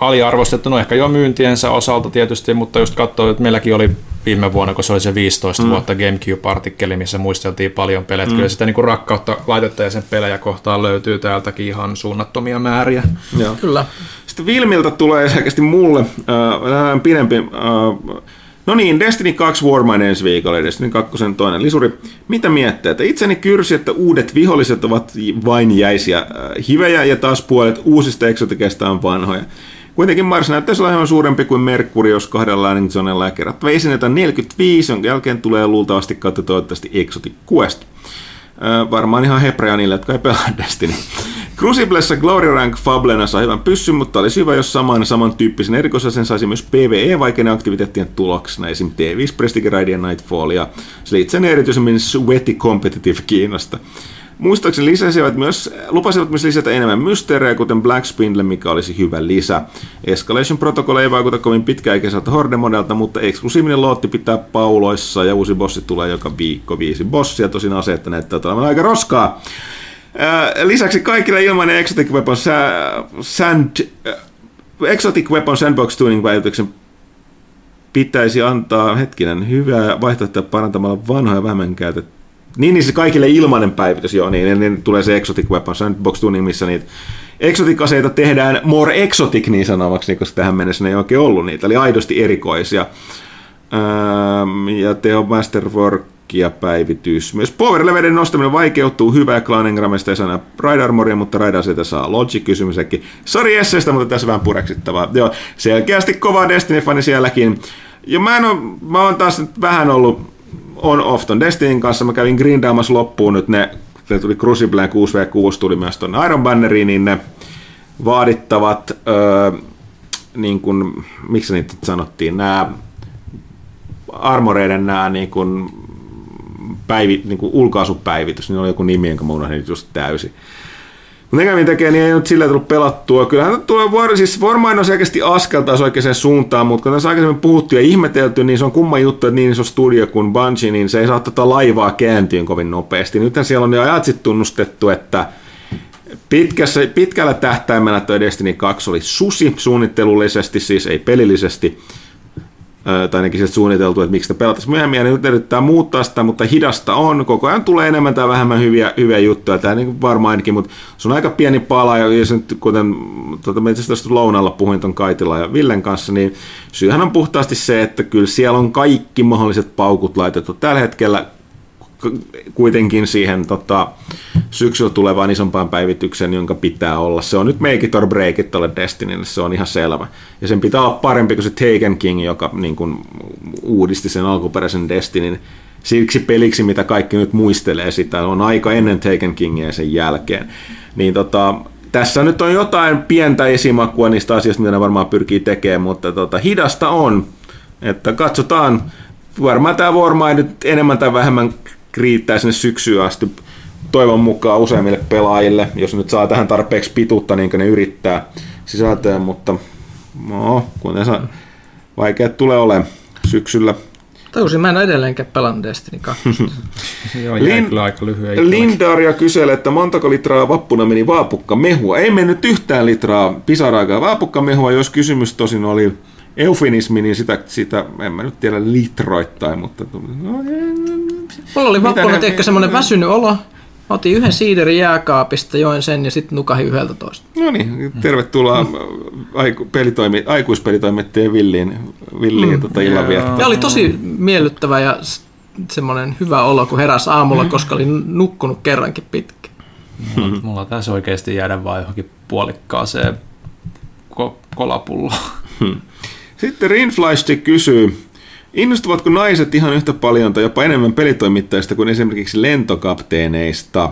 aliarvostettu, no ehkä jo myyntiensä osalta tietysti, mutta just katsoin, että meilläkin oli viime vuonna, kun se oli se 15 mm. vuotta GameCube-artikkeli, missä muisteltiin paljon pelejä. Mm. Kyllä sitä niin kuin rakkautta laitetta ja sen pelejä kohtaan löytyy täältäkin ihan suunnattomia määriä. Joo. Kyllä. Sitten Vilmiltä tulee selkeästi mulle äh, pidempi äh, No niin, Destiny 2 Warmine ensi viikolla, Destiny 2 toinen lisuri. Mitä miettii? Että itseni kyrsi, että uudet viholliset ovat vain jäisiä äh, hivejä ja taas puolet uusista eksotikeista on vanhoja. Kuitenkin Mars näyttäisi olla hieman suurempi kuin Merkuri, jos kahdella zonella ja kerrattava esineitä 45, jonka jälkeen tulee luultavasti kautta toivottavasti Exotic Quest. Varmaan ihan hepreja niille, jotka ei pelaa Destiny. Cruciblessa Glory Rank Fablena sai hyvän pyssyn, mutta olisi hyvä, jos saman samantyyppisen erikoisasen saisi myös PvE vaikeinen aktiviteettien tuloksena, esim. T5 Prestige Raid ja Nightfall, ja se itseni erityisemmin Sweaty Competitive Kiinasta. Muistaakseni lisäsivät myös, lupasivat myös lisätä enemmän mysteerejä, kuten Black Spindle, mikä olisi hyvä lisä. Escalation Protocol ei vaikuta kovin pitkäikäiseltä Horde-modelta, mutta eksklusiivinen lootti pitää pauloissa ja uusi bossi tulee joka viikko. Viisi bossia, tosin aseetta näyttää olevan aika roskaa. Lisäksi kaikille ilmainen Exotic Weapon Sand, Exotic Weapon Sandbox Tuning päivityksen pitäisi antaa hetkinen hyvää vaihtoehtoja parantamalla vanhoja vähemmän käytettyjä niin, niin se kaikille ilmainen päivitys, joo, niin, niin, niin tulee se Exotic Weapon Sandbox Tuning, missä niitä exotic-aseita tehdään more exotic niin sanomaksi, koska tähän mennessä ne ei oikein ollut niitä, eli aidosti erikoisia. Ähm, ja Teo Masterwork ja päivitys. Myös power nostaminen vaikeutuu. Hyvä Klanengramista ei saa Ride Armoria, mutta Ride aseita saa Logic kysymysekin. Sori Esseistä, mutta tässä vähän pureksittavaa. Joo, selkeästi kova Destiny-fani sielläkin. Ja mä, en ole, mä oon taas nyt vähän ollut on off ton Destinyn kanssa. Mä kävin grindaamassa loppuun nyt ne, kun tuli Crucibleen 6v6, tuli myös ton Iron Banneriin, niin ne vaadittavat, öö, niin kuin, miksi niitä sanottiin, nämä armoreiden nämä niin kuin, päivi, niin kuin ulkoasupäivitys, niin oli joku nimi, jonka mä unohdin just täysin. Mutta ne kävin tekee, niin ei nyt sillä tullut pelattua. Kyllähän tuo vuori, siis varmaan on selkeästi askel taas oikeaan suuntaan, mutta kun tässä aikaisemmin puhuttu ja ihmetelty, niin se on kumma juttu, että niin iso studio kuin Bungie, niin se ei saa tätä laivaa kääntyyn kovin nopeasti. Nythän siellä on jo ajat sitten tunnustettu, että pitkässä, pitkällä tähtäimellä tuo Destiny 2 oli susi suunnittelullisesti, siis ei pelillisesti tai ainakin se suunniteltu, että miksi sitä pelataan myöhemmin, ja nyt yrittää muuttaa sitä, mutta hidasta on, koko ajan tulee enemmän tai vähemmän hyviä, hyviä juttuja, tämä niin varmaan ainakin, mutta se on aika pieni pala, ja se nyt, kuten tuota, itse asiassa lounalla puhuin ton Kaitila ja Villen kanssa, niin syyhän on puhtaasti se, että kyllä siellä on kaikki mahdolliset paukut laitettu. Tällä hetkellä kuitenkin siihen tota, syksyllä tulevaan isompaan päivitykseen, jonka pitää olla. Se on nyt make it or break it tuolle Destinylle, se on ihan selvä. Ja sen pitää olla parempi kuin se Taken King, joka niin kuin, uudisti sen alkuperäisen Destinyn siksi peliksi, mitä kaikki nyt muistelee sitä. On aika ennen Taken Kingia ja sen jälkeen. Niin tota, tässä nyt on jotain pientä esimakua niistä asioista, mitä ne varmaan pyrkii tekemään, mutta tota, hidasta on. Että katsotaan, varmaan tämä Warma nyt enemmän tai vähemmän riittää sinne syksyyn asti toivon mukaan useimmille pelaajille, jos nyt saa tähän tarpeeksi pituutta, niin kuin ne yrittää sisältöön, mutta no, kuten saa, vaikeat tulee olemaan syksyllä. Tajusin, mä en edelleenkään pelannut Destiny 2. Joo, Lin- kyllä aika lyhyen Lindaria kyselee, että montako litraa vappuna meni vaapukka mehua. Ei mennyt yhtään litraa pisaraikaa vaapukka mehua, jos kysymys tosin oli eufemismi, niin sitä, sitä en mä nyt tiedä litroittain, mutta... No, Mulla oli vappuna ehkä semmoinen väsynyt olo. Mä otin yhden siiderin jääkaapista, join sen ja sitten nukahin yhdeltä toista. No niin, tervetuloa mm. aiku, pelitoimi, aikuispelitoimittajien villiin, villiin mm, tota illanviettoon. Ja oli tosi miellyttävä ja semmoinen hyvä olo, kun heräsi aamulla, mm. koska oli nukkunut kerrankin pitkä. Mulla, mulla taisi oikeasti jäädä vaan johonkin puolikkaaseen ko- kolapulloon. Hmm. Sitten Rinfleisti kysyy, innostuvatko naiset ihan yhtä paljon tai jopa enemmän pelitoimittajista kuin esimerkiksi lentokapteeneista?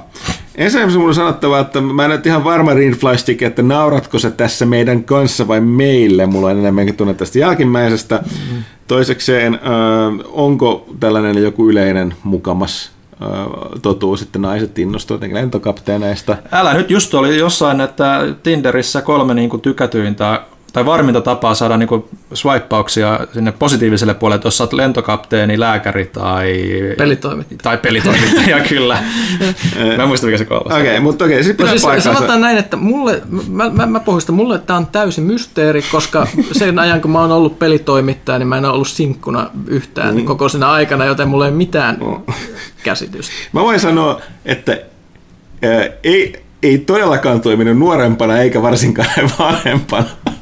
Ensimmäisenä mun on sanottava, että mä en ole ihan varma Rinfleistik, että nauratko se tässä meidän kanssa vai meille. Mulla on enemmänkin tunne tästä jälkimmäisestä. Toisekseen, äh, onko tällainen joku yleinen mukamas totuus, että naiset innostuvat lentokapteeneista. Älä nyt just oli jossain, että Tinderissä kolme niin kuin tykätyintä tai varminta tapaa saada niinku swipeauksia sinne positiiviselle puolelle, että jos olet lentokapteeni, lääkäri tai... Pelitoimittaja. Tai pelitoimittaja, kyllä. mä en muista, mikä se kolmas. Okei, okay, mutta okei, okay, sitten no, siis Sanotaan näin, että mulle, mä, mä, mä pohjista, mulle tämä on täysi mysteeri, koska sen ajan, kun mä oon ollut pelitoimittaja, niin mä en ole ollut sinkkuna yhtään mm. koko sinä aikana, joten mulla ei ole mitään no. käsitystä. Mä voin sanoa, että ää, ei, ei todellakaan toiminut nuorempana eikä varsinkaan vanhempana.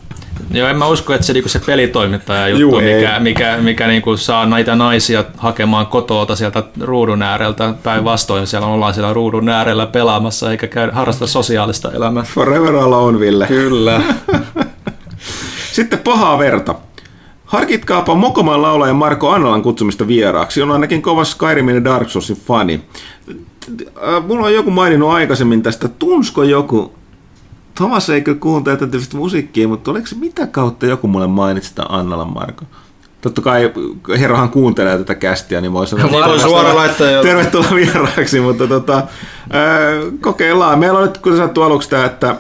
Joo, en mä usko, että se, niinku se pelitoimittaja juttu, Juu, mikä, mikä, mikä niinku saa näitä naisia hakemaan kotoota sieltä ruudun ääreltä. Päinvastoin siellä ollaan siellä ruudun äärellä pelaamassa eikä käy, harrasta sosiaalista elämää. Forever alone, Ville. Kyllä. Sitten pahaa verta. Harkitkaapa Mokoman laulajan Marko Annalan kutsumista vieraaksi. On ainakin kova Skyrimin ja Dark Soulsin fani. Mulla on joku maininnut aikaisemmin tästä. Tunsko joku Thomas ei kyllä kuuntele tietysti musiikkia, mutta oliko se mitä kautta joku mulle mainitsi sitä Annalan Marko? Totta kai herrahan kuuntelee tätä kästiä, niin voi sanoa, niin, suora laittaa jo. tervetuloa vieraaksi, mutta tota, kokeillaan. Meillä on nyt, kuten sanottu aluksi tämä, että,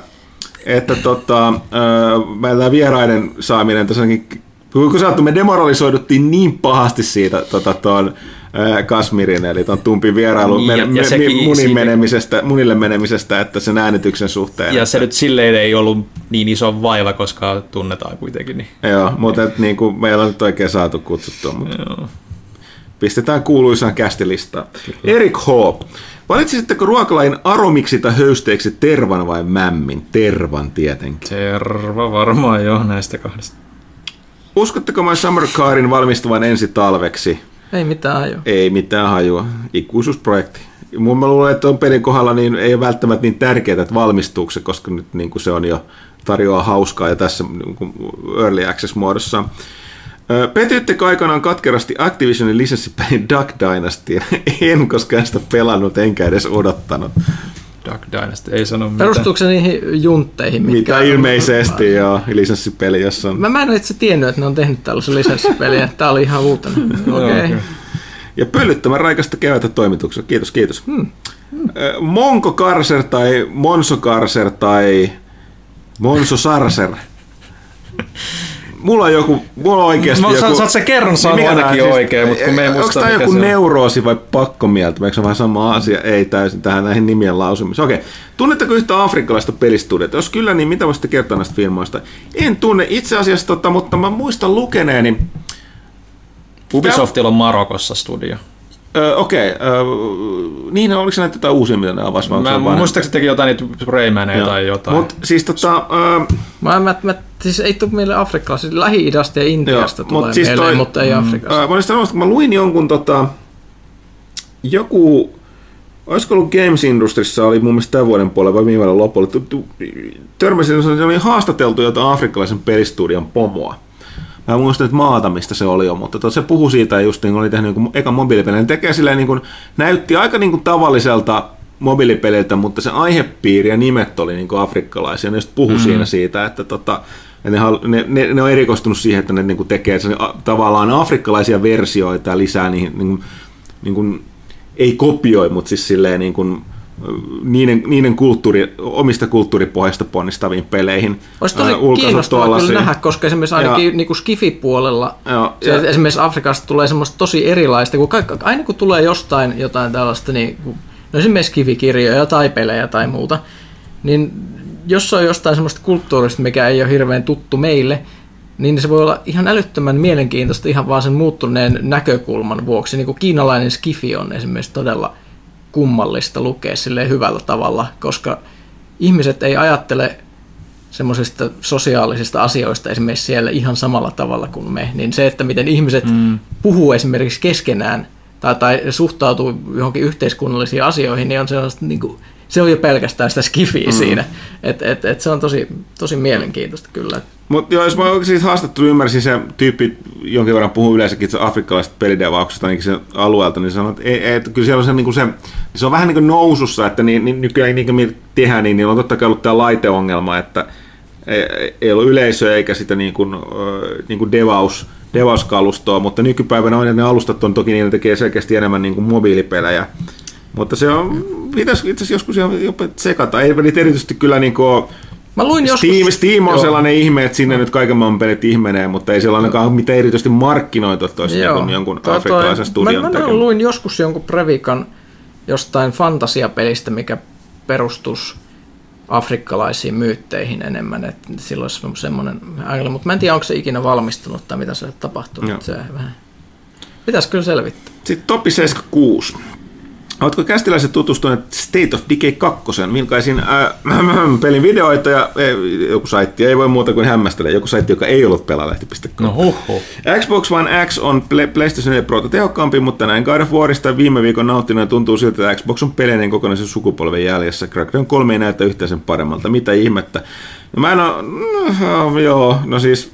että tota, meillä vieraiden saaminen tosiaankin, kun sanottu, me demoralisoiduttiin niin pahasti siitä tota, tuon, Kasmirin, eli tuon Tumpin vierailu niin, ja, ja sekin, munin siitä, menemisestä, munille menemisestä, että sen äänityksen suhteen. Ja että, se nyt silleen ei ollut niin iso vaiva, koska tunnetaan kuitenkin. Niin. Joo, mutta et, niin kuin, meillä on nyt oikein saatu kutsuttua, mutta Joo. pistetään kuuluisaan kästilistaan. Erik H. Valitsisitteko ruokalain aromiksi tai höysteeksi tervan vai mämmin? Tervan tietenkin. Terva varmaan jo näistä kahdesta. Uskotteko My Summer Carin valmistuvan ensi talveksi? Ei mitään hajua. Ei mitään hajua. Ikuisuusprojekti. Mun mä luulen, että on pelin kohdalla niin ei ole välttämättä niin tärkeää, että valmistuuko se, koska nyt niin kuin se on jo tarjoaa hauskaa ja tässä niin Early Access-muodossa. Petittekö aikanaan katkerasti Activisionin lisenssipelin Duck Dynasty? en, koska en sitä pelannut enkä edes odottanut. Duck Dynasty, ei sano mitään. Perustuuko se niihin juntteihin? Mitkä Mitä ilmeisesti, joo, lisenssipeli, jossa on... Mä, mä en ole itse tiennyt, että ne on tehnyt tällaisen lisenssipeliä. Tää oli ihan uutena. Okei. Okay. Ja pölyttämän raikasta kevättä toimituksessa. Kiitos, kiitos. Hmm. Monko Karser tai Monso Karser tai Monso Sarser. Mulla on joku, mulla on oikeasti Mä, joku... Sä, sä kerran sanoa niin ainakin siis, oikein, mutta kun me ei muista Onko tämä joku se neuroosi vai pakkomieltä? Eikö se vähän sama asia? Ei täysin tähän näihin nimien lausumiseen. Okei. Tunnetteko yhtä afrikkalaista pelistudiota? Jos kyllä, niin mitä voisitte kertoa näistä firmoista? En tunne itse asiassa, tota, mutta mä muistan lukeneeni. Ubisoftilla on Marokossa studio. Öö, Okei, okay. öö, niin oliko se näitä jotain uusia, mitä ne avasi? Mä muistaakseni teki jotain niitä Raymaneja tai jotain. Mut siis tota... Öö, mä, mä, mä, siis ei tule meille Afrikkaa, siis Lähi-idästä ja Intiasta joo, tulee mut siis mieleen, toi, mutta ei mm, Afrikasta. Öö, mä, sanoa, kun mä luin jonkun tota, joku, olisiko ollut Games Industrissa, oli mun mielestä tämän vuoden puolella vai viime vuoden lopulla, törmäsin, se oli haastateltu jotain afrikkalaisen pelistudion pomoa. Mä en muista nyt maata, mistä se oli jo, mutta se puhui siitä just niin oli tehnyt niin eka mobiilipeli. Ne tekee silleen niin kuin, näytti aika niin kuin tavalliselta mobiilipeliltä, mutta se aihepiiri ja nimet oli niin kuin afrikkalaisia. Ne just puhui mm. siinä siitä, että tota, ne, ne, ne, ne on erikoistunut siihen, että ne niin kuin tekee sen, tavallaan afrikkalaisia versioita ja lisää niihin, niin kuin, niin kuin, ei kopioi, mutta siis silleen niin kuin, niiden, niiden kulttuuri, omista kulttuuripohjasta ponnistaviin peleihin. Olisi tosi uh, kiinnostavaa kyllä nähdä, koska esimerkiksi ainakin ja, niin kuin Skifi-puolella ja, se, ja, esimerkiksi Afrikasta tulee semmoista tosi erilaista, kun kaikki, aina kun tulee jostain jotain tällaista, niin, no esimerkiksi Skifi-kirjoja tai pelejä tai muuta, niin jos on jostain semmoista kulttuurista, mikä ei ole hirveän tuttu meille, niin se voi olla ihan älyttömän mielenkiintoista ihan vaan sen muuttuneen näkökulman vuoksi. Niin kuin kiinalainen skifi on esimerkiksi todella kummallista lukea sille hyvällä tavalla, koska ihmiset ei ajattele semmoisista sosiaalisista asioista esimerkiksi siellä ihan samalla tavalla kuin me, niin se, että miten ihmiset mm. puhuu esimerkiksi keskenään tai, tai suhtautuu johonkin yhteiskunnallisiin asioihin, niin on sellaista niin kuin, se on jo pelkästään sitä skifiä mm. siinä. Et, et, et se on tosi, tosi mielenkiintoista kyllä. Mutta jos mä siis haastattu ymmärsin se tyyppi, jonkin verran puhuu yleensäkin afrikkalaisesta pelidevauksesta ainakin sen alueelta, niin sanoo, että, ei, että kyllä siellä on se, niin kuin se, se on vähän niin kuin nousussa, että niin, niin, nykyään niin kuin tehdään, niin, niin on totta kai ollut tämä laiteongelma, että ei, ei ole yleisöä eikä sitä niin kuin, niin kuin devaus, devauskalustoa, mutta nykypäivänä on, ne alustat on toki, niin tekee selkeästi enemmän niin kuin mobiilipelejä, mutta se on, pitäisi itse asiassa joskus jopa sekata. Ei niitä erityisesti kyllä niin kuin, Mä luin joskus... Steam, Steam on joo. sellainen ihme, että sinne nyt kaiken maailman pelit ihmenee, mutta ei siellä ainakaan mitään erityisesti markkinoitu toisin niin jonkun toi, afrikkalaisen studion Mä, mä luin joskus jonkun Previkan jostain fantasiapelistä, mikä perustus afrikkalaisiin myytteihin enemmän, että silloin olisi semmoinen mutta mä en tiedä, onko se ikinä valmistunut tai mitä se tapahtuu. Se vähän... Pitäisi kyllä selvittää. Sitten Topi 76. Oletko kästiläiset tutustuneet State of Decay 2, vilkaisin äh, pelin videoita ja äh, joku saitti, ei voi muuta kuin hämmästellä, joku saitti, joka ei ollut pelalehti.com. No huhhuh. Xbox One X on PlayStation 4 Pro tehokkaampi, mutta näin God of Warista viime viikon nauttinut tuntuu siltä, että Xbox on pelinen kokonaisen sukupolven jäljessä. Crackdown 3 ei näytä yhtään sen paremmalta. Mitä ihmettä? No mä en ole, no, joo, no siis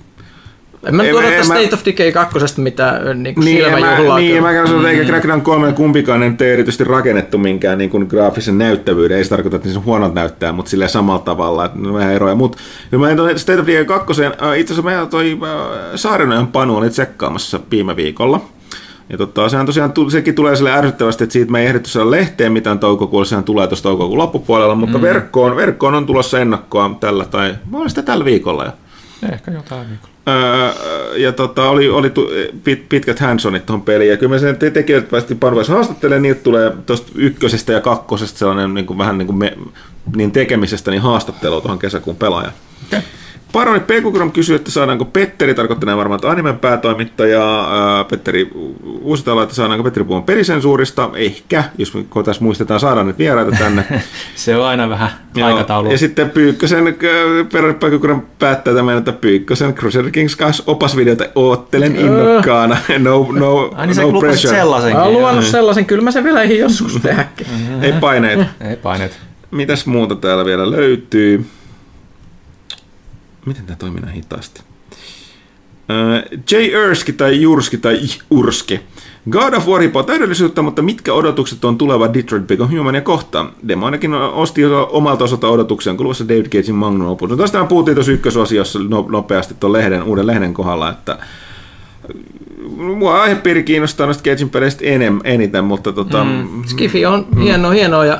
en mä tuoda tästä State of Decay 2 mitään niin kuin niin, silmäjuhlaa. Niin, mä sanon, että eikä mm. Crackdown 3 kumpikaan ei erityisesti rakennettu minkään niin kuin graafisen näyttävyyden. Ei se tarkoita, että se huonot näyttää, mutta silleen samalla tavalla, että ne on vähän eroja. Mutta mä en State of Decay 2, äh, itse asiassa mä toi Saarenojan Panu oli tsekkaamassa viime viikolla. Ja totta, sehän tosiaan sekin tulee sille ärsyttävästi, että siitä me ei ehditty saada lehteen mitään toukokuulla, sehän tulee tuossa toukokuun loppupuolella, mutta mm. verkkoon, verkkoon on tulossa ennakkoa tällä, tai mä sitä tällä viikolla jo. Ehkä jotain viikolla. Ja tota, oli, oli pit, pitkät handsonit tuohon peliin. Ja kyllä me sen tekijöitä päästi parvaisi haastattelemaan, niitä tulee tuosta ykkösestä ja kakkosesta sellainen niin kuin, vähän niin kuin me, niin tekemisestä niin haastattelu tuohon kesäkuun pelaajan. Okay. Paroni Pekukrom kysyy, että saadaanko Petteri, tarkoittaa varmaan että animen päätoimittaja, ää, Petteri Uusitalo, että saadaanko Petteri puhua perisensuurista, ehkä, jos me tässä muistetaan saada nyt vieraita tänne. Se on aina vähän aikataulu. Ja sitten Pyykkösen, Pekukrom päättää tämän, että Pyykkösen Crusader Kings 2 opasvideota oottelen innokkaana. No, no, Ai niin no pressure. Sellaisen. Olen luvannut sellaisen, kyllä mä sen vielä joskus tehdäkin. Ei paineet. Ei paineet. Mitäs muuta täällä vielä löytyy? Miten tämä toimii näin hitaasti? Uh, J. Erski tai Jurski tai Urski. God of War hipoo täydellisyyttä, mutta mitkä odotukset on tuleva Detroit Become Humania kohtaan? Demo ainakin osti omalta osalta odotuksia kulussa David Gatesin Magnum Opus. No tästä puhuttiin tuossa ykkösosiossa nopeasti tuon lehden, uuden lehden kohdalla, että mua aihepiiri kiinnostaa noista Gatesin peleistä enem, eniten, mutta tota... Mm. Skifi on mm. hienoa, hienoa ja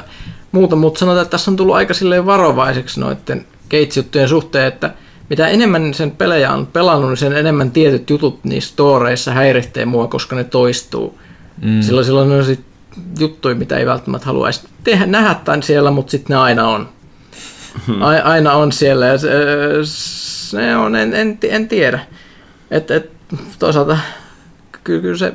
muuta, mutta sanotaan, että tässä on tullut aika varovaiseksi noiden Gates-juttujen suhteen, että – mitä enemmän sen pelejä on pelannut, niin sen enemmän tietyt jutut niissä storeissa häiritsee mua, koska ne toistuu. Mm. Silloin, silloin on sit juttuja, mitä ei välttämättä haluaisi tehdä, nähdä tämän siellä, mutta sitten ne aina on. Hmm. A, aina on siellä ja se, se on, en, en, en tiedä. Et, et, toisaalta kyllä, kyllä se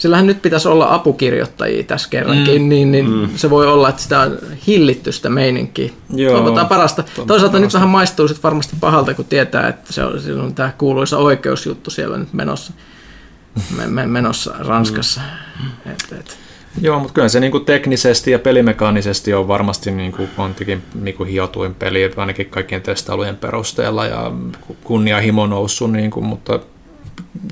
sillähän nyt pitäisi olla apukirjoittajia tässä kerrankin, mm. niin, niin mm. se voi olla, että sitä on hillitty sitä meininkiä. Joo, Toivotaan parasta. Toisaalta nyt vähän maistuu sit varmasti pahalta, kun tietää, että se on, on tämä kuuluisa oikeusjuttu siellä nyt menossa, me, me, menossa Ranskassa. Mm. Et, et. Joo, mutta kyllä se niin kuin teknisesti ja pelimekaanisesti on varmasti niin kuin Pontikin niin kuin hiotuin peli, ainakin kaikkien testailujen perusteella ja kunnianhimo noussut, niin kuin, mutta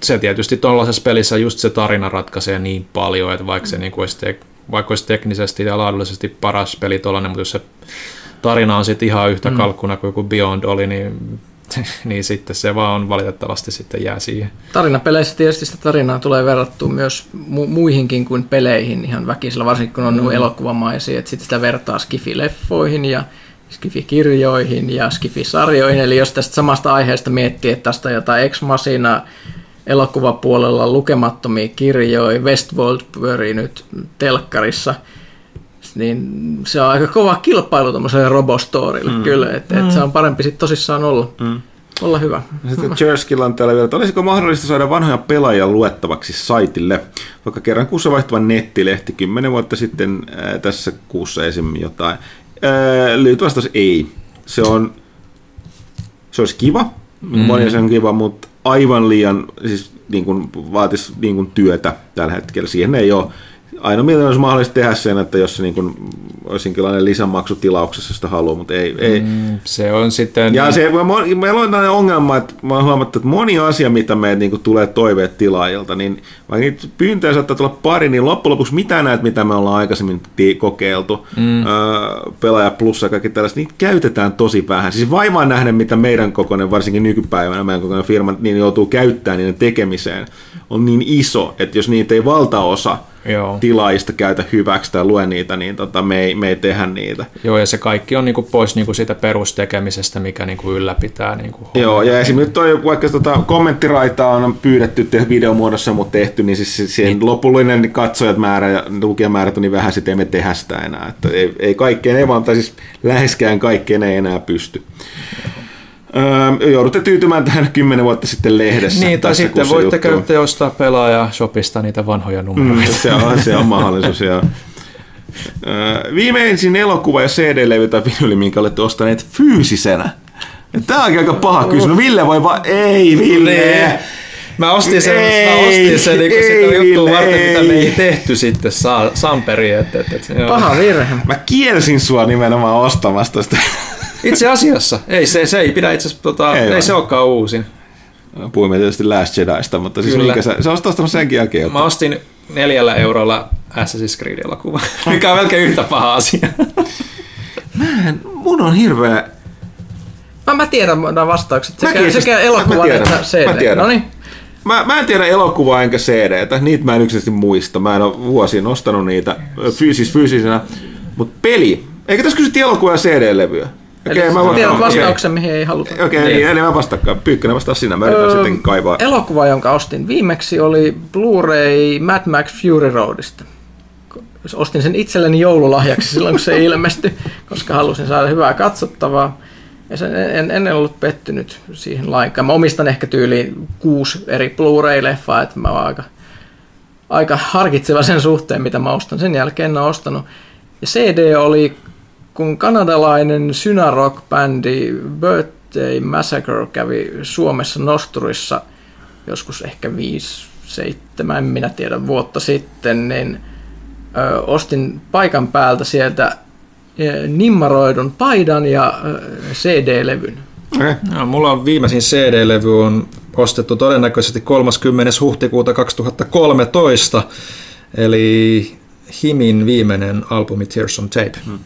se tietysti tuollaisessa pelissä just se tarina ratkaisee niin paljon, että vaikka se niin kuin olisi, te- vaikka olisi teknisesti ja laadullisesti paras peli tuollainen, mutta jos se tarina on sitten ihan yhtä mm. kalkkuna kuin joku Beyond oli, niin niin sitten se vaan valitettavasti sitten jää siihen. Tarinapeleissä tietysti sitä tarinaa tulee verrattua myös mu- muihinkin kuin peleihin ihan väkisellä, varsinkin kun on mm. elokuvamaisia, että sitten sitä vertaa Skifi-leffoihin ja Skifi-kirjoihin ja Skifi-sarjoihin, eli jos tästä samasta aiheesta miettii, että tästä on jotain Ex elokuvapuolella lukemattomia kirjoja, Westworld pyörii nyt telkkarissa, niin se on aika kova kilpailu tuommoiselle Robostorille mm. kyllä, että mm. et se on parempi sitten tosissaan olla. Mm. Olla hyvä. Sitten Jerskilla on täällä vielä, että olisiko mahdollista saada vanhoja pelaajia luettavaksi saitille, vaikka kerran kuussa vaihtuva nettilehti kymmenen vuotta sitten ää, tässä kuussa esim. jotain. lyhyt vastaus ei. Se on, se olisi kiva, mm. moni se on kiva, mutta aivan liian, siis niin kuin, vaatisi niin kuin työtä tällä hetkellä. Siihen ei ole ainoa mitä olisi mahdollista tehdä sen, että jos se niin kuin, olisi jonkinlainen lisämaksu tilauksessa sitä haluaa, mutta ei. ei. Mm, se on sitten... Ja se, meillä on tällainen ongelma, että mä oon huomattu, että moni asia, mitä meiltä niin tulee toiveet tilaajilta, niin vaikka niitä pyyntöjä saattaa tulla pari, niin loppujen lopuksi mitä näet, mitä me ollaan aikaisemmin kokeiltu, mm. öö, pelaaja plussa ja kaikki tällaiset, niitä käytetään tosi vähän. Siis vaivaan nähden, mitä meidän kokoinen, varsinkin nykypäivänä meidän kokoinen firma, niin joutuu käyttämään niiden tekemiseen, on niin iso, että jos niitä ei valtaosa Joo. tilaajista käytä hyväksi tai lue niitä, niin tota, me, ei, me ei tehdä niitä. Joo, ja se kaikki on niinku pois niinku siitä perustekemisestä, mikä niinku ylläpitää. Niinku Joo, ja esimerkiksi toi, vaikka tota, kommenttiraita on pyydetty videomuodossa, mutta tehty, niin siis siihen niin. lopullinen katsojat määrä ja lukijamäärät on niin vähän, sitten me tehdä sitä enää. Että ei, ei kaikkeen, ei vaan, tai siis läheskään kaikkeen ei enää pysty. Joo. Öö, joudutte tyytymään tähän kymmenen vuotta sitten lehdessä. Niin, tai sitten voitte käyttää jostain pelaaja shopista niitä vanhoja numeroita. Mm, se, on, se on mahdollisuus. Ja, öö, viimeisin elokuva ja CD-levy tai vinyli, minkä olette ostaneet fyysisenä. Tämä on aika paha kysymys. No Ville voi vaan, ei Ville. Niin. Mä ostin sen, ei, mä ostin sen niin sitä juttua varten, mitä me ei tehty sitten saa, Samperi. Et, et, et, Paha virhe. Mä kielsin sua nimenomaan ostamasta sitä. Itse asiassa. Ei, se, se ei pidä itse tota, ei, ei se olekaan uusin. Puhuimme tietysti Last Jediista, mutta siis minkä sä, sä olisit ostanut senkin jälkeen. Jotta... Mä ostin neljällä eurolla Assassin's Creed-elokuva, mikä on melkein yhtä paha asia. Mä en, mun on hirveä... Mä, mä tiedän nämä vastaukset, sekä, tiedän, sekä elokuvan että CD. Mä tiedän. No niin. Mä, mä en tiedä elokuvaa enkä CDtä, niitä mä en yksisesti muista. Mä en ole vuosiin ostanut niitä fyysis, fyysisenä. Mutta peli, eikö tässä kysyttiin elokuvaa ja CD-levyä? Okei, okay, mä tiedät vastauksen, okay. mihin ei haluta. Okei, okay, niin. niin, eli mä vastakkaan. Pyykkönen vastaa sinä, mä yritän öö, sittenkin kaivaa. Elokuva, jonka ostin viimeksi, oli Blu-ray Mad Max Fury Roadista. Ostin sen itselleni joululahjaksi silloin, kun se ilmestyi, koska halusin saada hyvää katsottavaa. Ja sen, en, en ollut pettynyt siihen lainkaan. Mä omistan ehkä tyyliin kuusi eri Blu-ray-leffaa, että mä oon aika, aika harkitseva sen suhteen, mitä mä ostan. Sen jälkeen en ole ostanut. Ja CD oli kun kanadalainen synarock-bändi Birthday Massacre kävi Suomessa Nosturissa joskus ehkä 5-7, en minä tiedä, vuotta sitten, niin ö, ostin paikan päältä sieltä nimmaroidun paidan ja CD-levyn. Okay. No, mulla on viimeisin CD-levy on ostettu todennäköisesti 30. huhtikuuta 2013, eli Himin viimeinen albumi Tears on Tape. Hmm.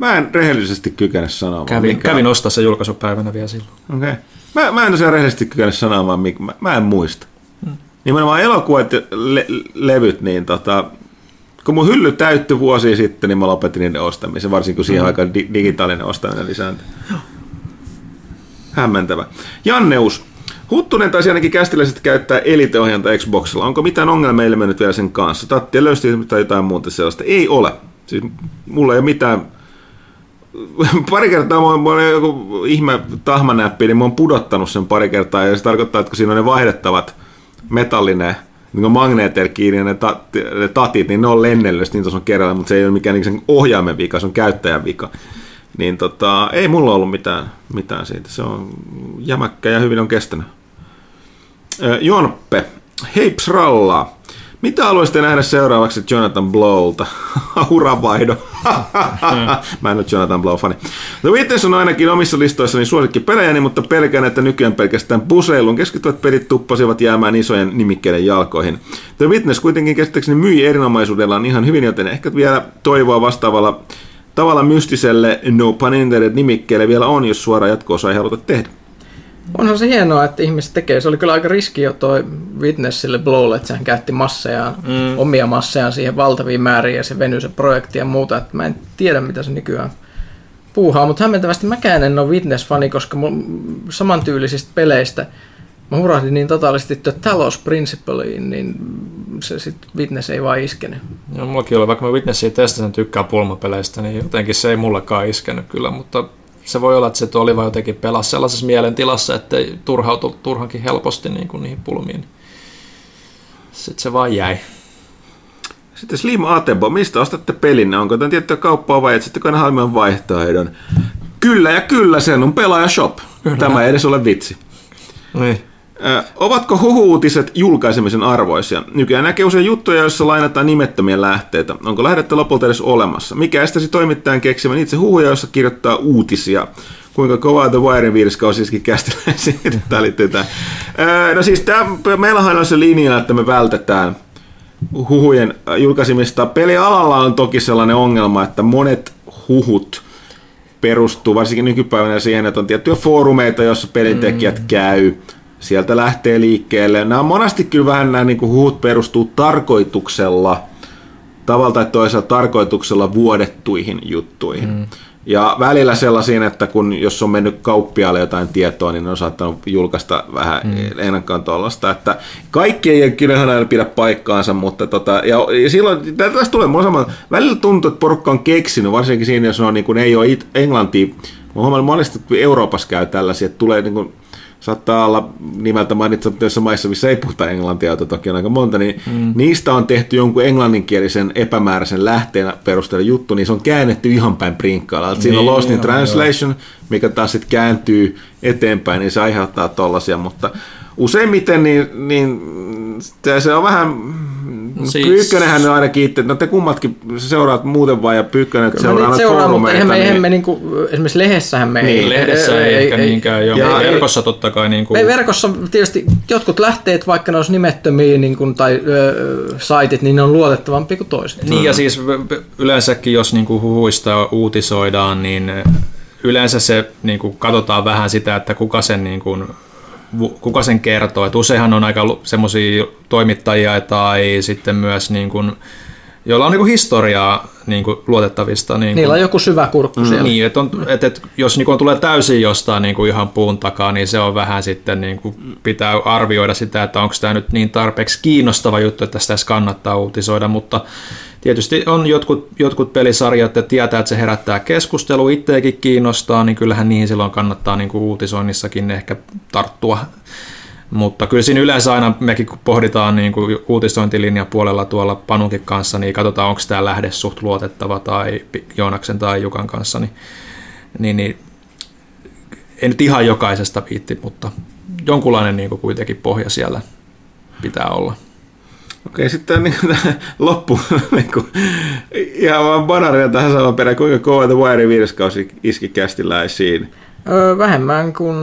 Mä en rehellisesti kykene sanomaan. Kävin, mikä... kävin ostaa sen julkaisupäivänä vielä silloin. Okei. Okay. Mä, mä en tosiaan rehellisesti kykene sanomaan, mikä, mä, mä en muista. Hmm. Nimenomaan elokuvat ja le- levyt, niin tota, kun mun hylly täyttyi vuosia sitten, niin mä lopetin niiden ostamisen, varsinkin kun siihen hmm. aikaan di- digitaalinen ostaminen lisääntyi. Hämmentävä. Janneus, Huttunen taisi ainakin kästiläiset käyttää eliteohjanta Xboxilla. Onko mitään ongelmia ilmennyt vielä sen kanssa? Tattia löysti tai jotain muuta sellaista? Ei ole. Siis mulla ei ole mitään pari kertaa mä oon joku ihme tahmanäppi, niin mä oon pudottanut sen pari kertaa, ja se tarkoittaa, että kun siinä on ne vaihdettavat metallinen niin kuin magneeteilla kiinni ne, tat, ne tatit, niin ne on lennellyt niin tuossa kerralla, mutta se ei ole mikään niin sen ohjaimen vika, se on käyttäjän vika. Niin tota, ei mulla ollut mitään, mitään siitä. Se on jämäkkä ja hyvin on kestänyt. Jonppe, heips rallaa. Mitä haluaisitte nähdä seuraavaksi Jonathan Blowlta? Uranvaihdo. Mä en ole Jonathan Blow-fani. The Witness on ainakin omissa listoissani suosikki pelejäni, mutta pelkään, että nykyään pelkästään puseilun keskittyvät pelit tuppasivat jäämään isojen nimikkeiden jalkoihin. The Witness kuitenkin käsittääkseni myi erinomaisuudellaan ihan hyvin, joten ehkä vielä toivoa vastaavalla tavalla mystiselle no pun intended nimikkeelle vielä on, jos suora jatko ei haluta tehdä. Onhan se hienoa, että ihmiset tekee. Se oli kyllä aika riski jo toi Witnessille Blowlle, että sehän käytti massejaan, mm. omia massejaan siihen valtaviin määriin ja se venyi se projekti ja muuta. Että mä en tiedä, mitä se nykyään puuhaa, mutta hämmentävästi mäkään en ole Witness-fani, koska samantyylisistä peleistä mä hurahdin niin totaalisesti että Talos Principleiin, niin se sit Witness ei vaan iskenyt. Joo, mullakin oli, vaikka mä Witnessia testasin tykkää pulmapeleistä, niin jotenkin se ei mullekaan iskenyt kyllä, mutta se voi olla, että se oli vaan jotenkin pelas sellaisessa mielentilassa, että turhautu turhankin helposti niin kuin niihin pulmiin. Sitten se vaan jäi. Sitten Slim Atebo, mistä ostatte pelinne? Onko tämä tiettyä kauppaa vai etsittekö aina halvemman vaihtoehdon? Kyllä ja kyllä, sen on pelaaja shop. Kyllä. Tämä ei edes ole vitsi. Niin. Ö, ovatko huhuutiset julkaisemisen arvoisia? Nykyään näkee usein juttuja, joissa lainataan nimettömiä lähteitä. Onko lähdettä lopulta edes olemassa? Mikä estäisi toimittajan keksimän itse huhuja, joissa kirjoittaa uutisia? Kuinka kovaa The Wiren viideskausiskin kästiläisiin? Tämä liittyy tähän. No siis tämä, meillähän on se linja, että me vältetään huhujen julkaisemista. Pelialalla on toki sellainen ongelma, että monet huhut perustuu varsinkin nykypäivänä siihen, että on tiettyjä foorumeita, joissa pelintekijät mm. käy – sieltä lähtee liikkeelle. Nämä monesti kyllä vähän nämä niin huut perustuu tarkoituksella, tavalla tai toisella tarkoituksella vuodettuihin juttuihin. Mm. Ja välillä sellaisiin, että kun jos on mennyt kauppiaalle jotain tietoa, niin ne on saattanut julkaista vähän mm. ennakkoon tuollaista, että kaikki ei kyllä aina pidä paikkaansa, mutta tota, ja, ja silloin tästä tulee mulla välillä tuntuu, että porukka on keksinyt, varsinkin siinä, jos on, niin kuin, ei ole it, englantia, Mä huomannut monesti, että Euroopassa käy tällaisia, että tulee niin kuin, saattaa olla nimeltä mainitsemassa maissa, missä ei puhuta englantia, jota toki on aika monta, niin mm. niistä on tehty jonkun englanninkielisen epämääräisen lähteen perusteella juttu, niin se on käännetty ihan päin prinkkaalla. Niin, Siinä on niin, Lost in Translation, joo. mikä taas sitten kääntyy eteenpäin, niin se aiheuttaa tollaisia, mutta useimmiten niin, niin se on vähän Siis... Pyykkönenhän on ainakin itse, no te kummatkin seuraat muuten vaan ja Pyykkönen seuraa aina seuraa, mutta eihän me, niin... eihän me niinku, esimerkiksi lehdessähän me niin, ei... Lehdessä ei, ei ehkä ei, niinkään jo, ja verkossa totta kai niin kuin... Verkossa tietysti jotkut lähteet, vaikka ne olisi nimettömiä niin kuin, tai ö, saitit, niin ne on luotettavampi kuin toiset. Niin ja siis yleensäkin, jos niin kuin huhuista uutisoidaan, niin yleensä se niin kuin, katsotaan vähän sitä, että kuka sen niin kuin, kuka sen kertoo. Et useinhan on aika semmoisia toimittajia tai sitten myös niin kuin, joilla on niin kuin historiaa niin kuin luotettavista. Niin kuin, Niillä on joku syvä kurkku siellä. Niin, että on, et, et, jos niin kuin tulee täysin jostain niin kuin ihan puun takaa, niin se on vähän sitten, niin kuin pitää arvioida sitä, että onko tämä nyt niin tarpeeksi kiinnostava juttu, että sitä kannattaa uutisoida, mutta Tietysti on jotkut, jotkut pelisarjat, että tietää, että se herättää keskustelu, itseäkin kiinnostaa, niin kyllähän niihin silloin kannattaa niin kuin uutisoinnissakin ehkä tarttua. Mutta kyllä siinä yleensä aina mekin kun pohditaan niin kuin uutisointilinjan puolella tuolla Panunkin kanssa, niin katsotaan, onko tämä lähde suht luotettava tai Joonaksen tai Jukan kanssa, niin, niin, niin ei nyt ihan jokaisesta viitti, mutta jonkunlainen niin kuin kuitenkin pohja siellä pitää olla. Okei, sitten niin loppu. niin kuin, ihan vaan banaria tähän saman perään, kuinka kova The Wire iski kästiläisiin. Öö, vähemmän kuin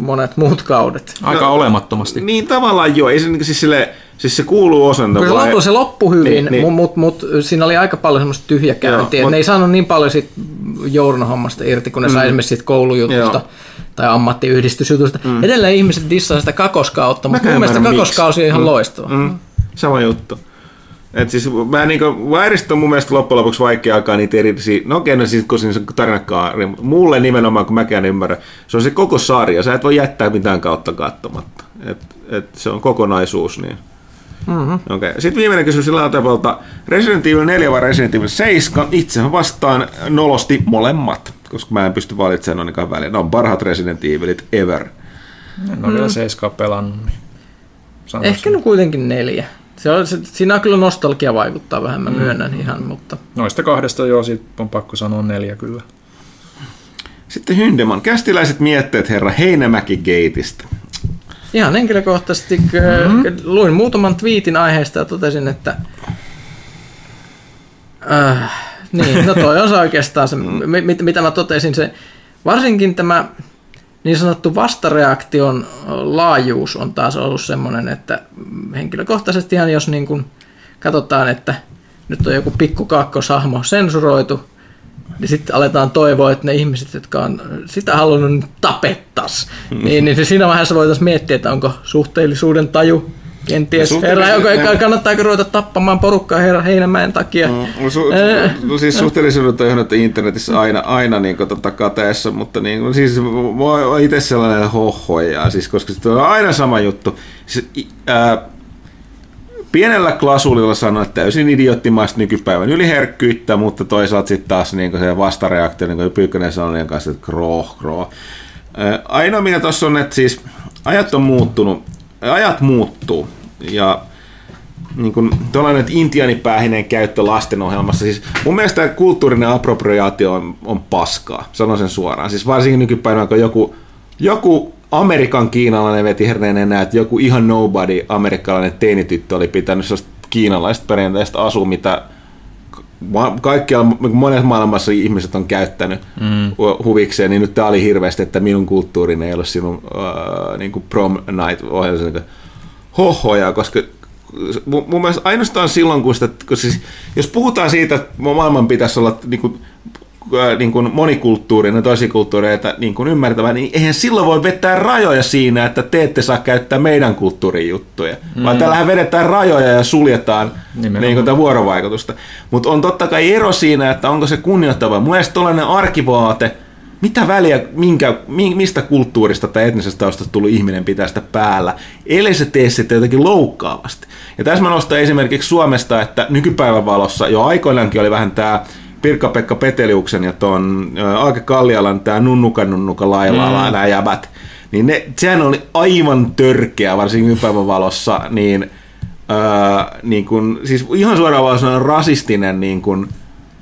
monet muut kaudet. Aika no, olemattomasti. Niin tavallaan joo, ei se, niin, siis, sille, siis se kuuluu osan. Se, loppu, se loppu hyvin, niin, niin. mutta mut, mut, siinä oli aika paljon semmoista tyhjäkäyntiä. Joo, mut, ne ei saanut niin paljon sit journohommasta irti, kun ne mm. sai esimerkiksi sit koulujutusta. Joo tai ammattiyhdistysjutusta. Mm. Edelleen ihmiset dissaa sitä kakoskautta, mutta mun mielestä kakoskausi on ihan mm. loistava. Mm. Sama juttu. Et siis mä niinku, Vairista on mun mielestä loppujen lopuksi vaikea alkaa niitä erillisiä, no okei, no siis kun se tarinakaari, mulle nimenomaan, kun mäkään ymmärrän, se on se koko sarja, sä et voi jättää mitään kautta katsomatta. Et, et se on kokonaisuus, niin. Mm-hmm. Okay. Sitten viimeinen kysymys sillä tavalla, Resident Evil 4 vai Resident Evil 7, itse vastaan nolosti molemmat koska mä en pysty valitsemaan ainakaan väliin. Ne on parhaat Resident Evilit ever. En ole mm. vielä seiskaa pelannut. Niin Ehkä no kuitenkin neljä. Se on, se, siinä on kyllä nostalgia vaikuttaa vähän, mä mm. myönnän mm. ihan, mutta... Noista kahdesta joo, siitä on pakko sanoa neljä kyllä. Sitten Hyndeman. Kästiläiset mietteet herra Heinämäki Gateista. Ihan henkilökohtaisesti mm-hmm. luin muutaman twiitin aiheesta ja totesin, että äh, niin, no toi on se oikeastaan se, mit, mitä mä totesin, se varsinkin tämä niin sanottu vastareaktion laajuus on taas ollut semmoinen, että henkilökohtaisesti ihan jos niin kuin katsotaan, että nyt on joku pikku kakkoshahmo sensuroitu, niin sitten aletaan toivoa, että ne ihmiset, jotka on sitä halunnut, niin tapettas. Mm. Niin, niin siinä vaiheessa voitaisiin miettiä, että onko suhteellisuuden taju Kenties no, herra, joka, ne... kannattaako ruveta tappamaan porukkaa herra Heinämäen takia. Mm, no, su, no, siis suhteellisuudet on että internetissä aina, aina niin kuin, tota, kateessa, mutta niin, kuin, siis mä itse sellainen hohoja, siis, koska se on aina sama juttu. Siis, ää, pienellä klasulilla sanoa, että täysin idioottimaista nykypäivän yliherkkyyttä, mutta toisaalta sitten taas niin se vastareaktio, niin kuin Pyykkönen sanoi, niin kanssa, että kroh, kroh. Ainoa mikä tuossa on, että siis ajat on muuttunut, ajat muuttuu ja niin kuin tuollainen intianipäähinen käyttö lastenohjelmassa, siis mun mielestä kulttuurinen appropriaatio on, on paskaa, sanon sen suoraan. Siis varsinkin nykypäivänä, kun joku, joku Amerikan kiinalainen veti herneen enää, että joku ihan nobody amerikkalainen teinityttö oli pitänyt sellaista kiinalaista perinteistä asua, mitä kaikkialla, monet maailmassa ihmiset on käyttänyt mm. huvikseen, niin nyt tämä oli hirveästi, että minun kulttuurini ei ole sinun uh, niin kuin prom night ohjelma, niin hohoja, koska mun mielestä ainoastaan silloin, kun, sitä, kun siis, jos puhutaan siitä, että maailman pitäisi olla niin kuin, niin kuin monikulttuurinen, toisikulttuureita niin kuin ymmärtävä, niin eihän silloin voi vetää rajoja siinä, että te ette saa käyttää meidän kulttuurin juttuja, mm. vaan täällähän vedetään rajoja ja suljetaan niin kuin, vuorovaikutusta. Mutta on totta kai ero siinä, että onko se kunnioittava. Mun mielestä tällainen arkivaate, mitä väliä, minkä, mistä kulttuurista tai etnisestä taustasta tullut ihminen pitää sitä päällä, ellei se tee sitä jotenkin loukkaavasti. Ja tässä mä nostan esimerkiksi Suomesta, että nykypäivän valossa jo aikoinaankin oli vähän tämä Pirkka-Pekka Peteliuksen ja tuon Aake Kallialan tämä Nunnuka Nunnuka Lailala, mm. nämä jäbät, niin ne, sehän oli aivan törkeä, varsinkin nykypäivän valossa, niin, äh, niin kun, siis ihan suoraan vaan rasistinen niin kun,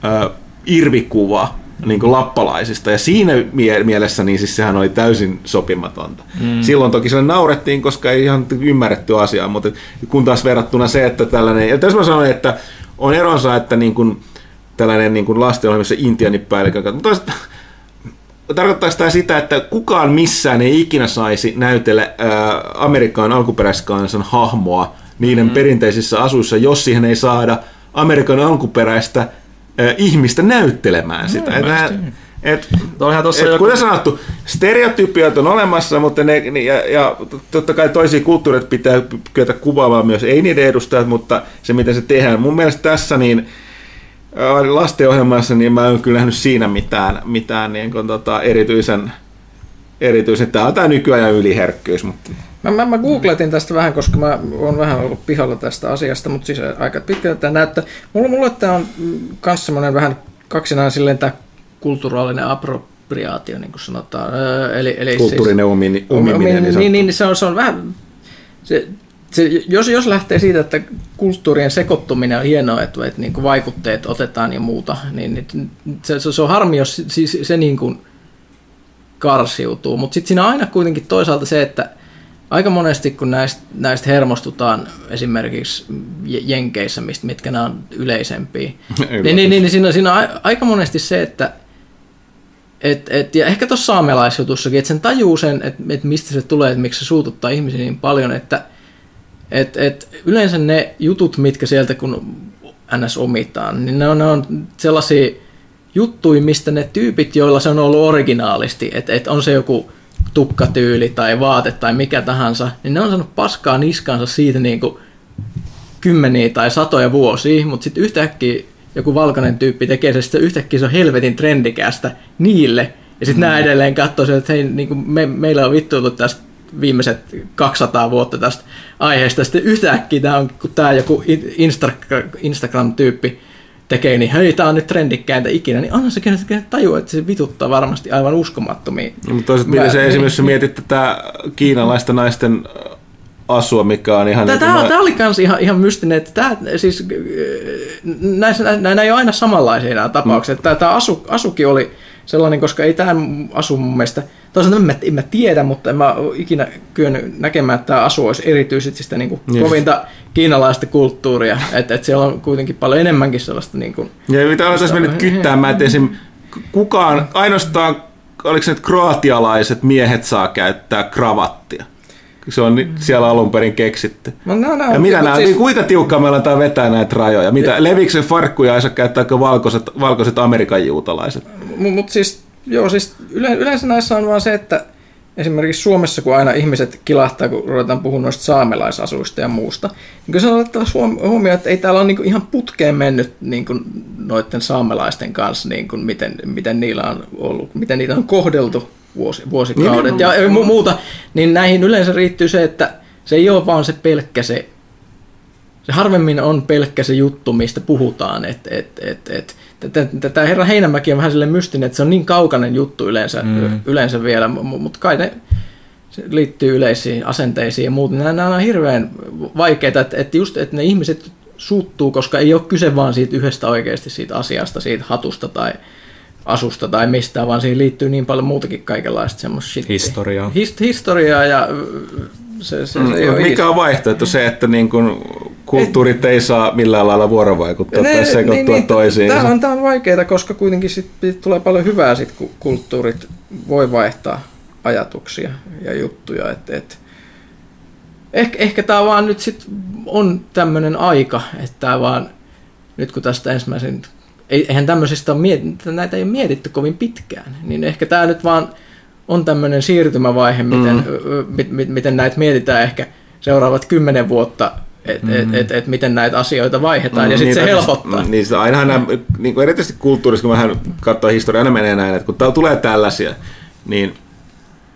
äh, irvikuva niin kuin lappalaisista. Ja siinä mie- mielessä niin siis sehän oli täysin sopimatonta. Mm. Silloin toki sille naurettiin, koska ei ihan ymmärretty asiaa, mutta kun taas verrattuna se, että tällainen, ja tässä mä sanoin, että on eronsa, että niin kuin, tällainen niin kuin lastenohjelmissa intianipäällikön mutta tarkoittaako tämä sitä, että kukaan missään ei ikinä saisi näytellä ää, Amerikan alkuperäiskansan hahmoa niiden mm. perinteisissä asuissa, jos siihen ei saada Amerikan alkuperäistä ihmistä näyttelemään sitä. No, et, et, et, joku... Kuten sanottu, stereotypiat on olemassa, mutta ne, ja, ja totta kai toisia kulttuureita pitää kyetä kuvaamaan myös, ei niiden edustajat, mutta se miten se tehdään. Mun mielestä tässä niin lastenohjelmassa, niin mä en kyllä nähnyt siinä mitään, mitään niin kuin, tota, erityisen, erityisen, tämä on tämä nykyajan yliherkkyys, mutta Mä, mä, mä googletin tästä vähän, koska mä oon vähän ollut pihalla tästä asiasta, mutta siis aika pitkältä tämä näyttää. Mulla, mulla tämä on myös semmoinen vähän kaksinaan silleen tämä kulttuurallinen appropriaatio, niin kuin sanotaan. Eli, eli Kulttuurinen siis, omini, omiminen. Niin, niin, niin se, on, se on vähän... Se, se, jos, jos lähtee siitä, että kulttuurien sekoittuminen on hienoa, että, että niin kuin vaikutteet otetaan ja muuta, niin, niin se, se on harmi, jos se, se, se niin kuin karsiutuu. Mutta sitten siinä on aina kuitenkin toisaalta se, että – aika monesti kun näistä, näistä hermostutaan esimerkiksi Jenkeissä, mistä, mitkä nämä on yleisempiä, niin, niin, niin, niin siinä, on, siinä on aika monesti se, että et, et, ja ehkä tuossa saamelaisjutussakin, että sen tajuu sen, että et mistä se tulee, että miksi se suututtaa ihmisiä niin paljon, että et, et yleensä ne jutut, mitkä sieltä kun ns. omitaan, niin ne on, ne on sellaisia juttuja, mistä ne tyypit, joilla se on ollut originaalisti, että et on se joku tukkatyyli tai vaate tai mikä tahansa, niin ne on saanut paskaa niskansa siitä niin kuin kymmeniä tai satoja vuosia, mutta sitten yhtäkkiä joku valkoinen tyyppi tekee se, sitten yhtäkkiä se on helvetin trendikästä niille, ja sitten mm. nämä edelleen katsoo että hei, niin kuin me, meillä on vittuiltu tästä viimeiset 200 vuotta tästä aiheesta, sitten yhtäkkiä tämä on, kun tämä joku Instagram-tyyppi tekee, niin hei, tämä on nyt trendikkäintä ikinä, niin onhan se kenet tajua, että se vituttaa varmasti aivan uskomattomia. No, mutta toisaalta miten se esimerkiksi mietit tätä kiinalaista naisten asua, mikä on ihan... Tämä, niin tämä, tämä oli myös ihan, ihan mystinen, että tämä, siis, äh, näissä, näin ei ole aina samanlaisia nämä tapaukset. Mm. Tämä, tämä asu, asukin oli sellainen, koska ei tämä asu mun mielestä, toisaalta en mä, en mä tiedä, mutta en mä ole ikinä kyennyt näkemään, että tämä asu olisi erityisesti sitä niin kuin yes. kovinta kiinalaista kulttuuria, että, että siellä on kuitenkin paljon enemmänkin sellaista niin kuin, Ja mitä aletaan mennyt kyttäämään, että esim. kukaan, ainoastaan, oliko se nyt kroatialaiset miehet saa käyttää kravattia? Se on siellä alun perin keksitty. No, no, no, ja mitä nämä, siis... niin kuinka tiukkaa me aletaan vetää näitä rajoja? Mitä, ja... levikö se farkkuja ei saa käyttää valkoiset, valkoiset Amerikan juutalaiset? Mutta siis, joo, siis yleensä näissä on vaan se, että esimerkiksi Suomessa, kun aina ihmiset kilahtaa, kun ruvetaan puhumaan noista saamelaisasuista ja muusta, niin se on otettava huomioon, että ei täällä ole niin ihan putkeen mennyt niin kuin noiden saamelaisten kanssa, niin kuin miten, miten, niillä on ollut, miten niitä on kohdeltu vuosi, vuosikaudet ja, ja muuta, niin näihin yleensä riittyy se, että se ei ole vaan se pelkkä se, se harvemmin on pelkkä se juttu, mistä puhutaan, että et, et, et, Tämä herra Heinämäki on vähän sille mystinen, että se on niin kaukainen juttu yleensä, mm. yleensä vielä, mutta kai ne se liittyy yleisiin asenteisiin ja muuta. Nämä, nämä on hirveän vaikeita, että, että just että ne ihmiset suuttuu, koska ei ole kyse vaan siitä yhdestä oikeasti siitä asiasta, siitä hatusta tai asusta tai mistään, vaan siihen liittyy niin paljon muutakin kaikenlaista semmoista Historiaa. Hist- historiaa ja se, se, se mm, Mikä on vaihtoehto? Se, että niin kun kulttuurit ei saa millään lailla vuorovaikuttaa ne, tai sekoittua niin, niin, toisiinsa. Tämä on, tämä on vaikeaa, koska kuitenkin sit tulee paljon hyvää, sit, kun kulttuurit voi vaihtaa ajatuksia ja juttuja. Et, et, ehkä, ehkä tämä vaan nyt sit on tämmöinen aika, että tämä vaan, nyt kun tästä ensimmäisen, eihän tämmöisistä ole mietitty, näitä ei ole mietitty kovin pitkään, niin ehkä tämä nyt vaan on tämmöinen siirtymävaihe, miten, mm. m- m- miten näitä mietitään ehkä seuraavat kymmenen vuotta että mm. et, et, et miten näitä asioita vaihdetaan, mm, ja sitten se helpottaa. Niin, se ainahan nämä, niin kuin erityisesti kulttuurissa, kun vähän katsoo historiaa, aina menee näin, että kun täällä tulee tällaisia, niin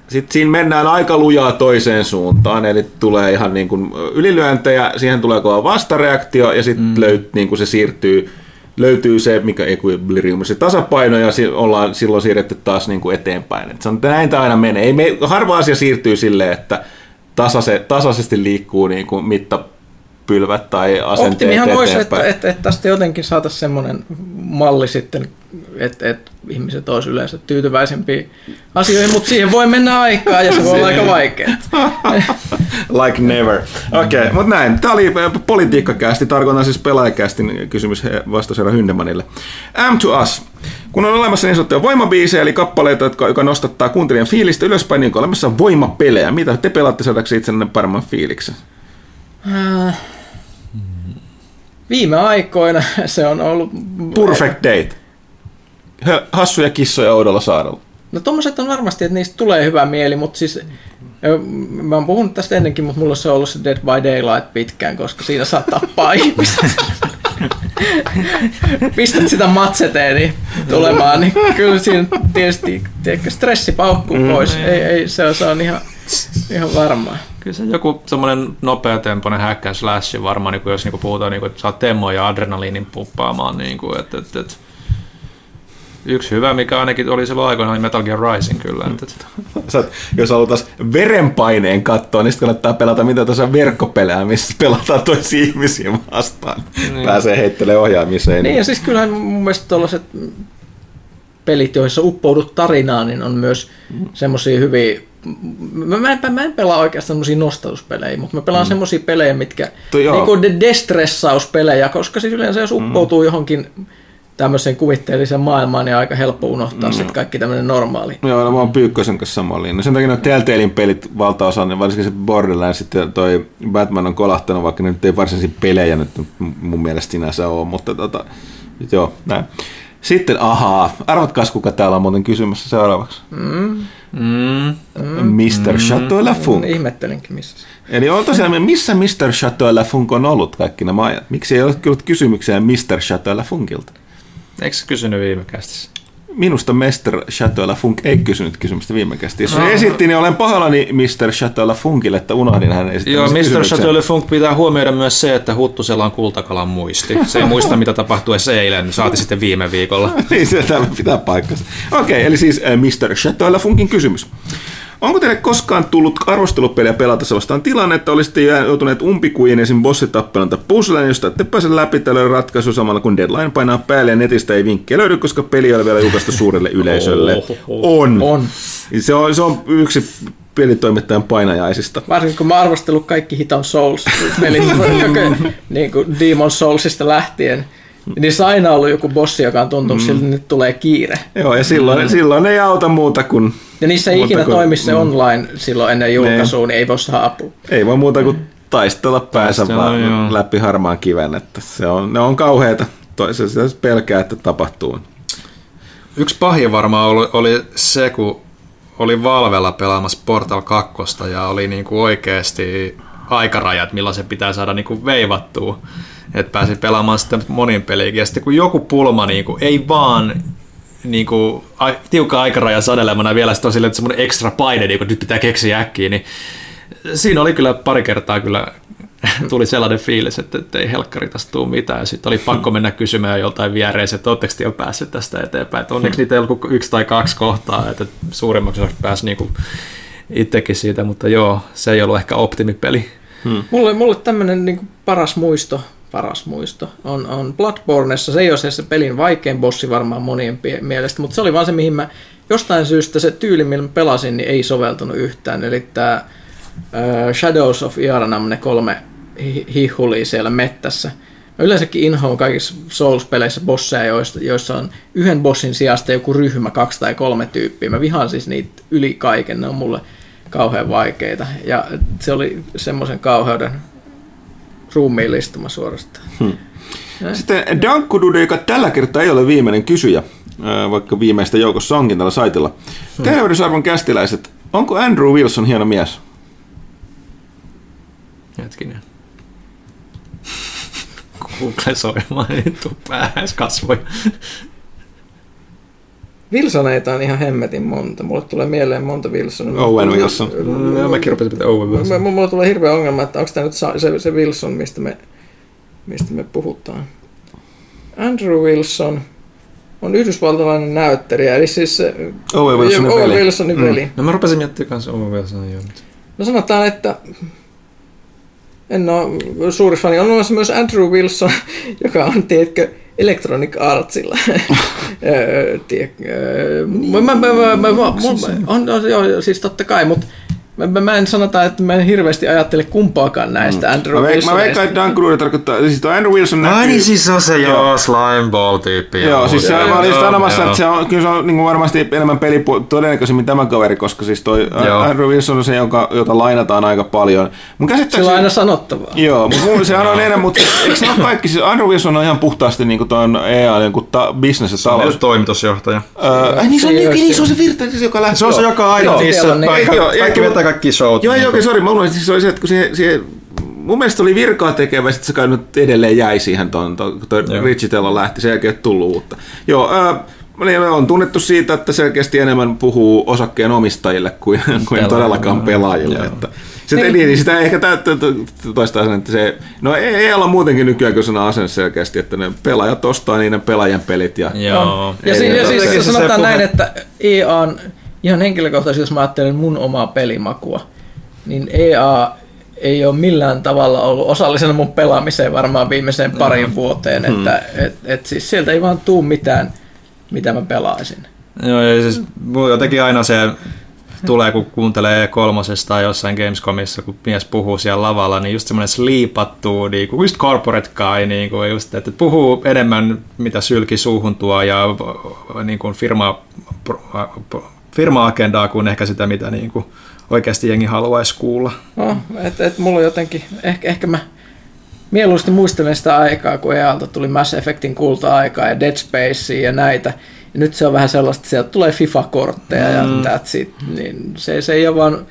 sitten siinä mennään aika lujaa toiseen suuntaan, eli tulee ihan niin kuin ylilyöntejä, siihen tulee kova vastareaktio, ja sitten mm. löyt, niin kuin se siirtyy, löytyy se, mikä equilibrium, se tasapaino, ja ollaan silloin siirretty taas niin kuin eteenpäin. Et se on, näin tämä aina menee. Ei me, harva asia siirtyy silleen, että tasase, tasaisesti liikkuu niin kuin mitta pylvät tai asenteet Optimihan olisi, että, että, että tästä jotenkin saataisiin semmoinen malli sitten, että, että ihmiset olisivat yleensä tyytyväisempiä asioihin, mutta siihen voi mennä aikaa ja se voi olla aika vaikeaa. like never. Okei, okay, mutta näin. Tämä oli politiikkakästi, tarkoitan siis pelaajakästin kysymys vastaus herra Hyndemanille. M to Us. Kun on olemassa niin sanottuja voimabiisejä, eli kappaleita, jotka, joka nostattaa kuuntelijan fiilistä ylöspäin, niin on olemassa voimapelejä. Mitä te pelaatte saadaksi itsenne paremman fiiliksen? Äh, Viime aikoina se on ollut... Perfect date. Hassuja kissoja oudolla saarella. No tommoset on varmasti, että niistä tulee hyvä mieli, mutta siis mä oon puhunut tästä ennenkin, mutta mulla se on ollut se Dead by Daylight pitkään, koska siinä saa tappaa ihmistä. Pistät sitä matseteeni tulemaan, niin kyllä siinä tietysti tiedätkö, stressi paukkuu mm. pois. Ei, ei, se, on, se on ihan, ihan varmaa. Kyllä se joku semmoinen nopeatempoinen hack and slash varmaan, niin jos niin puhutaan, niin kuin, että saat temmoa ja adrenaliinin puppaamaan. Niin kuin, että, että, että Yksi hyvä, mikä ainakin oli silloin aikoina, oli Metal Gear Rising kyllä. Että... Sä, jos halutaan verenpaineen katsoa, niin sitten kannattaa pelata mitä tuossa verkkopelejä, missä pelataan toisia ihmisiä vastaan. Niin. Pääsee heittelemään ohjaamiseen. Niin, ja siis kyllähän mun mielestä tuollaiset pelit, joissa uppoudut tarinaan, niin on myös mm. semmoisia hyviä Mä, mä, en, mä en pelaa oikeastaan semmoisia nostauspelejä, mutta mä pelaan mm. semmoisia pelejä, mitkä, niin kuin destressauspelejä, koska siis yleensä jos mm. uppoutuu mm. johonkin tämmöiseen kuvitteelliseen maailmaan, niin aika helppo unohtaa mm. sitten kaikki tämmöinen normaali. Joo, no, mä oon Pyykkösen kanssa samalla linjalla. Sen takia ne Telltalein pelit valtaosa, niin varsinkin se Borderlands sitten toi Batman on kolahtanut, vaikka ne nyt ei varsinaisia pelejä nyt mun mielestä sinänsä ole, mutta tota, joo, näin. Sitten ahaa, arvatkaas kuka täällä on muuten kysymässä seuraavaksi. Mm. Mm. Mr. Mm. Chateau Lafunk. Mm, ihmettelinkin missä. Eli on tosiaan, missä Mr. Chateau Lafunk on ollut kaikki nämä ajat? Miksi ei ole kyllä kysymyksiä Mr. Chateau Lafunkilta? Eikö se kysynyt viime kästissä? Minusta Mr. Chateau Funk ei kysynyt kysymystä viime kästissä. Jos se esitti, niin olen pahoillani Mr. Chateau Funkille, että unohdin hänen esittämisen Joo, Mr. Chateau Funk pitää huomioida myös se, että Huttusella on kultakalan muisti. Se ei muista, mitä tapahtui eilen, saati sitten viime viikolla. niin, se täällä pitää paikkansa. Okei, okay, eli siis äh, Mr. Chateau Funkin kysymys. Onko teille koskaan tullut arvostelupeliä pelatessa vastaan tilanne, että olisitte joutuneet umpikuihin esim. bossitappelun tai puzzleen, josta ette pääse läpi tällä ratkaisu samalla kun deadline painaa päälle ja netistä ei vinkkejä löydy, koska peli ei ole vielä julkaistu suurelle yleisölle? On. On. Se on, se on yksi pelitoimittajan painajaisista. Varsinkin kun mä arvostellut kaikki Hit on Souls pelit, niin kuin Demon Soulsista lähtien, niin se aina ollut joku bossi, joka on tuntunut mm. siltä, että nyt tulee kiire. Joo, ja silloin, mm. silloin ei auta muuta kuin... Ja niissä ei ikinä kuin, toimi se mm. online silloin ennen julkaisua, niin ei voi saada apua. Ei voi muuta kuin taistella päänsä Taistella, vaan joo. läpi harmaan kiven, että se on, ne on kauheita. Toisaalta se pelkää, että tapahtuu. Yksi pahin varmaan oli, oli se, kun oli Valvella pelaamassa Portal 2 ja oli niinku oikeasti aikarajat, milloin se pitää saada niinku veivattua, että pääsi pelaamaan sitten monin peliin. Ja sitten kun joku pulma niinku, ei vaan niinku, a, tiukka aikaraja sanelemana vielä sitten on silleen, että semmoinen ekstra paine, niinku, nyt pitää keksiä äkkiä, niin siinä oli kyllä pari kertaa kyllä tuli sellainen fiilis, että, että ei helkkari tästä tule mitään. Ja sitten oli pakko mennä kysymään joltain viereisen, että oletteko jo päässyt tästä eteenpäin. Että onneksi niitä ei ollut yksi tai kaksi kohtaa, että suurimmaksi osaksi pääsi niin itsekin siitä, mutta joo, se ei ollut ehkä optimipeli. Hmm. Mulle, mulle tämmöinen niin paras muisto, paras muisto on, on Bloodborneissa. Se ei ole se pelin vaikein bossi varmaan monien mielestä, mutta se oli vaan se, mihin mä jostain syystä se tyyli, millä pelasin, niin ei soveltunut yhtään. Eli tämä uh, Shadows of Iarnam, ne kolme hihuli siellä mettässä. Mä yleensäkin inhoon kaikissa Souls-peleissä bosseja, joissa, joissa on yhden bossin sijasta joku ryhmä, kaksi tai kolme tyyppiä. Mä vihaan siis niitä yli kaiken, ne on mulle kauhean vaikeita. Ja se oli semmoisen kauheuden ruumiillistuma suorastaan. Hmm. Sitten Dankkudude, joka tällä kertaa ei ole viimeinen kysyjä, vaikka viimeistä joukossa onkin tällä saitilla. Hmm. Terveydysarvon kästiläiset, onko Andrew Wilson hieno mies? Hetkinen. Google soimaan, niin tuu päähän kasvoi. Wilsoneita on ihan hemmetin monta. Mulle tulee mieleen monta Wilsonia. Owen Wilson. Mm, joo, mäkin rupesin pitää Owen Wilson. Mulle tulee hirveä ongelma, että onko tämä nyt se, se Wilson, mistä me, mistä me puhutaan. Andrew Wilson on yhdysvaltalainen näyttelijä, eli siis se Owen Wilsonin Owen veli. Wilsonin veli. Mm. No mä rupesin miettimään kanssa Owen Wilsonin. No sanotaan, että en ole suuri fani. On olemassa myös Andrew Wilson, joka on, tiedätkö, Electronic Artsilla. on, on, joo, siis totta kai, mutta Mä, mä en sanota, että mä en hirveästi ajattele kumpaakaan näistä mm. Andrew Mä, mä veikkaan, että Dan Kruger tarkoittaa, siis tuo Andrew Wilson näkyy... Ai niin, siis se on se joo, Slimeball-tyyppi. Joo, siis se, mä olin sanomassa, että se on, kyllä se on niin varmasti enemmän peli todennäköisemmin tämä kaveri, koska siis toi joo. Andrew Wilson on se, joka, jota lainataan aika paljon. Mun Sillä on aina sanottavaa. Joo, mutta mun, sehän on enemmän, mutta eikö se ole kaikki, siis Andrew Wilson on ihan puhtaasti niin kuin tuon EA, niin kuin ta, business ja talous. Se on toimitusjohtaja. Öö, niin, se on, niin, niin, se on se virta, joka lähtee. Se on se, joka aina, kaikki vetää kaikki showt. Joo, joo, okei, sori, mä luulen, siis oli se, että kun siihen, siihen mun mielestä oli virkaa tekevä, sitten se kai nyt edelleen jäi siihen, tuon, kun Richie Tello lähti, sen jälkeen tullut uutta. Joo, ää, niin on tunnettu siitä, että selkeästi enemmän puhuu osakkeen omistajille kuin, kuin todellakaan pelaajille. Että, se, niin, niin, sitä ehkä toistaa sen, että se, no ei, ei olla muutenkin nykyään kyllä sana asenne selkeästi, että ne pelaajat ostaa niiden pelaajien pelit. Ja, Joo. ja, si- ja siis sanotaan näin, että EA on ihan henkilökohtaisesti, jos mä ajattelen mun omaa pelimakua, niin EA ei ole millään tavalla ollut osallisena mun pelaamiseen varmaan viimeiseen parin vuoteen, hmm. että et, et siis sieltä ei vaan tuu mitään, mitä mä pelaisin. Joo, ja siis jotenkin aina se tulee, kun kuuntelee kolmosesta tai jossain Gamescomissa, kun mies puhuu siellä lavalla, niin just semmoinen sliipattu, niin kuin just corporate guy, niin kuin just, että puhuu enemmän, mitä sylki suuhun tuo ja niin kuin firma, firma-agendaa kuin ehkä sitä, mitä niin kuin oikeasti jengi haluaisi kuulla. No, et, et mulla jotenkin, ehkä, ehkä mä mieluusti muistelen sitä aikaa, kun EALta tuli Mass Effectin kulta-aikaa ja Dead Spacea ja näitä. Ja nyt se on vähän sellaista, että sieltä tulee FIFA-kortteja mm. ja that's it. Niin se, se ei ole vaan,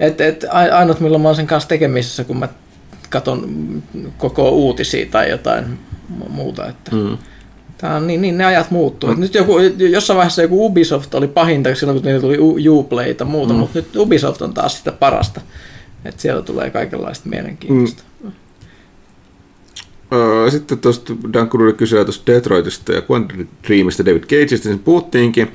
että et, ainut milloin mä oon sen kanssa tekemisissä, kun mä katson koko uutisia tai jotain muuta. Että. Mm. Tämä on niin, niin ne ajat muuttuu. Mm. Nyt joku, jossain vaiheessa joku Ubisoft oli pahinta silloin, kun niillä tuli Uplay ja muuta, mm. mutta nyt Ubisoft on taas sitä parasta. Että siellä tulee kaikenlaista mielenkiintoista. Mm. Sitten tuosta Dan Kruger kysyi tuosta Detroitista ja Quantum Dreamista David Cageista, sen puhuttiinkin.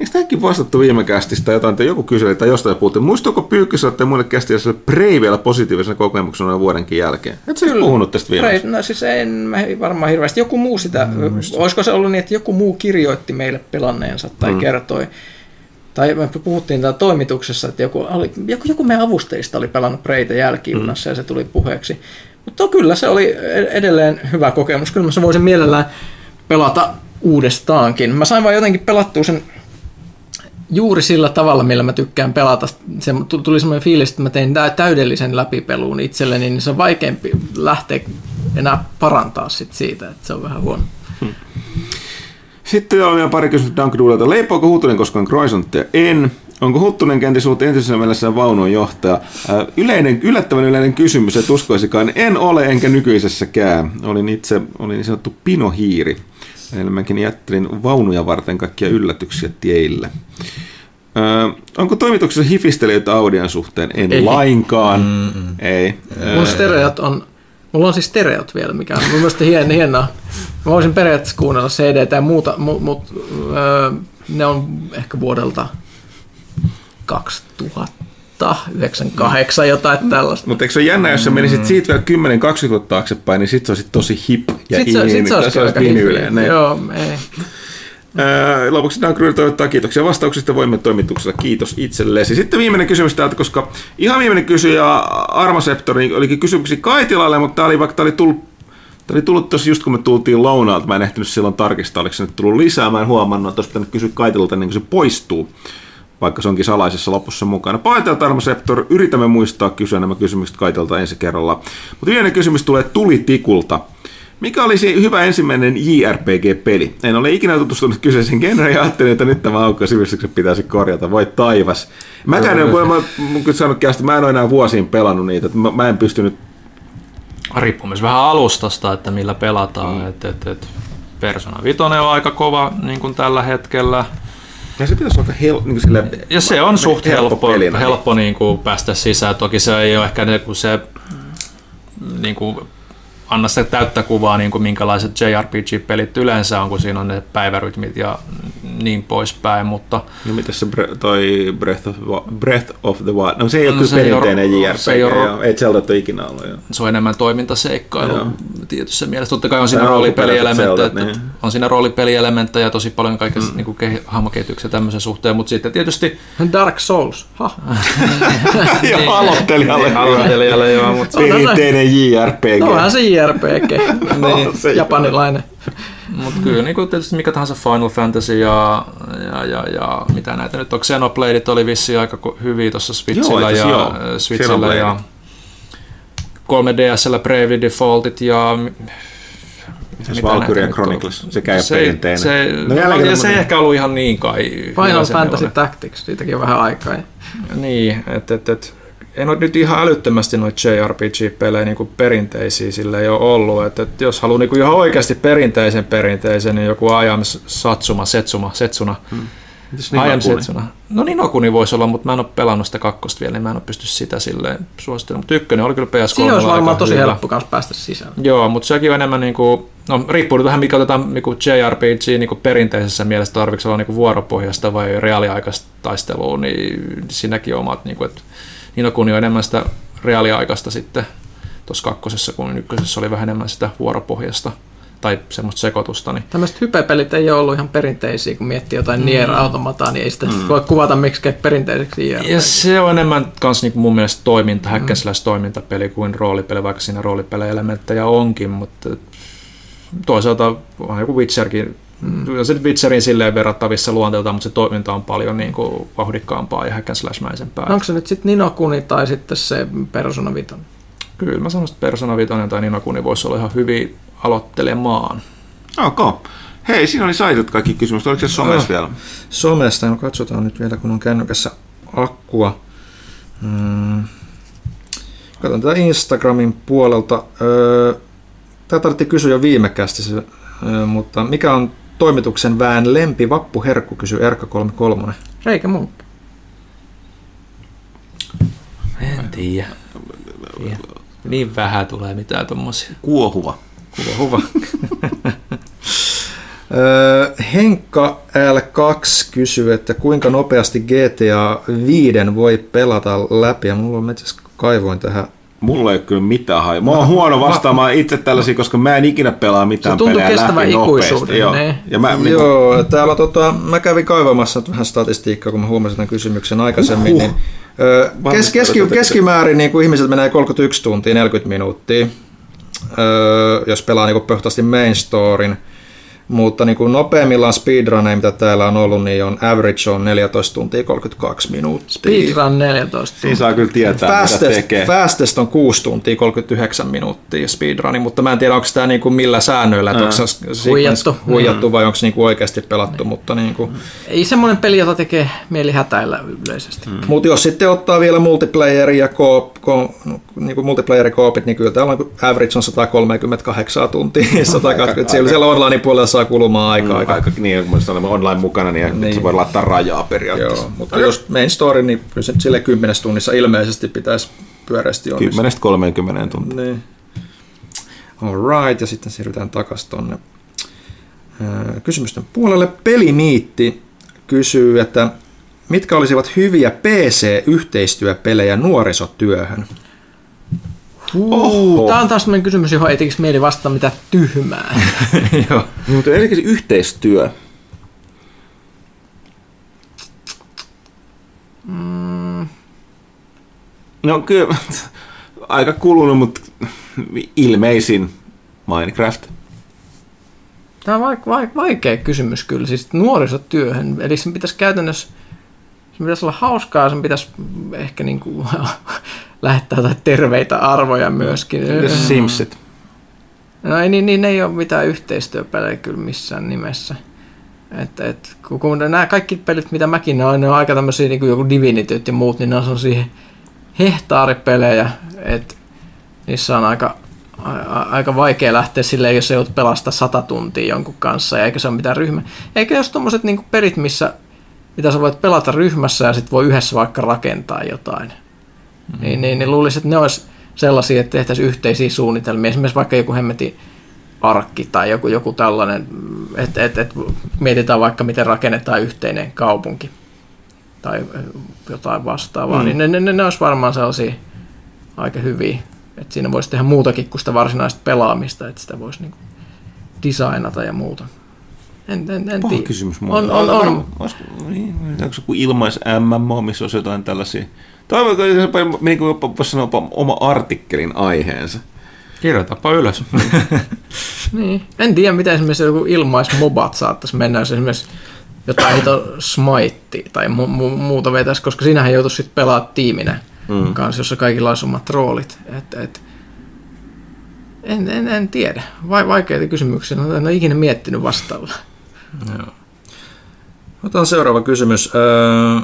Eikö tähänkin vastattu viime kästistä jotain, että joku kyseli tai jostain puhuttiin. Muistuuko Pyykkössä, että muille kästissä Prey vielä positiivisena kokemuksena vuodenkin jälkeen? Et sä puhunut tästä vielä? Prey, no siis en mä varmaan hirveästi. Joku muu sitä, mm, olisiko se ollut niin, että joku muu kirjoitti meille pelanneensa tai mm. kertoi. Tai me puhuttiin täällä toimituksessa, että joku, oli, joku, joku meidän avustajista oli pelannut Preitä jälkijunassa mm. ja se tuli puheeksi. Mutta kyllä se oli e- edelleen hyvä kokemus. Kyllä mä voisin mielellään pelata uudestaankin. Mä sain vaan jotenkin pelattua sen juuri sillä tavalla, millä mä tykkään pelata. Se tuli semmoinen fiilis, että mä tein täydellisen läpipeluun itselleni, niin se on vaikeampi lähteä enää parantaa sit siitä, että se on vähän huono. Hmm. Sitten on vielä pari kysymystä Dunkduulelta. Leipoako Huttunen koskaan Croissanttia? En. Onko Huttunen kenties ollut entisessä mielessä vaunun johtaja? Yleinen, yllättävän yleinen kysymys, että uskoisikaan. En ole, enkä nykyisessäkään. Olin itse olin niin sanottu pinohiiri. Enemmänkin jättelin vaunuja varten kaikkia yllätyksiä teille. Öö, onko toimituksessa hifistelijöitä audion suhteen? En Ei. lainkaan. Mm-mm. Ei. Mun stereot on, mulla on siis stereot vielä, mikä on mun mielestä hien, hienoa. Mä voisin periaatteessa kuunnella CD ja muuta, mutta mut, öö, ne on ehkä vuodelta 2000 98 jotain tällaista. Mutta eikö se ole jännä, jos sä menisit siitä vielä 10-20 vuotta taaksepäin, niin sit se olisi tosi hip ja sit se, sit se olisi aika niin yleinen. Joo, ei. lopuksi Dan Kryyl toivottaa kiitoksia vastauksista voimme toimituksella. Kiitos itsellesi. Sitten viimeinen kysymys täältä, koska ihan viimeinen kysyjä Armaseptori olikin kysymyksiä Kaitilalle, mutta tämä oli vaikka tämä oli tullut Tämä oli tullut tuossa just kun me tultiin lounaalta, mä en ehtinyt silloin tarkistaa, oliko se nyt tullut lisää, mä en huomannut, että olisi pitänyt kysyä Kaitilalta ennen kuin se poistuu vaikka se onkin salaisessa lopussa mukana. Paetel Tarmoseptor, yritämme muistaa kysyä nämä kysymykset Kaitelta ensi kerralla. Mutta viimeinen kysymys tulee Tulitikulta. Mikä olisi hyvä ensimmäinen JRPG-peli? En ole ikinä tutustunut kyseisen genreen ja ajattelin, että nyt tämä aukko sivistyksen pitäisi korjata. Voi taivas. Mäkään en, kun mä, mä, mä en ole enää vuosiin pelannut niitä, että mä, mä en pystynyt... Riippuu myös vähän alustasta, että millä pelataan. Mm. Et, et, et Persona 5 on aika kova niin kuin tällä hetkellä. Ja se pitäisi olla hel, niin sille, Ja se on suht helppo, helppo, helppo niin kuin päästä sisään. Toki se ei ole ehkä ne, kun se niin kuin anna se täyttä kuvaa, niin kuin minkälaiset JRPG-pelit yleensä on, kun siinä on ne päivärytmit ja niin poispäin, mutta... No miten se bre- toi Breath of, Breath of the Wild? No se ei no, ole kyllä perinteinen ole, JRPG, se ei, ole, ei Zelda ikinä ollut. Jo. Se on enemmän toimintaseikkailu joo. tietyssä mielessä. Totta kai on siinä roolipelielementtejä, niin. on siinä roolipelielementtejä ja tosi paljon kaikkea mm. niin ke- hahmokehityksiä tämmöisen suhteen, mutta sitten tietysti... Dark Souls, ha? joo, niin. aloittelijalle. aloittelijalle, joo, mutta... Perinteinen JRPG. No, onhan se JRPG, niin, japanilainen. Mutta kyllä niin kuin tietysti mikä tahansa Final Fantasy ja, ja, ja, ja mitä näitä nyt on. Xenobladeit oli vissi aika hyviä tuossa Switchillä joo, ja, joo. Switchillä ja 3DSllä Bravely Defaultit ja se Valkyria Chronicles, se käy se, perinteinen. Se, no, no, ja se ei ehkä ollut ihan niin kai. Final Fantasy. Tactics, siitäkin on vähän aikaa. Niin, että et, et, en ole nyt ihan älyttömästi noita JRPG-pelejä niin perinteisiä sille ei ole ollut. Et, et jos haluaa niin ihan oikeasti perinteisen perinteisen, niin joku Ayam Satsuma, Setsuma, Setsuna. Hmm. Ayam Setsuna. No niin Okuni voisi olla, mutta mä en ole pelannut sitä kakkosta vielä, niin mä en ole pysty sitä silleen suosittelemaan. Mutta ykkönen oli kyllä PS3. Siinä olisi varmaan tosi hyvä. helppo kanssa päästä sisään. Joo, mutta sekin on enemmän niin kuin, no riippuu vähän mikä otetaan niin kuin JRPG niin kuin perinteisessä mielessä, tarvitseeko olla niin kuin vuoropohjasta vai reaaliaikaista taistelua, niin siinäkin on omat, niin kuin, että Ninokuni on enemmän sitä reaaliaikaista sitten tuossa kakkosessa, kun ykkösessä oli vähän enemmän sitä vuoropohjasta tai semmoista sekoitusta. Niin... Tämmöiset hypepelit ei ole ollut ihan perinteisiä, kun miettii jotain mm. Nier Automataa, niin ei sitä mm. voi kuvata miksikään perinteiseksi. Ja se on enemmän kans niinku mun mielestä toiminta, mm. toimintapeli kuin roolipeli, vaikka siinä roolipelielementtejä onkin, mutta toisaalta on joku Witcherkin Mm. Se Witcherin silleen verrattavissa luonteelta, mutta se toiminta on paljon niin kuin vauhdikkaampaa ja hack and Onko se nyt sitten Ninokuni tai sitten se Persona 5? Kyllä mä sanoisin, että Persona 5 tai Ninokuni voisi olla ihan hyvin aloittelemaan. Ok. Hei, siinä oli saitot kaikki kysymykset. Oliko se somessa oh, vielä? Somesta, no katsotaan nyt vielä, kun on kännykässä akkua. Hmm. Katsotaan tätä Instagramin puolelta. Öö, Tämä tarvittiin kysyä jo viime kästissä, mutta mikä on toimituksen vään lempi vappuherkku, kysyy Erkka 33. Reikä muu. En tiedä. Niin vähän tulee mitään tommosia. Kuohuva. Kuohuva. Henkka L2 kysyy, että kuinka nopeasti GTA 5 voi pelata läpi. Ja mulla on itse kaivoin tähän Mulla ei ole kyllä mitään hajua. Mä oon huono vastaamaan itse tällaisia, koska mä en ikinä pelaa mitään Se pelejä läpi nopeasti. Joo, niin. ja mä, niin Joo kun... täällä tota, mä kävin kaivamassa vähän statistiikkaa, kun mä huomasin tämän kysymyksen aikaisemmin. Uh, niin, kes, keski, keskimäärin niin kuin ihmiset menee 31 tuntia 40 minuuttia, jos pelaa niin puhtaasti main storin. Mutta niin kuin nopeimmillaan speedruneja, mitä täällä on ollut, niin on average on 14 tuntia 32 minuuttia. Speedrun 14 Siinä saa kyllä tietää, fastest, mitä tekee. Fastest on 6 tuntia 39 minuuttia speedruni, mutta mä en tiedä, onko tämä niin kuin millä säännöillä, että onko se huijattu, huijattu vai onko se niin kuin oikeasti pelattu. Mm. Mutta niin kuin... Ei semmoinen peli, jota tekee mieli hätäillä yleisesti. Mm. Mutta jos sitten ottaa vielä multiplayer ja co co niin kuin multiplayer koopit, niin kyllä täällä on average on 138 tuntia, 120, siellä, siellä online-puolella saa kulumaan aika. Mm, aika, aika niin, kun se on online mukana, niin, niin. se voi laittaa rajaa periaatteessa. Joo, mutta jos main story, niin kyllä se sille 10 tunnissa ilmeisesti pitäisi pyöreästi onnistua. 10-30 tuntia. Niin. Alright, ja sitten siirrytään takaisin tuonne kysymysten puolelle. Pelimiitti kysyy, että mitkä olisivat hyviä PC-yhteistyöpelejä nuorisotyöhön? Tämä on taas sellainen kysymys, johon ei tekisi mieli vastata mitä tyhmää. Joo. Mutta erityisesti yhteistyö. Mm. No kyllä, aika kulunut, mutta ilmeisin Minecraft. Tämä on vaik- vaikea kysymys kyllä, siis nuorisotyöhön. Eli sen pitäisi käytännössä, sen pitäisi olla hauskaa, sen pitäisi ehkä niin kuin lähettää jotain terveitä arvoja myöskin. Simsit? No ei, niin, niin ei ole mitään yhteistyöpelejä kyllä missään nimessä. Et, et, kun, kun nämä kaikki pelit, mitä mäkin olen, ne on aika tämmöisiä niin kuin joku Divinity ja muut, niin ne on sellaisia hehtaaripelejä, että niissä on aika, a, aika vaikea lähteä silleen, jos se joudut pelastaa sata tuntia jonkun kanssa, ja eikä se ole mitään ryhmä. Eikä jos tommoset niin pelit, missä, mitä sä voit pelata ryhmässä ja sitten voi yhdessä vaikka rakentaa jotain. Mm-hmm. Niin, niin, niin luulisin, että ne olisi sellaisia, että tehtäisiin yhteisiä suunnitelmia. Esimerkiksi vaikka joku hemmetin arkki tai joku, joku tällainen, että et, et mietitään vaikka miten rakennetaan yhteinen kaupunki tai jotain vastaavaa, mm. niin ne, ne, ne, ne olisi varmaan sellaisia aika hyviä. Että siinä voisi tehdä muutakin kuin sitä varsinaista pelaamista, että sitä voisi niinku designata ja muuta. En, en, en Paha kysymys. On, on, on. on. Niin, onko joku ilmais MMO, missä olisi jotain tällaisia Toivonko, että niin voisi sanoa oma artikkelin aiheensa. Kirjoitapa ylös. niin. En tiedä, mitä esimerkiksi joku ilmaismobat saattaisi mennä, jos esimerkiksi jotain hito smite tai mu- mu- muuta vetäisi, koska siinähän joutuisi sitten pelaa tiiminä mm. kanssa, jossa kaikilla olisi omat roolit. Et, et, en, en, en tiedä. Vai, vaikeita kysymyksiä. En ole ikinä miettinyt vastaavaa. Joo. Otetaan seuraava kysymys. Öö,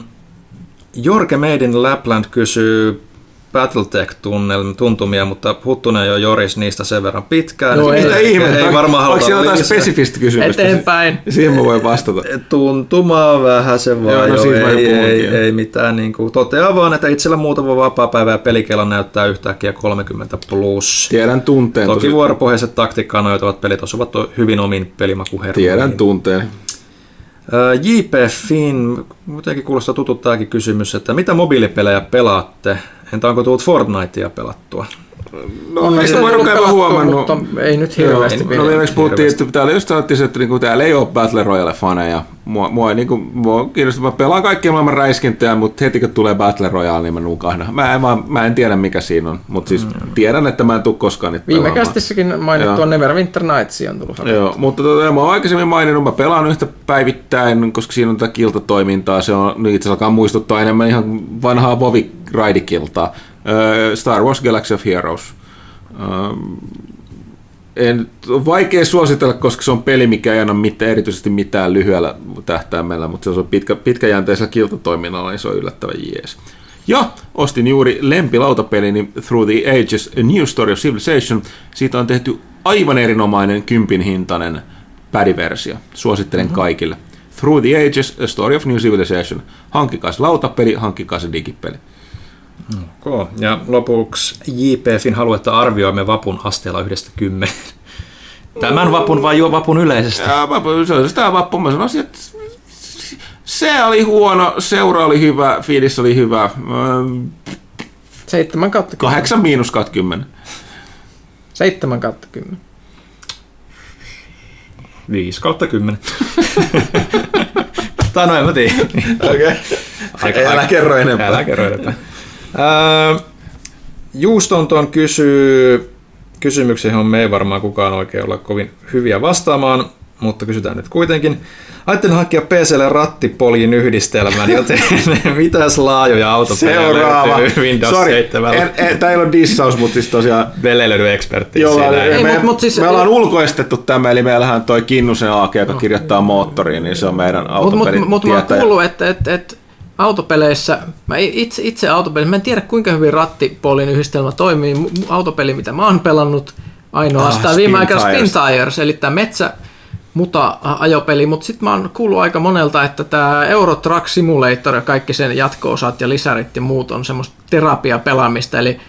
Jorge Made in Lapland kysyy Battletech-tuntumia, mutta Huttunen jo joris niistä sen verran pitkään. Joo, ei, ei, ihme, ei varmaan haluta Onko siellä jotain spesifistä kysymystä? Eteenpäin. Siihen mä voin vastata. Tuntumaa vähän se vaan. Joo, no jo, ei, ei, ei, mitään. Niin kuin, toteaa vaan, että itsellä muutama vapaa-päivä ja pelikela näyttää yhtäkkiä 30 plus. Tiedän tunteen. Toki vuoropohjaiset taktiikkaan noitavat pelit osuvat hyvin omin pelimakuhermoihin. Tiedän tunteen. JP Finn, muutenkin kuulostaa tutut tämäkin kysymys, että mitä mobiilipelejä pelaatte? Entä onko tullut Fortnitea pelattua? No, on ei sitä porukka huomannut. Mutta ei nyt hirveästi No viimeksi puhuttiin, että täällä just sanottiin, että niinku, täällä ei ole Battle Royale-faneja. Mua, mua, ei, niinku, mua kiinnostaa, mä pelaan kaikkia maailman räiskintää, mutta heti kun tulee Battle Royale, niin mä nukahdan. Mä, mä, mä en tiedä mikä siinä on, mutta siis mm. tiedän, että mä en tule koskaan niitä Viime kästissäkin mainittua Neverwinter Nights on tullut Joo, mutta tota, mä oon aikaisemmin maininnut, mä pelaan yhtä päivittäin, koska siinä on tätä kiltatoimintaa. Se on, itse alkaa muistuttaa enemmän ihan vanhaa Vovi Raidikiltaa. Star Wars Galaxy of Heroes Ähm, en, on vaikea suositella, koska se on peli, mikä ei anna mitään, erityisesti mitään lyhyellä tähtäimellä, mutta se on pitkä, pitkäjänteisellä kiltatoiminnalla, niin se on yllättävän jees. Ja ostin juuri lempilautapelini Through the Ages, A New Story of Civilization. Siitä on tehty aivan erinomainen kympin hintainen pädiversio. Suosittelen mm-hmm. kaikille. Through the Ages, A Story of New Civilization. Hankkikaa se lautapeli, hankkikaa se digipeli. Okay. Ja lopuksi JPFin haluetta arvioimme vapun asteella yhdestä kymmenen. Tämän vapun vai jo vapun yleisesti? Ja, vapu, se oli sitä vappu. Mä sanoisin, että se oli huono, seura oli hyvä, fiilis oli hyvä. 7 kautta 10. 8 miinus 20. 7 kautta 10. 5 kautta 10. tai no en mä tiedä. Okei. Okay. Älä kerro enempää. Älä kerro enempää. Öö, Juustonton kysyy kysymyksiä, johon me ei varmaan kukaan oikein olla kovin hyviä vastaamaan, mutta kysytään nyt kuitenkin. Ajattelin hankkia PClle rattipoliin yhdistelmän, joten mitäs laajoja autopelejä Seuraava. löytyy Windows Sorry, 7? en, en, tää ei ole dissaus, mutta siis tosiaan... Velelödy ekspertti Joo, siinä. ei, me, mut- mut siis- me ollaan ulkoistettu tämä, eli meillähän toi Kinnusen Aake, joka kirjoittaa moottoriin, niin se on meidän Mutta mut, mut, mä oon kuullut, että, että, että autopeleissä, mä itse, itse autopeleissä, mä en tiedä kuinka hyvin rattipolin yhdistelmä toimii. Autopeli, mitä mä oon pelannut ainoastaan Ah, viime aikoina Spin Tires. Eli tämä metsä muta ajopeli, mutta sitten mä oon kuullut aika monelta, että tämä Euro Truck Simulator ja kaikki sen jatko-osat ja lisärit ja muut on semmoista terapiapelaamista, eli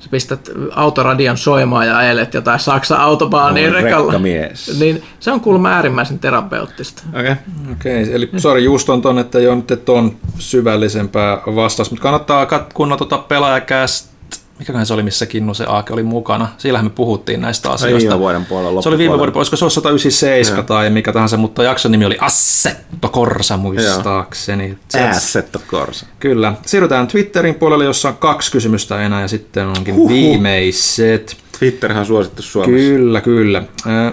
sä pistät autoradion soimaan ja ajelet jotain Saksa autobaaniin Oi, rekalla. rekkamies. Niin se on kuulemma äärimmäisen terapeuttista. Okei. Okay. Okei, eli sori just on ton, että ei ole nyt et on syvällisempää vastaus, mutta kannattaa kat- kunnon tota pelaajakäst, mikäköhän se oli, missä Kinnu se Aake oli mukana. Siellähän me puhuttiin näistä asioista. viime vuoden puolella Se oli viime vuoden puolella, olisiko se ollut 197 Joo. tai mikä tahansa, mutta jakson nimi oli Assetto Korsa muistaakseni. Se- Assetto Corsa. Kyllä. Siirrytään Twitterin puolelle, jossa on kaksi kysymystä enää ja sitten onkin Huhhuh. viimeiset. Twitterhän on suosittu Suomessa. Kyllä, kyllä. Äh,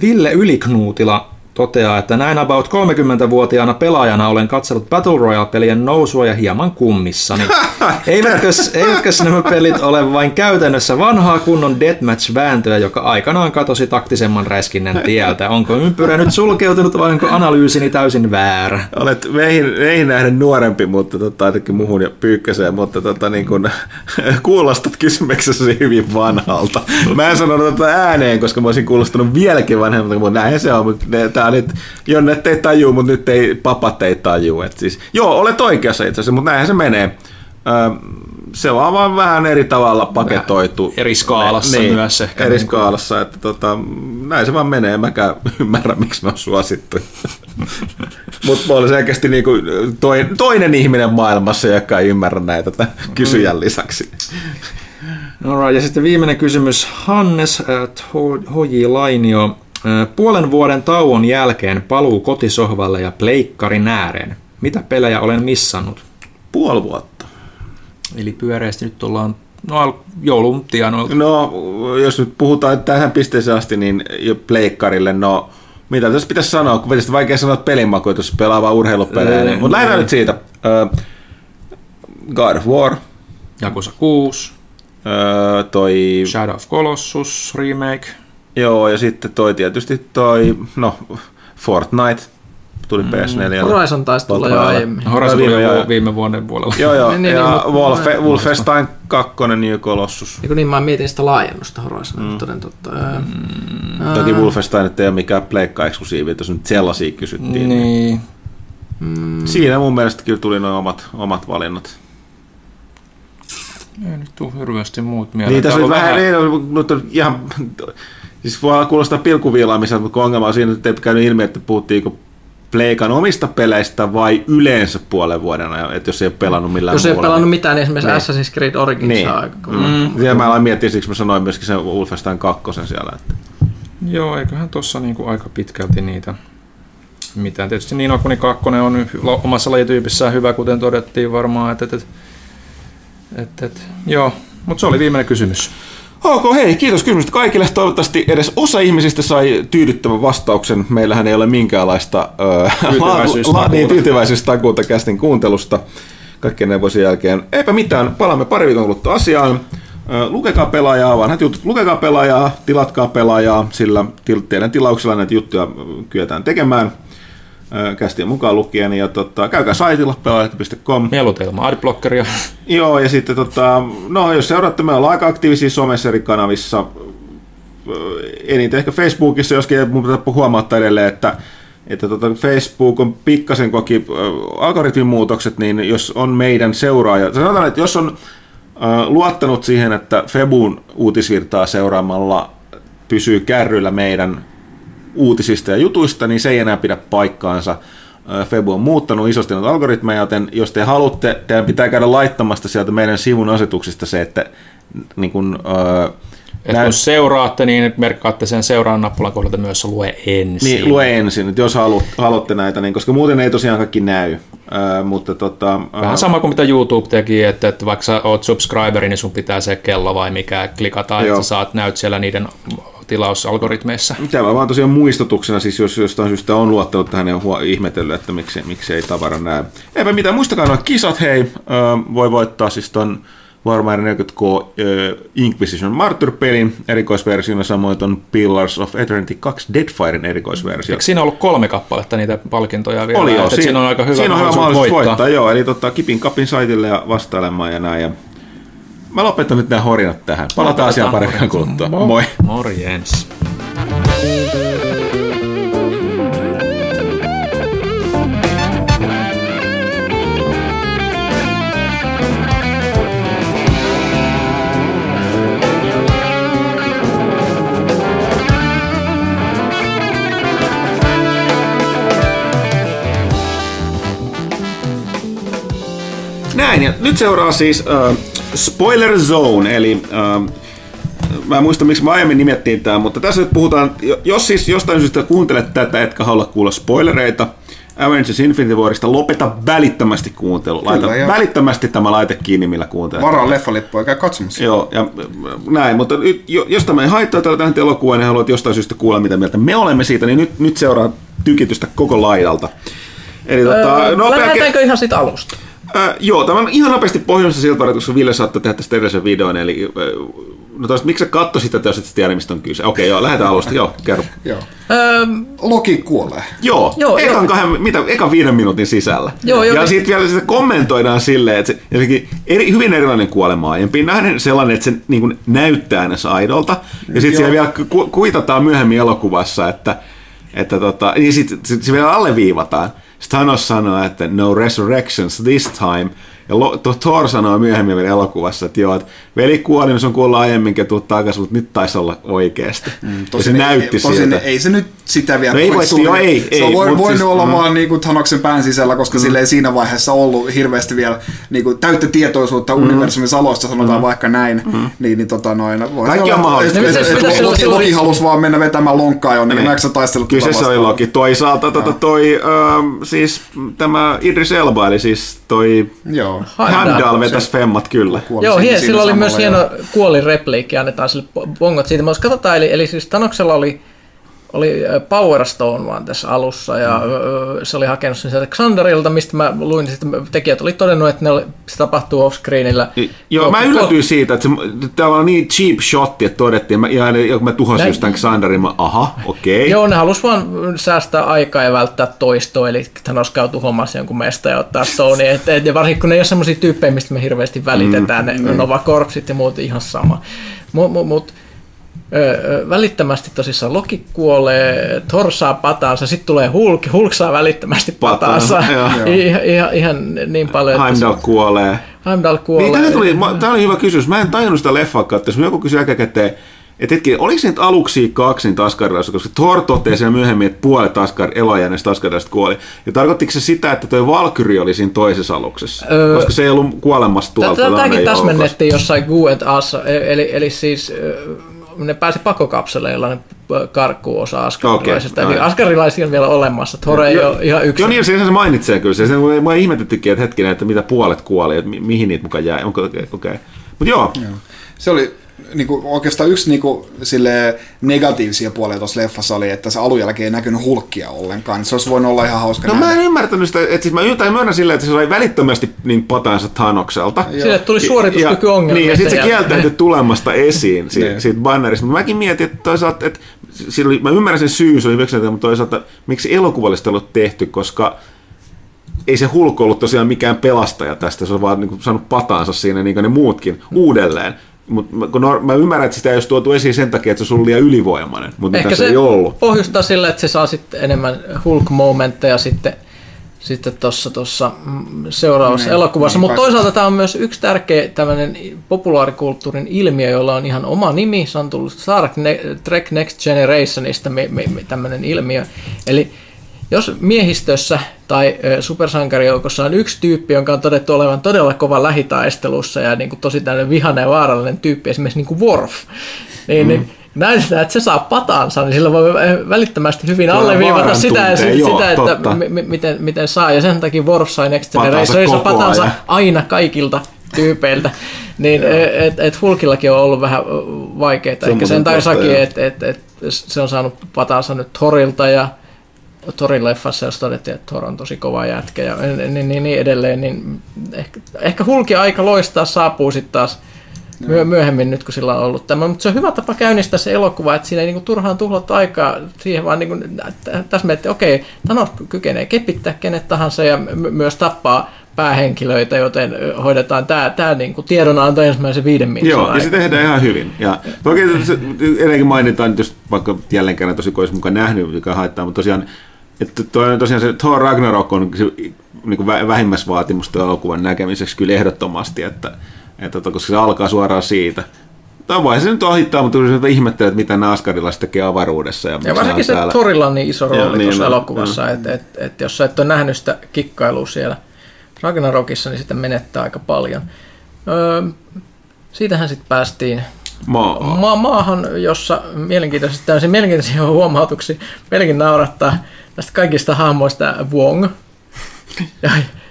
Ville Yliknuutila toteaa, että näin about 30-vuotiaana pelaajana olen katsellut Battle Royale-pelien nousua ja hieman kummissani. eivätkös, eivätkös nämä pelit ole vain käytännössä vanhaa kunnon deathmatch-vääntöä, joka aikanaan katosi taktisemman räskinnän tieltä? Onko ympyrä nyt sulkeutunut vai onko analyysini täysin väärä? Olet meihin, meihin nähden nuorempi, mutta tota, ainakin muhun ja pyykkäseen, mutta tota, niin kun, kuulostat kysymyksessäsi hyvin vanhalta. Mä en sano tätä ääneen, koska mä olisin kuulostanut vieläkin vanhemmalta, mutta näinhän se on. Mutta ne, tää nyt, Jonne ei tajuu, mutta nyt ei, papat ei tajuu. Et siis, joo, olet oikeassa itse asiassa, mutta näinhän se menee. Ö, se on vaan vähän eri tavalla paketoitu. Eri skaalassa niin, myös ehkä. Eri niin skaalassa, että tota, näin se vaan menee. Mäkään ymmärrä, miksi ne on suosittu. Mutta mä olen selkeästi niinku toinen, toinen ihminen maailmassa, joka ei ymmärrä näitä tämän kysyjän lisäksi. Alright, ja sitten viimeinen kysymys. Hannes at Hoji Lainio. Puolen vuoden tauon jälkeen paluu kotisohvalle ja pleikkarin ääreen. Mitä pelejä olen missannut? Puoli vuotta. Eli pyöreästi nyt ollaan no, joulun tienoilta. No, jos nyt puhutaan tähän pisteeseen asti, niin jo pleikkarille, no mitä tässä pitäisi sanoa, kun tietysti vaikea sanoa että pelimaku, että jos pelaa vaan urheilupelejä. Ei, Niin, mutta lähdetään nyt siitä. Uh, God of War, Jakusa 6, uh, toi, Shadow of Colossus remake. Joo, ja sitten toi tietysti toi, no, Fortnite tuli PS4. Horizon taisi tulla jo aiemmin. Horizon tuli joo, jo joo. viime vuoden puolella. Joo, joo, Niin, niin, ja niin, Wolfe, mä- Wolfenstein 2, New Colossus. Niin, niin mä mietin sitä laajennusta Horizonin, mm. toden totta. Mm. Toki Wolfenstein ei ole mikään pleikka-eksklusiivi, jos nyt sellaisia kysyttiin. Niin. Niin. Siinä mun mielestä kyllä tuli nuo omat, omat valinnat. Ei nyt tuu hirveästi muut mieleen. Niin tässä on vähän, vähän... Ei, nyt on ihan, siis voi kuulostaa pilkuviilaamiselta, mutta kun ongelma on siinä, että ei käynyt ilmi, että puhuttiinko Pleikan omista peleistä vai yleensä puolen vuoden ajan, että jos ei ole pelannut millään Jos ei ole pelannut mitään, niin esimerkiksi Niin. Assassin's Creed Origins Niin. aika. Mm. Siellä mä aloin miettiä, siksi mä sanoin myöskin sen Wolfenstein 2 siellä. Että. Joo, eiköhän tuossa niinku aika pitkälti niitä mitään. Tietysti Nino Kuni 2 on omassa lajityypissään hyvä, kuten todettiin varmaan. Et, et, et, et, et, joo, mutta se oli viimeinen kysymys. Ok, hei, kiitos kysymystä kaikille. Toivottavasti edes osa ihmisistä sai tyydyttävän vastauksen. Meillähän ei ole minkäänlaista Tyytyväisyystakuuta. tyytyväisyystakuuta kästin kuuntelusta kaikkien neuvosien jälkeen. Eipä mitään, palaamme pari viikon kuluttua asiaan. Lukekaa pelaajaa, vanhat jutut, lukekaa pelaajaa, tilatkaa pelaajaa, sillä teidän tilauksella näitä juttuja kyetään tekemään ö, kästien mukaan lukien. Ja tota, käykää saitilla pelaajat.com. Mielutelma adblockeria. Joo, ja sitten tota, no jos seuraatte, me ollaan aika aktiivisia somessa eri kanavissa, eniten ehkä Facebookissa, joskin mun pitää huomauttaa edelleen, että, että tota Facebook on pikkasen koki algoritmin muutokset, niin jos on meidän seuraaja, sanotaan, että jos on luottanut siihen, että Febun uutisvirtaa seuraamalla pysyy kärryillä meidän uutisista ja jutuista, niin se ei enää pidä paikkaansa. Febu on muuttanut isosti noita algoritmeja, joten jos te haluatte, teidän pitää käydä laittamasta sieltä meidän sivun asetuksista se, että niin kun, äh, et näin. kun seuraatte, niin merkkaatte sen seuraan nappulan kohdalta myös lue ensin. Niin, lue ensin, että jos halu, haluatte näitä, niin, koska muuten ei tosiaan kaikki näy. Äh, mutta tota, Vähän sama kuin mitä YouTube teki, että, että vaikka sä oot subscriberi, niin sun pitää se kello vai mikä klikata, Joo. että sä saat näyt siellä niiden tilausalgoritmeissa. Tämä vaan tosiaan muistutuksena, siis jos jostain syystä on luottanut tähän ja on ihmetellyt, että miksi, miksi ei tavara näy. Eipä mitään, muistakaa nuo kisat, hei, äh, voi voittaa siis ton Warhammer 40K äh, Inquisition Martyr-pelin erikoisversiona, samoin on Pillars of Eternity 2 Deadfiren erikoisversio. Eikö siinä ollut kolme kappaletta niitä palkintoja vielä? Oli joo, siinä, siinä on aika hyvä siinä on mahdollisuus voittaa. voittaa. joo, eli tota, kipin kapin saitille ja vastailemaan ja näin. Ja mä lopetan nyt nämä horinat tähän. Palataan asiaan pari kuluttua. Moi. Morjens. Näin, ja nyt seuraa siis uh, Spoiler Zone, eli uh, mä en muista, miksi mä aiemmin nimettiin tämä, mutta tässä nyt puhutaan, jos siis jostain syystä kuuntelet tätä, etkä halua kuulla spoilereita, Avengers Infinity Warista, lopeta välittömästi kuuntelu. Laita Kyllä, välittömästi tämä laite kiinni, millä kuuntelet. Varaa leffalippu eikä katsomassa. Joo, ja näin, mutta nyt, jos tämä ei haittaa tällä tähän elokuvaan ja haluat jostain syystä kuulla, mitä mieltä me olemme siitä, niin nyt, nyt seuraa tykitystä koko laidalta. Eli tota, öö, nopea... Lähdetäänkö ihan siitä alusta? Äh, joo, tämä on ihan nopeasti pohjoisessa siltä koska Ville saattoi tehdä tästä edellisen videon, eli äh, No toista, miksi sä katso sitä, jos et tiedä, mistä on kyse? Okei, joo, lähdetään alusta. Joo, kerro. joo. Öö, Loki kuolee. Joo, joo ekan. Kahden, mitä, ekan viiden minuutin sisällä. Joo, joo, ja sitten vielä sitä kommentoidaan silleen, että se eri, hyvin erilainen kuolema aiempi. Nähden sellainen, että se niin kuin, näyttää näissä aidolta. Ja sitten siellä vielä ku, kuitataan myöhemmin elokuvassa, että, että tota, niin sitten sit, se vielä alleviivataan. Thanos sanoo, että no resurrections this time – ja Thor sanoo myöhemmin vielä elokuvassa, että joo, että veli kuoli, niin se on kuollut aiemminkin, tuu takaisin, mutta nyt taisi olla oikeasti. Mm, ja se ei, näytti tosin siltä. ei se nyt sitä vielä no ei voi, joo, ei, Se on voinut siis, olla mm. vaan niin kuin Thanoksen pään sisällä, koska mm. sille ei siinä vaiheessa ollut hirveästi vielä niin kuin, täyttä tietoisuutta mm. universumin saloista, sanotaan mm. vaikka näin. Mm. Niin, niin tota noin, voi Kaikki on mahdollista. Loki, Loki halusi vaan mennä vetämään lonkkaa jonne, niin Kyllä se oli Loki. Toisaalta tota, toi, siis tämä Idris Elba, eli siis toi Heimdall vetäisi femmat kyllä. Joo, hien, sillä oli myös hieno kuolirepliikki, annetaan sille bongot siitä. Mutta katsotaan, eli, eli siis Tanoksella oli oli Power Stone vaan tässä alussa ja mm. se oli hakenut sen sieltä Xanderilta, mistä mä luin, että tekijät oli todennut, että ne oli, se tapahtuu offscreenillä. Joo, mä yllätyin siitä, että se, täällä on niin cheap shot, että todettiin, mä, ja, ja kun mä tuhosin just tämän Xanderin, mä aha, okei. Okay. Joo, ne halus vaan säästää aikaa ja välttää toistoa, eli Thanos käy tuhoamassa jonkun mesta ja ottaa Stone, et, et, ja varsinkin kun ne ei ole semmoisia tyyppejä, mistä me hirveästi välitetään, mm. ne Nova Corpsit ja muut ihan sama. Mutta mut, mut, välittömästi tosissaan Loki kuolee, Thor saa pataansa, sitten tulee Hulk, Hulk saa välittömästi pataansa. ihan, ihan, ihan niin paljon. Heimdall kuolee. Heimdall kuolee. Niin, tuli, tämä oli hyvä kysymys. Mä en tajunnut sitä leffaa katsoa. Joku kysyi jälkikäteen, että hetki, oliko se nyt aluksi kaksi niitä Asgardlaista, koska Thor toteaa siellä myöhemmin, että puolet Asgard, elojääneistä Asgardlaista kuoli. Ja tarkoittiko se sitä, että tuo Valkyri oli siinä toisessa aluksessa? Öö, koska se ei ollut kuolemassa tuolta. Tätäkin täsmennettiin jossain Gu As, e- eli, eli siis ne pääsi pakokapseleilla ne karkkuu osa askarilaisista. Okay, Eli askarilaisia on vielä olemassa. Thor ei ole ihan yksin. Joo, niin se, se mainitsee kyllä. Se, se, mä ihmetyttikin, että hetkinen, että mitä puolet kuoli, että mihin niitä mukaan jäi. Okei, okay, okay. Mutta joo. joo. Se oli niin kuin, oikeastaan yksi niin kuin, sille negatiivisia puolia tuossa leffassa oli, että se alun jälkeen ei näkynyt hulkkia ollenkaan. Se olisi voinut olla ihan hauska No nähdä. mä en ymmärtänyt sitä, että siis mä ymmärrän silleen, että se sai välittömästi niin patansa Thanokselta. Sille tuli suorituskykyongelmia. Niin, ja sitten se kieltäytyi tulemasta esiin siitä, niin. siitä bannerista. Mutta mäkin mietin, että toisaalta, että oli, mä ymmärrän sen syy, se oli mutta toisaalta miksi elokuvallista ei ollut tehty, koska ei se Hulk ollut tosiaan mikään pelastaja tästä, se on vaan niin kuin, saanut pataansa siinä niin kuin ne muutkin uudelleen. Mutta mä ymmärrän, että sitä ei olisi tuotu esiin sen takia, että se on liian ylivoimainen, mutta Ehkä se, ei ollut. pohjustaa sillä, että se saa sitten enemmän Hulk-momentteja sitten sitten tuossa tossa mm, seuraavassa niin, elokuvassa. Mutta toisaalta tämä on myös yksi tärkeä tämmöinen populaarikulttuurin ilmiö, jolla on ihan oma nimi. Se on tullut Star Trek Next Generationista tämmöinen ilmiö. Eli jos miehistössä tai supersankarijoukossa on yksi tyyppi, jonka on todettu olevan todella kova lähitaistelussa ja niin kuin tosi tämmöinen vihainen ja vaarallinen tyyppi, esimerkiksi niin kuin Worf, niin, niin mm. niin näytetään, että se saa patansa, niin sillä voi välittömästi hyvin Kyllä alleviivata sitä, sitä, joo, sitä että m- miten, miten saa. Ja sen takia Worf sai Next Generationissa patansa aina kaikilta tyypeiltä. Niin et, et Hulkillakin on ollut vähän vaikeaa. Ehkä sen takia, että et, et, se on saanut patansa nyt Thorilta ja Torin leffassa, jos todettiin, että Thor on tosi kova jätkä ja niin, niin, niin edelleen, niin ehkä, ehkä Hulki aika loistaa saapuu sitten taas myö- myöhemmin nyt, kun sillä on ollut tämä. Mutta se on hyvä tapa käynnistää se elokuva, että siinä ei niinku turhaan tuhlattu aikaa siihen, vaan niinku, tässä miettii, okei, Thanos kykenee kepittää kenet tahansa ja my- myös tappaa päähenkilöitä, joten hoidetaan tämä, tämä niin kuin tiedonanto ensimmäisen viiden minuutin Joo, ja se tehdään ihan hyvin. Ja toki edelleenkin mainitaan, jos vaikka jälleen kerran tosi olisi mukaan nähnyt, mikä haittaa, mutta tosiaan että toi, tosiaan se Thor Ragnarok on se, niin kuin vähimmäisvaatimus elokuvan näkemiseksi kyllä ehdottomasti, että, että koska se alkaa suoraan siitä. Tai vai se nyt ohittaa, mutta kyllä ihmettelee, että mitä nämä askarilaiset tekee avaruudessa. Ja, ja varsinkin se täällä. Thorilla on niin iso rooli niin, tuossa niin, elokuvassa, että et, et, jos sä et ole nähnyt sitä kikkailua siellä Ragnarokissa, niin sitten menettää aika paljon. Öö, siitähän sitten päästiin Maa. Ma- maahan, jossa mielenkiintoisesti täysin mielenkiintoisia huomautuksia melkein naurattaa näistä kaikista hahmoista Wong,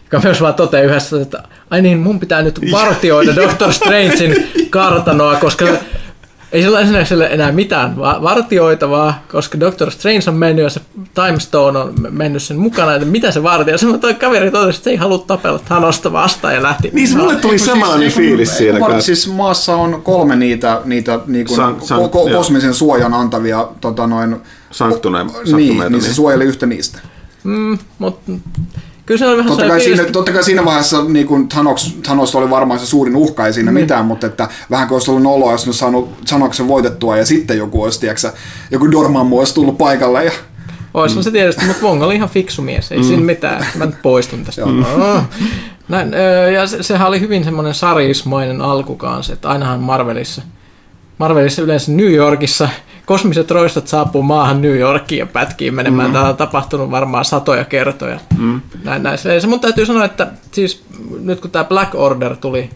joka myös vaan toteaa yhdessä, että ai niin, mun pitää nyt vartioida Doctor Strangein kartanoa, koska ei sillä ensinnäkin enää mitään vartioitavaa, koska Doctor Strange on mennyt ja se Time Stone on mennyt sen mukana, että mitä se vartio. Se toi kaveri totesi, että se ei halua tapella Thanosta vastaan ja lähti. Niin mulle tuli samanlainen siis, fiilis siinä. Var, siis maassa on kolme niitä, niitä niin kuin, san, san, ko- ko- kosmisen suojan antavia tota noin, Sanktuneita. Niin, niin se suojeli yhtä niistä. Mm, mutta Kyllä se on vähän totta, kai siinä, totta kai siinä vaiheessa niin kuin Thanos, Thanos oli varmaan se suurin uhka, ei siinä mm. mitään, mutta että vähän kuin olisi ollut noloa, jos olisi saanut Thanoksen voitettua ja sitten joku olisi, tiiäksä, joku Dormammu olisi tullut paikalle ja Ois mm. se tietysti, mutta Wong oli ihan fiksu mies, ei mm. siinä mitään. Mä nyt poistun tästä. Näin, ja se, sehän oli hyvin semmoinen sarismainen alku kanssa, että ainahan Marvelissa, Marvelissa yleensä New Yorkissa kosmiset roistot saapuu maahan New Yorkiin ja pätkiin menemään. Mm. Tämä on tapahtunut varmaan satoja kertoja. Mm. Näin, näin. Se, mun täytyy sanoa, että siis nyt kun tämä Black Order tuli,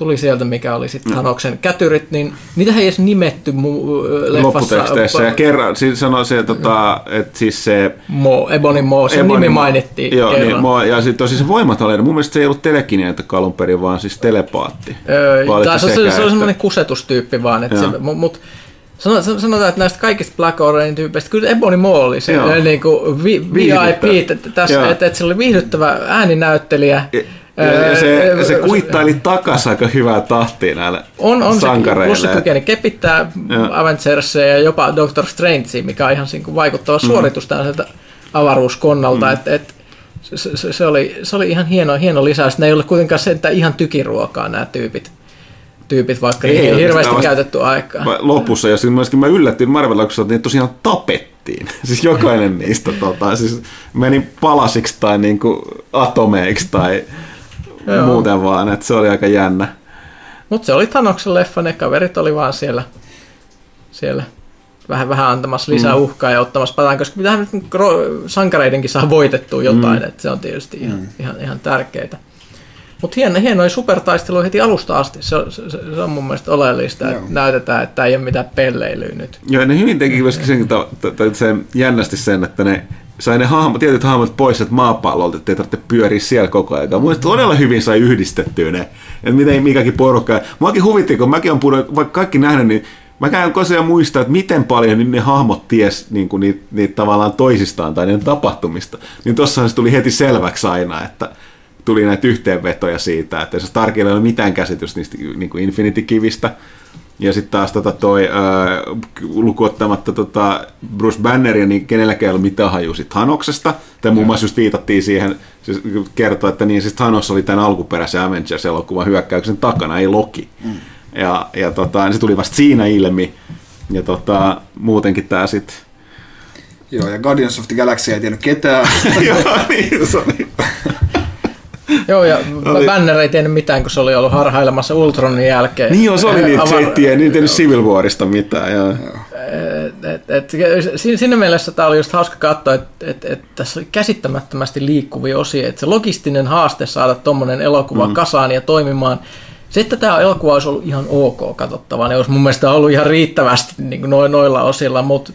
tuli sieltä, mikä oli sitten Thanoksen kätyrit, niin niitä ei edes nimetty mu- leffassa. Lopputeksteissä. Ja kerran, siis sanoi se, tota, että siis se... Mo, Ebony Mo, se Ebony nimi mainittiin joo, niin, kerran. Niin, Mo, ja sitten siis se voimatalinen. Mun mielestä se ei ollut telekineetä alun perin, vaan siis telepaatti. Öö, se, se, se, se, on semmoinen kusetustyyppi vaan, että se, mutta Sanotaan, että näistä kaikista Black Orderin tyypeistä, kyllä Ebony Maw oli se niin kuin VIP, että, tässä, että, että se oli viihdyttävä ääninäyttelijä. Ja, ja se, se kuittaili takas aika hyvää tahtia näille on, on sankareille. Plus se kykeni kepittää Avengersia ja jopa Doctor Strange, mikä on ihan vaikuttava mm. suoritus tällaiselta avaruuskonnalta. Mm. että et, se, se, se, oli, se oli ihan hieno, hieno lisäys. Ne ei ole kuitenkaan se, ihan tykiruokaa nämä tyypit tyypit, vaikka ei, ei hirveästi vasta, käytetty aikaa. Lopussa, ja sitten myöskin mä yllätyin Marvel-elokuvissa, että ne tosiaan tapettiin. siis jokainen niistä tota, siis meni palasiksi tai niinku atomeiksi tai Joo. muuten vaan, että se oli aika jännä. Mutta se oli Thanoksen leffa, ne kaverit oli vaan siellä, siellä vähän, vähän antamassa lisää mm. uhkaa ja ottamassa pataan, koska pitäähän sankareidenkin saa voitettua jotain, mm. että se on tietysti ihan, mm. ihan, ihan tärkeää. Mutta hieno, hienoja supertaistelu heti alusta asti. Se, se, se on mun mielestä oleellista, Joo. että näytetään, että ei ole mitään pelleilyä nyt. Joo, ne hyvin teki myöskin sen, sen, jännästi sen, että ne sai ne hahmo, tietyt hahmot pois että maapallolta, ettei tarvitse pyöriä siellä koko ajan. Mun todella hyvin sai yhdistettyä ne, että miten mikäkin porukka. Muakin huvitti, kun mäkin on puhunut, vaikka kaikki nähnyt, niin mä käyn koskaan muistaa, että miten paljon niin ne hahmot ties niin kuin niitä, niitä tavallaan toisistaan tai niiden tapahtumista. Niin tossahan se tuli heti selväksi aina, että tuli näitä yhteenvetoja siitä, että jos Starkilla ei ole mitään käsitystä niistä niin kuin Infinity-kivistä, ja sitten taas tota toi, äh, lukuottamatta tota Bruce Banneria, niin kenelläkään ei ollut mitään haju sit Thanoksesta. Tai muun muassa just viitattiin siihen, siis kertoi, että niin siis Thanos oli tämän alkuperäisen Avengers-elokuvan hyökkäyksen takana, ei Loki. Mm. Ja, ja tota, niin se tuli vasta siinä ilmi. Ja tota, muutenkin tämä sitten Joo, ja Guardians of the Galaxy ei tiennyt ketään. Joo, niin se oli. Joo, ja oli... Banner ei tiennyt mitään, kun se oli ollut harhailemassa Ultronin jälkeen. Niin joo, se oli niin, Avar... se ei tiedä, niin tiennyt Civil Warista mitään. Joo. Et, et, et, siinä mielessä tämä oli just hauska katsoa, että et, et, tässä oli käsittämättömästi liikkuvia osia, että se logistinen haaste saada tuommoinen elokuva mm. kasaan ja toimimaan, se, että tämä elokuva olisi ollut ihan ok katsottava, niin olisi mun mielestä ollut ihan riittävästi niin kuin noilla osilla, mutta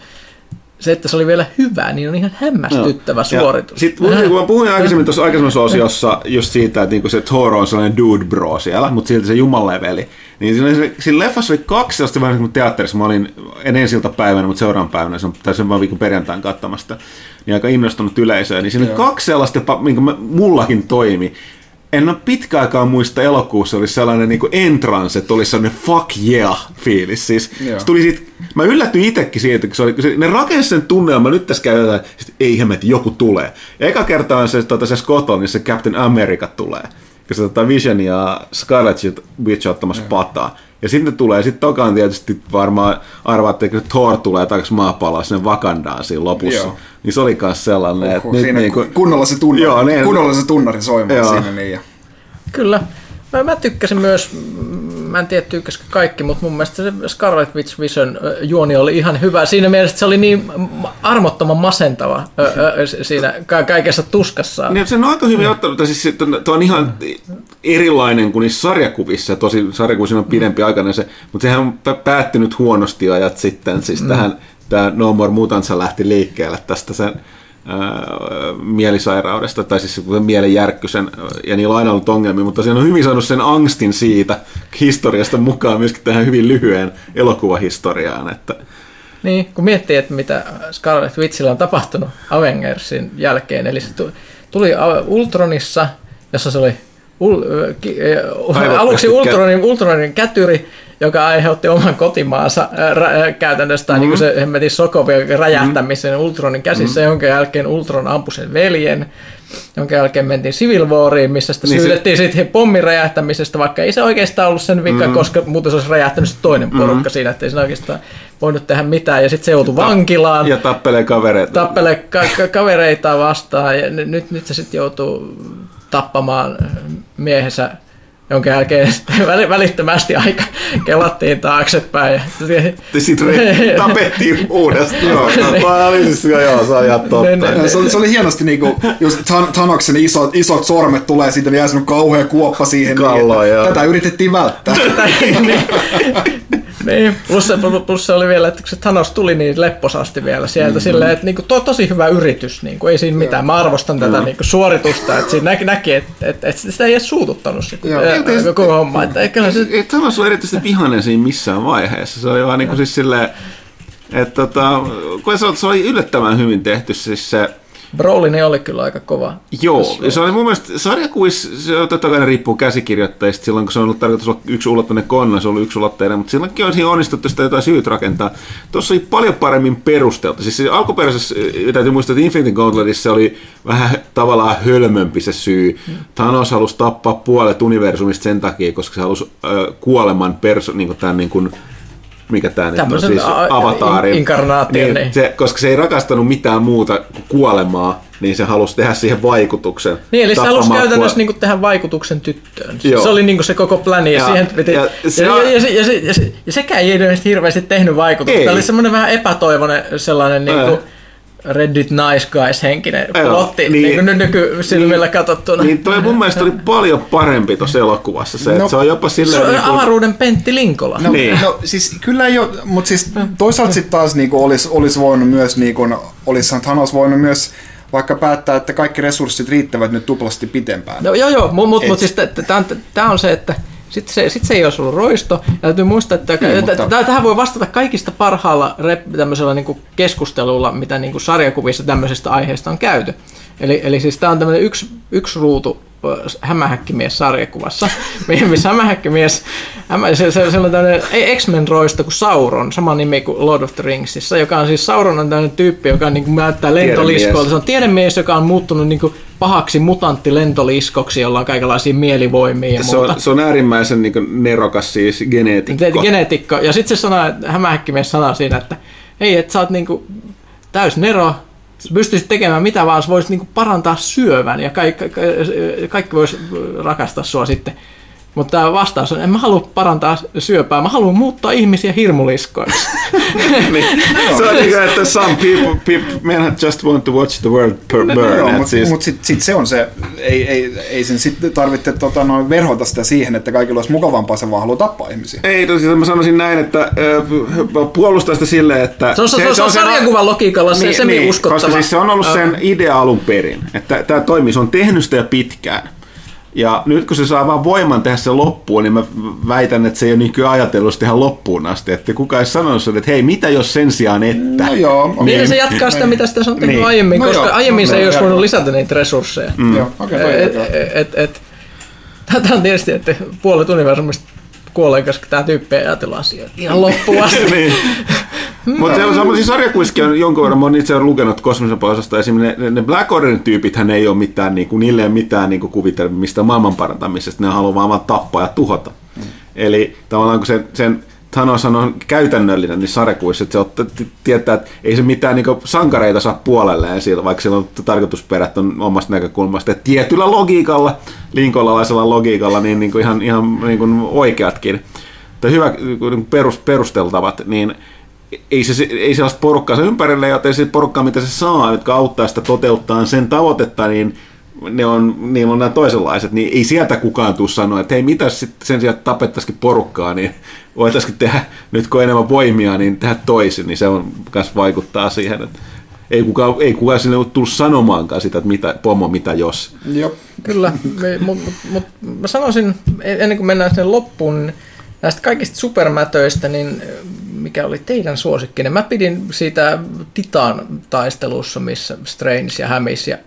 se, että se oli vielä hyvä, niin on ihan hämmästyttävä no. suoritus. Sitten kun mä puhuin aikaisemmin tuossa aikaisemmassa osiossa just siitä, että niinku se Toro on sellainen dude bro siellä, mutta silti se jumaleveli. Niin siinä, siinä leffassa oli kaksi sellaista vähän kuin teatterissa. Mä olin en ensiltä päivänä, mutta seuraavan päivänä, se on, tai sen vaan viikon perjantain katsomasta, niin aika innostunut yleisöä. Niin siinä oli kaksi sellaista, minkä mullakin toimi en ole pitkä aikaa muista elokuussa oli sellainen niin entrance, että oli sellainen fuck yeah fiilis. Siis, se tuli siitä, mä yllätyin itsekin siitä, kun se oli, kun se, ne rakensi sen tunnelman, nyt tässä käytetään, että ei hemmet, joku tulee. Ja eka kerta on se, tota, se Scotland, niin se Captain America tulee. Ja se tota Vision ja Scarlet Witch ottamassa pataa. Ja sitten tulee, sitten tokaan tietysti varmaan arvaatte, että Thor tulee takaisin maapalloa sinne Wakandaan siinä lopussa. Joo. Niin se oli myös sellainen, Oho, että nyt niin kuin, kunnolla se tunnari, joo, niin, kunnolla se tunnari soimaan siinä. Niin, ja. Kyllä. Mä, mä tykkäsin myös, mä en tiedä tykkäsikö kaikki, mutta mun mielestä se Scarlet Witch Vision juoni oli ihan hyvä. Siinä mielessä että se oli niin armottoman masentava siinä kaikessa tuskassaan. Niin, se on aika hyvin ottanut, siis tuo on ihan erilainen kuin niissä sarjakuvissa. Tosi sarjakuvissa on pidempi aikana se, mutta sehän on päättynyt huonosti ajat sitten. Siis mm. tähän, tämä No More Mutantsa lähti liikkeelle tästä sen mielisairaudesta, tai siis mielen järkkysen, ja niillä on aina ollut ongelmia, mutta siinä on hyvin saanut sen angstin siitä historiasta mukaan myöskin tähän hyvin lyhyen elokuvahistoriaan. Että... Niin, kun miettii, että mitä Scarlet Witchillä on tapahtunut Avengersin jälkeen, eli se tuli Ultronissa, jossa se oli ul, äh, aluksi Ultronin, Ultronin kätyri, joka aiheutti oman kotimaansa rä, käytännössä, mm-hmm. niin kuin se hemmetin Sokovia räjähtämisen mm-hmm. Ultronin käsissä, mm-hmm. jonka jälkeen Ultron ampui sen veljen, jonka jälkeen mentiin Civil Wariin, missä sitä niin syydettiin se... sitten pommin räjähtämisestä, vaikka ei se oikeastaan ollut sen vika, mm-hmm. koska muuten se olisi räjähtänyt se toinen porukka mm-hmm. siinä, että ei se oikeastaan voinut tehdä mitään, ja sitten se joutui vankilaan. Ja tappelee kavereita. Tappelee ka- kavereita vastaan, ja nyt, nyt se sitten joutuu tappamaan miehensä jonka jälkeen välittömästi aika kelattiin taaksepäin. Ja sitten tapettiin uudestaan. joo, no, oli siis, joo, se on ihan totta. Se oli, se oli hienosti, niin kuin, jos Tanoksen isot, isot sormet tulee, siitä niin jää kauhea kuoppa siihen. Kallo, niin, että tätä yritettiin välttää. Niin. Niin, plus, plus se oli vielä, että kun se Thanos tuli niin lepposasti vielä sieltä, mm-hmm. silleen, että niin kuin, to, tosi hyvä yritys, niin kuin, ei siinä mitään. Mä arvostan tätä niin kuin, suoritusta, että siinä näki, näki että, että, että sitä ei edes suututtanut se, koko homma. Että, että, se... Et Thanos on erityisesti vihainen siinä missään vaiheessa. Se oli vaan niin kuin, siis silleen, että tota, kun se, se oli yllättävän hyvin tehty, siis se, Brolin oli kyllä aika kova. Joo, ja se oli mun mielestä sarjakuvissa, se on totta kai riippuu käsikirjoittajista, silloin kun se on ollut tarkoitus olla yksi ulotteinen konna, se on ollut yksi ulotteinen, mutta silloinkin olisi onnistuttu sitä jotain syyt rakentaa. Tuossa oli paljon paremmin perusteltu. Siis alkuperäisessä, täytyy muistaa, että Infinity Gauntletissa oli vähän tavallaan hölmömpi se syy. Hmm. Thanos halusi tappaa puolet universumista sen takia, koska se halusi äh, kuoleman perso, niin tämän niin kuin, mikä tämä nyt on, siis avataari. Inkarnaatio, niin, niin. Se, koska se ei rakastanut mitään muuta kuin kuolemaa, niin se halusi tehdä siihen vaikutuksen. Niin, eli se halusi käytännössä niin kuin tehdä vaikutuksen tyttöön. Joo. Se oli niin se koko pläni, ja, ja, siihen piti, ja, se, ja, ja, ja, ja, ja, sekään ei hirveästi tehnyt vaikutusta. Tämä oli semmoinen vähän epätoivoinen sellainen... Niin kuin, Reddit Nice Guys henkinen plotti niin, niin nykysilmillä niin, katsottuna. Niin toi mun mielestä oli paljon parempi tuossa elokuvassa. Se, no, se on jopa silleen... Se on niin kuin... avaruuden Pentti Linkola. No, niin. no siis kyllä ei ole, mutta siis toisaalta sitten taas niin olisi, olisi voinut myös, niin kuin, olisi Thanos voinut myös vaikka päättää, että kaikki resurssit riittävät nyt tuplasti pitempään. No, joo, joo, mutta mut, mut siis tämä on se, että sitten se, sit se ei olisi ollut roisto. Ja täytyy muistaa, että niin, mutta... tähän voi vastata kaikista parhaalla tämmöisellä niin kuin keskustelulla, mitä niin kuin sarjakuvissa tämmöisestä aiheesta on käyty. Eli, eli siis tämä on tämmöinen yksi, yksi ruutu hämähäkkimies sarjakuvassa, missä hämähäkkimies, se, se, se on tämmöinen X-Men roista kuin Sauron, sama nimi kuin Lord of the Ringsissa, joka on siis Sauron on tämmöinen tyyppi, joka niin kuin näyttää lentoliskoilta. Se on tiedemies, joka on muuttunut niin kuin pahaksi mutantti-lentoliskoksi, jolla on kaikenlaisia mielivoimia ja se muuta. On, se on äärimmäisen niin kuin nerokas siis geneetikko. Geneetikko. Ja sitten se että hämähäkkimies sanoo siinä, että hei, että sä oot niin kuin täys nero, pystyisit tekemään mitä vaan, voisit niinku parantaa syövän ja kaikki, kaikki, kaikki vois rakastaa sua sitten. Mutta tämä vastaus on, en mä halua parantaa syöpää, mä haluan muuttaa ihmisiä hirmuliskoiksi. niin. Se on niin että some people, people men just want to watch the world burn. No, mutta siis... mut sitten sit se on se, ei, ei, ei sen sitten tarvitse tota, noin verhota sitä siihen, että kaikilla olisi mukavampaa, se vaan haluaa tappaa ihmisiä. Ei, tosiaan mä sanoisin näin, että äh, puolustaa sitä silleen, että... Se on, se, se, se on sarjakuvan logiikalla se, niin, se niin, uskottava. Koska siis se on ollut sen idea alun perin, että tämä toimii, se on tehnyt sitä pitkään. Ja nyt kun se saa vaan voiman tehdä se loppuun, niin mä väitän, että se ei ole niin kyllä ajatellut sitä ihan loppuun asti. Että kukaan ei sanonut että hei, mitä jos sen sijaan että? No joo. Niin, niin se jatkaa sitä, mitä sitä sanottiin niin. aiemmin, no koska joo, aiemmin no, se ei olisi voinut lisätä niitä resursseja. Mm. Joo, okay, et, et, et, Tämä on tietysti, että puolet universumista kuolee, koska tämä tyyppi ei ajatella asioita ihan loppuun asti. niin. Mutta se on semmoisia sarjakuiskia jonkun verran, mä oon itse lukenut kosmisen osasta, esimerkiksi ne, ne Black Orderin tyypit hän ei ole mitään, niin kuin, niille ei ole mitään niin kuvitelmista maailman parantamisesta, ne haluaa vaan tappaa ja tuhota. Mm. Eli tavallaan kun sen, sen Thanos on käytännöllinen niin sarjakuissa, että se ottaa, tietää, että ei se mitään niin sankareita saa puolelleen siitä, vaikka sillä on tarkoitusperät on omasta näkökulmasta. Että tietyllä logiikalla, linkolalaisella logiikalla, niin, niin kuin ihan, ihan niin kuin oikeatkin, tai hyvä niin perus, perusteltavat, niin ei, se, ei sellaista porukkaa se ympärille, joten se porukkaa, mitä se saa, jotka auttaa sitä toteuttaa sen tavoitetta, niin ne on, niillä on nämä toisenlaiset, niin ei sieltä kukaan tule sanoa, että hei, mitä sitten sen sijaan tapettaisikin porukkaa, niin voitaisiin tehdä, nyt kun enemmän voimia, niin tehdä toisin, niin se on myös vaikuttaa siihen, että ei kukaan, ei kukaan sinne ole tullut sanomaankaan sitä, että mitä, pomo, mitä jos. Joo. Kyllä, mutta mut, mä sanoisin, ennen kuin mennään sinne loppuun, niin näistä kaikista supermätöistä, niin mikä oli teidän suosikkinen? Mä pidin siitä Titan-taistelussa, missä Strange ja Hämis ja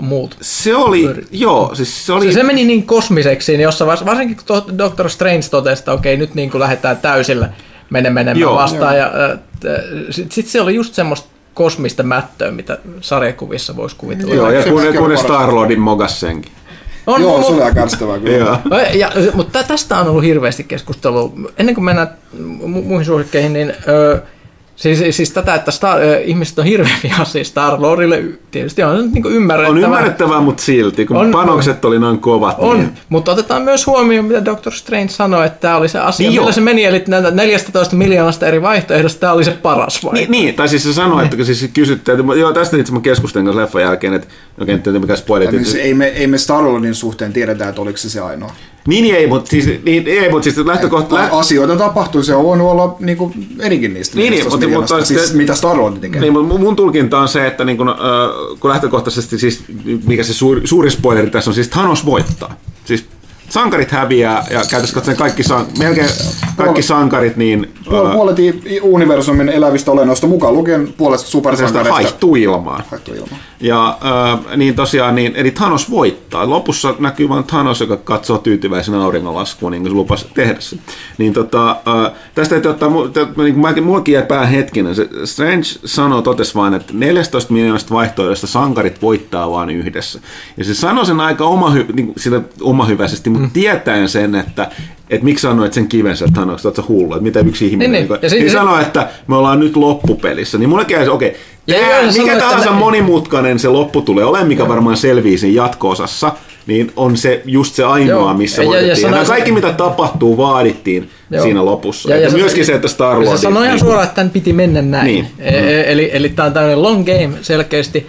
muut. Se oli, pyr- joo. Siis se, oli... Se, se, meni niin kosmiseksi, niin jossa varsinkin kun Doctor Strange totesi, että okei, nyt niin kuin lähdetään täysillä mene menemään joo, vastaan. Joo. Ja, äh, sitten sit se oli just semmoista kosmista mättöä, mitä sarjakuvissa voisi kuvitella. Joo, ja kun, kun Star-Lordin mogas senkin. On, Joo, se oli aika kärsittävää kyllä. ja, mutta tästä on ollut hirveästi keskustelua. Ennen kuin mennään muihin suosikkeihin, niin ö, Siis, siis tätä, että Star, äh, ihmiset on hirveän vihaisia Star-Lordille, tietysti on niin ymmärrettävää. On ymmärrettävää, mutta silti, kun on, panokset oli noin kovat. On, niin... mutta otetaan myös huomioon, mitä Doctor Strange sanoi, että tämä oli se asia, niin millä se meni, eli 14 miljoonasta eri vaihtoehdosta tämä oli se paras vaihtoehto. Niin, niin, tai siis se sanoi, niin. että siis kysyttiin, että joo, tästä itse mä keskustelin kanssa leffan jälkeen, että oikein okay, mikä spoilit. Niin, ei me, ei me Star-Lordin suhteen tiedetä, että oliko se se ainoa. Niin ei, mutta siis, niin, ei, mutta siis lähtökohta... Lä... Asioita tapahtuu, se on voinut olla niin kuin, erikin niistä. Niin, niin mutta, mutta siis, se, mitä Star Wars tekee. Niin, mutta mun tulkinta on se, että niin kun, äh, kun lähtökohtaisesti, siis, mikä se suuri, suuri spoileri tässä on, siis Thanos voittaa. Siis sankarit häviää ja käytännössä katsoen kaikki, san, melkein kaikki sankarit, niin... Puol, puolet universumin elävistä olennoista mukaan lukien puolet supersankareista. Haihtuu ilmaan. Haihtuu ilmaan. Ja äh, niin tosiaan, niin, eli Thanos voittaa. Lopussa näkyy vain Thanos, joka katsoo tyytyväisen auringonlaskua, niin kuin se lupasi tehdä se. Niin tota, äh, tästä täytyy ottaa, niin kuin mullakin jäi päähän hetkinen. Se Strange sanoo, totesi vain, että 14 miljoonasta vaihtoehdosta sankarit voittaa vain yhdessä. Ja se sanoi sen aika oma, niin, sillä omahyväisesti, mutta mm. tietäen sen, että että miksi sanoit sen kivensä, että hän on hullu, että mitä yksi ihminen, niin, niin, niin, niin sanoi, että me ollaan nyt loppupelissä, niin mulle käy okei, okay, Tää, mikä sanoo, tahansa ne... monimutkainen se loppu tulee olemaan, mikä varmaan selvii siinä jatko-osassa, niin on se just se ainoa, Joo. missä ja, voitettiin. Ja, ja kaikki, mitä tapahtuu, vaadittiin Joo. siinä lopussa. Ja, ja, ja myöskin se, että Star Wars... Se sanoi ihan niin, suoraan, että tämän piti mennä näin. Niin. E- e- eli, eli tämä on tämmöinen long game selkeästi,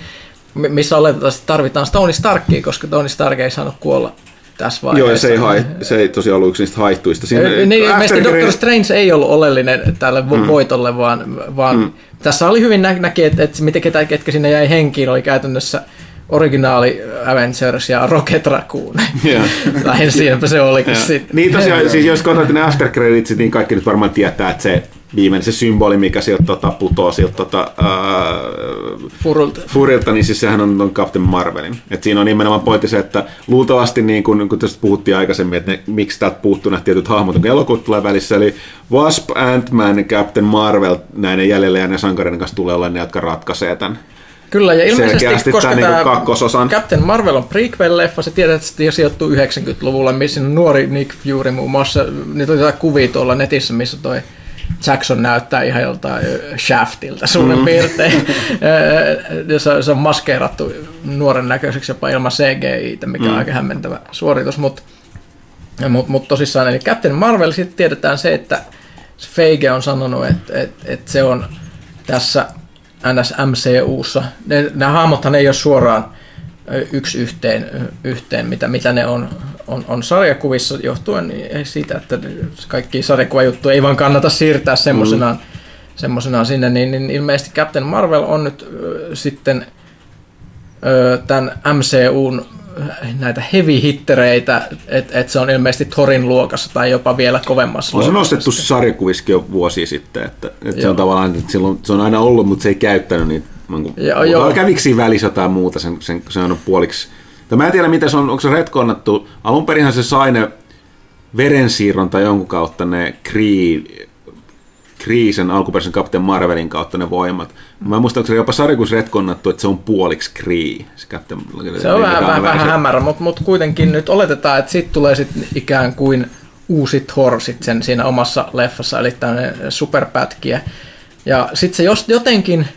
missä oletettavasti tarvitaan Tony Starkia, koska Tony Stark ei saanut kuolla tässä vaiheessa. Joo, se ei, hai, se ei tosiaan ollut yksi niistä haittuista. Siinä, niin, niin Doctor Strange ei ollut oleellinen tälle mm. voitolle, vaan, vaan mm. tässä oli hyvin nä- näki, että, että miten ketä, ketkä sinne jäi henkiin, oli käytännössä originaali Avengers ja Rocket Raccoon. Yeah. Lähinnä siinäpä se olikin yeah. sitten. Niin tosiaan, siis jos katsotaan ne after credits, niin kaikki nyt varmaan tietää, että se viimeinen se symboli, mikä sieltä tota, putoo sieltä tota, ää. Furilta, niin siis sehän on, on Captain Marvelin. Et siinä on nimenomaan pointti se, että luultavasti, niin kun, kun tästä puhuttiin aikaisemmin, että ne, miksi täältä puuttuu nämä tietyt hahmot, kun elokuut tulee välissä, eli Wasp, Ant-Man, Captain Marvel, näiden jäljellä ja ne sankareiden kanssa tulee olla ne, jotka ratkaisee tämän Kyllä, ja ilmeisesti, koska tämä niinku kakkososan. Captain Marvel on prequel-leffa, se tietysti sijoittuu 90-luvulle, missä nuori Nick Fury muun muassa, niitä oli kuvia tuolla netissä, missä toi Jackson näyttää ihan joltain Shaftilta suurin mm. piirtein. se, se on maskeerattu nuoren näköiseksi jopa ilman CGI, mikä mm. on aika hämmentävä suoritus, mutta mut, mut tosissaan, eli Captain Marvel, sitten tiedetään se, että Feige on sanonut, että, että, että se on tässä NSMCUssa. Nämä hahmothan ei ole suoraan yksi yhteen, yhteen mitä, mitä ne on, on, on sarjakuvissa johtuen niin siitä, että kaikki sarjakuvajuttuja ei vaan kannata siirtää semmoisenaan, mm. sinne, niin, niin ilmeisesti Captain Marvel on nyt äh, sitten äh, tämän MCUn näitä heavy hittereitä, että et se on ilmeisesti Thorin luokassa tai jopa vielä kovemmassa On se nostettu sarjakuviskin jo vuosi sitten, että, että se on tavallaan, että silloin, se on aina ollut, mutta se ei käyttänyt niitä. Niin joo, joo. Kävikö siinä välissä jotain muuta, sen, sen, se on puoliksi. Tai mä en tiedä, mitä se on, onko se retkonnattu. Alun perinhan se sai ne verensiirron tai jonkun kautta ne Kree, Kriisen alkuperäisen Captain Marvelin kautta ne voimat. Mä muistan, että se jopa sarjakus retkonnattu, että se on puoliksi Kree. Se, Captain, se on vähän, vähän, vähän hämärä, mutta mut kuitenkin nyt oletetaan, että sitten tulee sit ikään kuin uusi Thor sit sen siinä omassa leffassa, eli tämmöinen superpätkiä. Ja sitten se jos jotenkin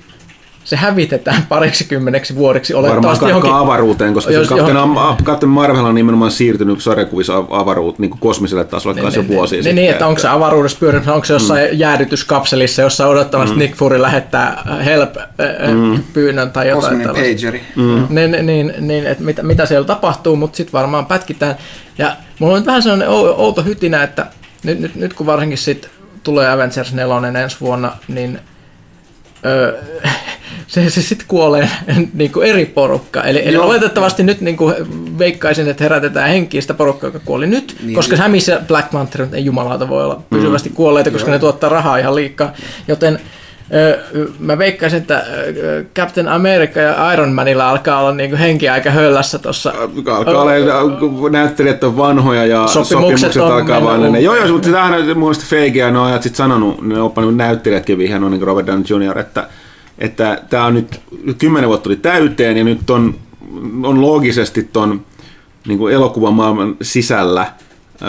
se hävitetään pariksi kymmeneksi vuodeksi olettavasti Varmaan johonkin... avaruuteen, koska jos, Captain, johonkin... Captain Marvel on nimenomaan siirtynyt sarjakuvissa avaruut, niin kuin kosmiselle tasolle niin, kanssa niin, vuosia niin, sitten. Niin, että onko se avaruudessa pyörinyt, onko se jossain mm. jäädytyskapselissa, jossa odottamassa mm. Nick Fury lähettää help-pyynnön mm. tai jotain Kosminen pageri. Mm. Niin, niin, niin että mitä, mitä siellä tapahtuu, mutta sitten varmaan pätkitään. Ja mulla on vähän sellainen outo hytinä, että nyt, nyt, nyt kun varsinkin sitten tulee Avengers 4 ensi vuonna, niin öö, se, se sitten kuolee niin kuin eri porukka. Eli, eli oletettavasti nyt niin kuin veikkaisin, että herätetään henkiä sitä porukkaa, joka kuoli nyt, niin, koska niin. Hämissä ja Black Panther ei jumalauta voi olla pysyvästi mm. kuolleita, koska Joo. ne tuottaa rahaa ihan liikaa. Joten mä veikkaisin, että Captain America ja Iron Manilla alkaa olla niin henki aika höllässä tuossa. Alkaa olla, näyttelijät on vanhoja ja sopimukset, sopimukset on alkaa vaan. Ne. Joo, joo, mutta tämähän on mun mielestä ja ne on sitten sanonut, ne on näyttelijätkin vihjannut, niin Robert Downey Jr., että että tämä on nyt, kymmenen vuotta tuli täyteen ja nyt on, on loogisesti ton niin kuin elokuvan maailman sisällä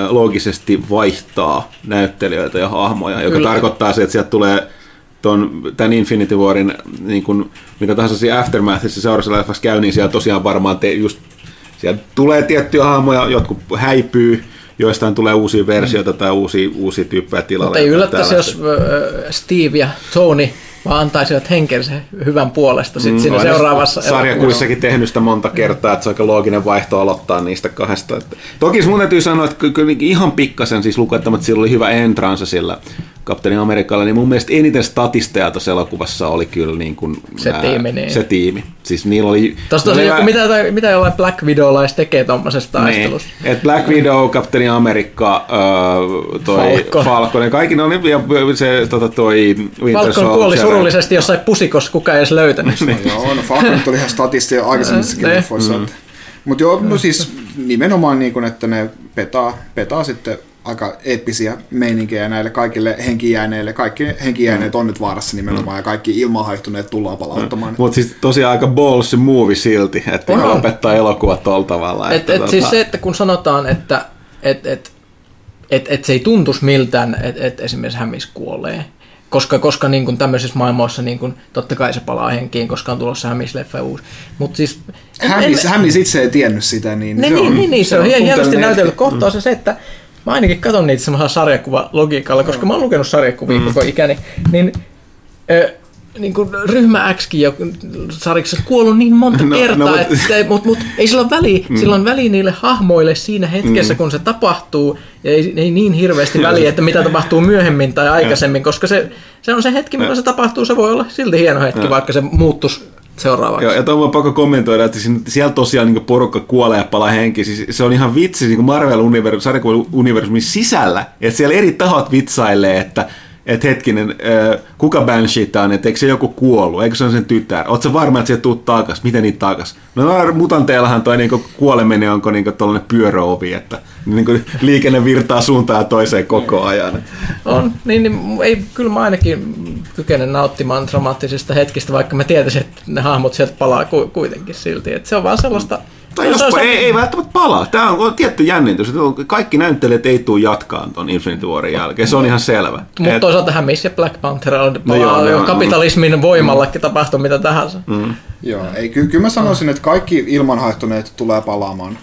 loogisesti vaihtaa näyttelijöitä ja hahmoja, joka Kyllä. tarkoittaa se, että sieltä tulee ton, tämän Infinity Warin, niin kuin, mitä tahansa siinä Aftermathissa seuraavassa leffassa käy, niin siellä tosiaan varmaan te, just, siellä tulee tiettyjä hahmoja, jotkut häipyy, joistain tulee uusia versioita mm. tai uusia, uusia tyyppejä tilalle. Mutta ei yllättäisi, jos Steve ja Tony vaan antaisivat henkensä hyvän puolesta sitten mm, siinä seuraavassa Sarjakuissakin tehnyt sitä monta kertaa, että se on aika looginen vaihto aloittaa niistä kahdesta. Että, toki mun täytyy sanoa, että kyllä ihan pikkasen siis lukettamatta sillä oli hyvä entransa sillä Kapteeni Amerikalla, niin mun mielestä eniten statisteja tuossa elokuvassa oli kyllä niin kuin, se, ää, tiimi, niin. se tiimi. Siis niillä oli... Tuosta oli joku, mitä, mitä jollain Black Widowlais tekee tuommoisessa taistelussa. Niin. Et Black Widow, Kapteeni Amerikka, äh, toi Falcon. Falcon, ja kaikki ne oli, ja se tota, toi Winter Falcon kuoli surullisesti jossain pusikossa, kukaan ei edes löytänyt. niin. joo, no Falcon tuli ihan statisti jo aikaisemmissakin niin. leffoissa. Mm. Mutta joo, no siis nimenomaan niin kuin, että ne petaa, petaa sitten aika eeppisiä meininkejä näille kaikille henkijääneille. Kaikki henkijääneet on nyt vaarassa nimenomaan ja kaikki ilmahaihtuneet tullaan palauttamaan. Mutta siis tosiaan aika balls movie silti, että on. lopettaa elokuvat tuolla tavalla. Et, että, et, tota... siis se, että kun sanotaan, että et, et, et, et se ei tuntuisi miltään, että et esimerkiksi Hämis kuolee, koska, koska niin kuin tämmöisissä maailmoissa niin kuin, totta kai se palaa henkiin, koska on tulossa Hämis-leffa uusi. Mut siis, Hämis, en, hämis itse ei tiennyt sitä, niin, niin, se on, niin, niin, se, se on, on hienosti näytellyt kohtaus mm. se, että Mä ainakin katson niitä semmoisella sarjakuvalogiikalla, koska mä oon lukenut sarjakuvia mm. koko ikäni, niin ö, niin kuin ryhmä Xkin jo sarjassa kuollut niin monta no, kertaa, no, mutta mut, mut, ei sillä ole väliä, mm. sillä on väliä niille hahmoille siinä hetkessä, mm. kun se tapahtuu, ja ei, ei niin hirveästi väliä, että mitä tapahtuu myöhemmin tai aikaisemmin, koska se, se on se hetki, milloin se tapahtuu, se voi olla silti hieno hetki, vaikka se muuttuisi seuraavaksi. Joo, ja tuon pakko kommentoida, että siellä tosiaan niin porukka kuolee ja palaa henki. Siis se on ihan vitsi niin Marvel-universumin sisällä, että siellä eri tahot vitsailee, että että hetkinen, kuka Banshee on, että eikö se joku kuollut, eikö se ole sen tytär? Oletko varma, että se tuu takas? Miten niitä takas? No mutanteillahan toi niinku kuoleminen onko niinku tuollainen pyöröovi, että niinku liikenne virtaa suuntaan toiseen koko ajan. On, niin, niin ei, kyllä mä ainakin kykenen nauttimaan dramaattisista hetkistä, vaikka mä tietäisin, että ne hahmot sieltä palaa kuitenkin silti. Että se on vaan sellaista Tai jos ei, ei välttämättä palaa. Tämä on tietty jännitys. Kaikki näyttelijät ei tule jatkaan tuon Infinity Warin jälkeen. Se on ihan selvä. Mutta Et... toisaalta tähän missä Black Panther on no joo, joo, kapitalismin mm. voimalla mm. tapahtuu mitä tahansa. Mm. Joo, ei, ky- kyllä mä sanoisin, että kaikki ilmanhaihtuneet tulee palaamaan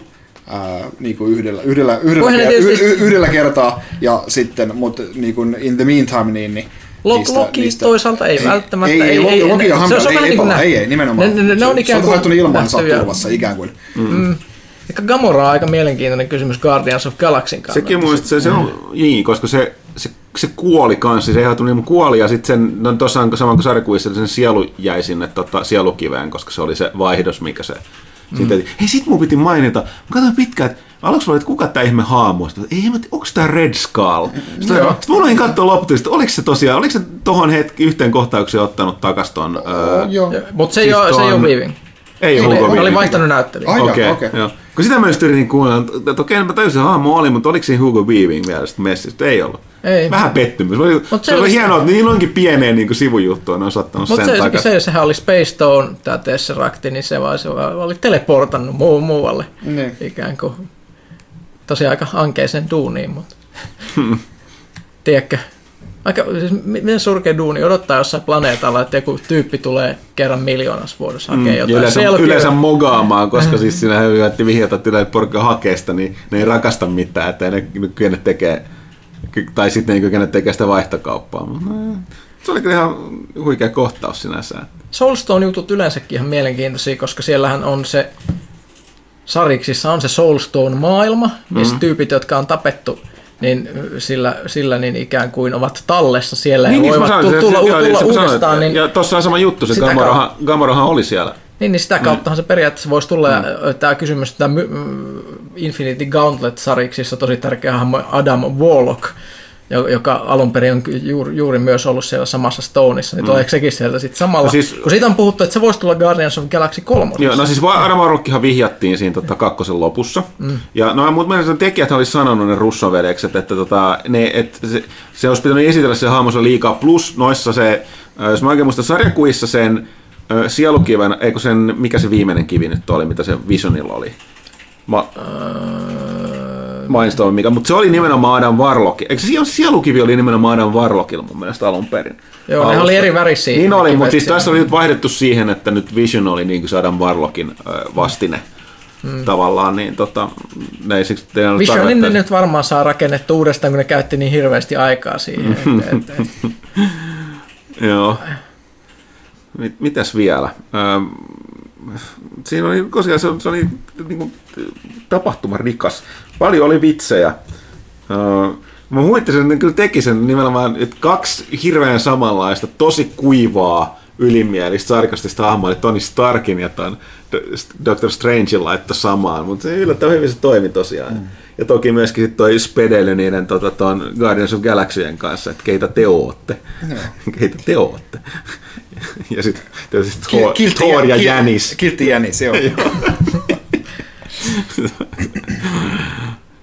ää, niin kuin yhdellä, yhdellä, yhdellä, ker- tietysti... y- yhdellä kertaa, ja sitten, mutta niin kuin in the meantime, niin, niin Loki niistä, niistä, toisaalta ei, ei välttämättä. Ei, ei, ei, Loki, on se, se, on ei, ei, niin ei, ei, nimenomaan. Ne, ne, ne on ikään kuin... Se on ilman turvassa ikään kuin. Mm. Mm. Gamora on aika mielenkiintoinen kysymys Guardians of Galaxin kannalta. Sekin mun se, se on, mm. niin, koska se, se, se kuoli kanssa, se ihan niin kuoli ja sitten sen, no tuossa on sama kuin sarjakuvissa, sen sielu jäi sinne tota, sielukiveen, koska se oli se vaihdos, mikä se Mm. Sitten, hei, sit mun piti mainita, mä katsoin pitkään, että aluksi että kuka tämä ihme haamu? Sitten, ei, mä onko tämä Red Skull? Sitten, Joo. sitten olin katsoa loppuun, oliko se tosiaan, oliko se tohon hetki yhteen kohtaukseen ottanut takas ton? Öö, Joo. Mutta se, siis se ei ole Weaving. Ei ole Hugo Oli vaihtanut näyttelijä. Okei, okay, okay. Kun sitä mä just yritin kuunnella, että okei, mä tajusin, että hahmo oli, mutta oliko siinä Hugo Weaving vielä sitten messissä? Ei ollut. Ei. Vähän pettymys. Oli, se, se oli hienoa, että niin onkin pieneen niin sivujuttua, ne on sattanut sen se, takas. se, sehän oli Space Stone, tämä Tesseract, niin se, vaan, se vaan oli teleportannut muu, muualle. Niin. Ikään kuin tosiaan aika ankeisen duuniin, mutta tiedätkö, aika, siis miten surkea duuni odottaa jossain planeetalla, että joku tyyppi tulee kerran miljoonas vuodessa hakee mm, jotain. Yleensä, yleensä mogaamaan, koska siis siinä hyvätti vihjata, että porukka hakeesta, niin ne ei rakasta mitään, että ne kykene tekee, tai sitten ne ei kykene tekemään sitä vaihtokauppaa. No, se oli kyllä ihan huikea kohtaus sinänsä. Soulstone-jutut yleensäkin ihan mielenkiintoisia, koska siellähän on se Sariksissa on se Soulstone-maailma, missä tyypit, jotka on tapettu niin sillä, sillä niin ikään kuin ovat tallessa siellä niin, ja niin, voivat sanoin, tulla, tulla, tulla, tulla uudestaan. Sanoin, niin ja tuossa on sama juttu, se Gamorahan, Gamorahan oli siellä. Niin, niin sitä kauttahan mm. se periaatteessa voisi tulla. Mm. Tämä kysymys, tämä Infinity Gauntlet-sariksissa tosi tärkeä hahmo Adam Warlock, joka alun perin on juuri, juuri myös ollut siellä samassa Stoneissa, niin mm. tuleeko sekin sieltä sitten samalla? No siis, kun siitä on puhuttu, että se voisi tulla Guardians of Galaxy 3. Joo, no siis Adam Warlockihan vihjattiin siinä tota, kakkosen lopussa. Mm. Ja no, mutta meidän tekijät oli sanonut ne russoveljekset, että tota, ne, et, se, se olisi pitänyt esitellä se hahmonsa liikaa. Plus noissa se, jos mä oikein muistan sarjakuissa sen sielukiven, eikö sen, mikä se viimeinen kivi nyt oli, mitä se Visionilla oli? Ma- Mindstorm, mikä, mutta se oli nimenomaan Adam Warlock. Eikö se sielukivi oli nimenomaan Adam Warlockilla mun mielestä alun perin? Joo, Alusta. ne oli eri värisiä. Niin oli, mutta siis tässä oli nyt vaihdettu siihen, että nyt Vision oli niin kuin se Adam Warlockin vastine. Hmm. tavallaan, niin tota, ne ei siksi Visionin ne nyt varmaan saa rakennettu uudestaan, kun ne käytti niin hirveästi aikaa siihen. et, et, et. Joo. Mitäs vielä? siinä oli, koska se, se oli niin kuin, tapahtuma rikas. Paljon oli vitsejä. Mä huittasin, että ne kyllä teki sen nimenomaan, että kaksi hirveän samanlaista, tosi kuivaa, ylimielistä, sarkastista hahmoa, eli Tony Starkin ja ton Doctor Strange laittoi samaan, mutta se yllättävän hyvin se toimi tosiaan. Mm. Ja toki myöskin sit toi spedely niiden tota, ton Guardians of Galaxyen kanssa, että keitä te ootte. No. keitä te ootte. ja sitten tietysti Thor, Thor ja Jänis. Kiltti Jänis, joo.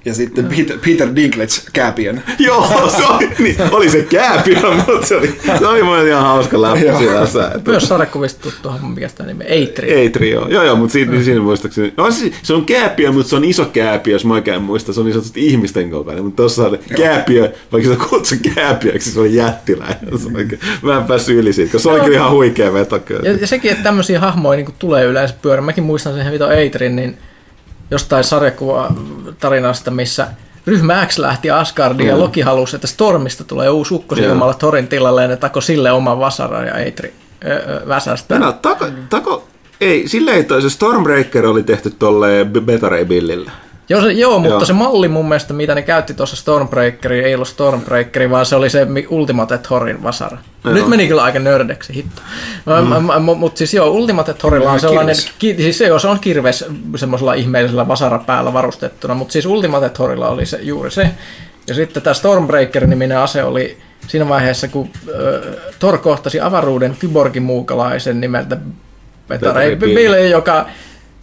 Ja sitten Peter, Peter Dinklage Kääpiön. Joo, se oli, niin, oli se Kääpiön, mutta se oli, se oli mun ihan hauska läppä sinänsä. Myös sarjakuvista tuttu mikä sitä nimi, Eitri. Eitri, joo. Joo, joo, mutta siinä, mm. siinä muistaakseni, no se, se on Kääpiö, mutta se on iso Kääpiö, jos mä oikein muistan, se on niin sanotusti ihmisten kokoinen, mutta tuossa on Kääpiö, vaikka sitä kutsu Kääpiöksi, se oli jättiläinen. Se oikein, mä en päässyt yli siitä, koska se oli kyllä ihan huikea veto. Ja, ja sekin, että tämmöisiä hahmoja niin tulee yleensä pyörä. Mäkin muistan sen Vito Eitrin, niin jostain sarjakuva-tarinasta, missä ryhmä X lähti Asgardiin mm. ja Loki halusi, että Stormista tulee uusi ukkosilmalla Torin tilalle ja ne tako sille oman vasaran ja Eitri öö, väsästä. No, tako, tako, ei, silleen, että se Stormbreaker oli tehty tolle Beta Ray Billille. Joo, se, joo, mutta joo. se malli mun mielestä, mitä ne käytti tuossa Stormbreakeri, ei ollut Stormbreakeri, vaan se oli se Ultimate Thorin vasara. Joo. Nyt meni kyllä aika nördeksi, hitto. Mm. Mutta siis joo, Ultimate Thorilla on sellainen, ki, siis se, joo, se on kirves semmoisella ihmeellisellä vasarapäällä varustettuna, mutta siis Ultimate Thorilla oli se, juuri se. Ja sitten tämä Stormbreaker-niminen ase oli siinä vaiheessa, kun äh, Thor kohtasi avaruuden kyborgimuukalaisen nimeltä Petare Billy, joka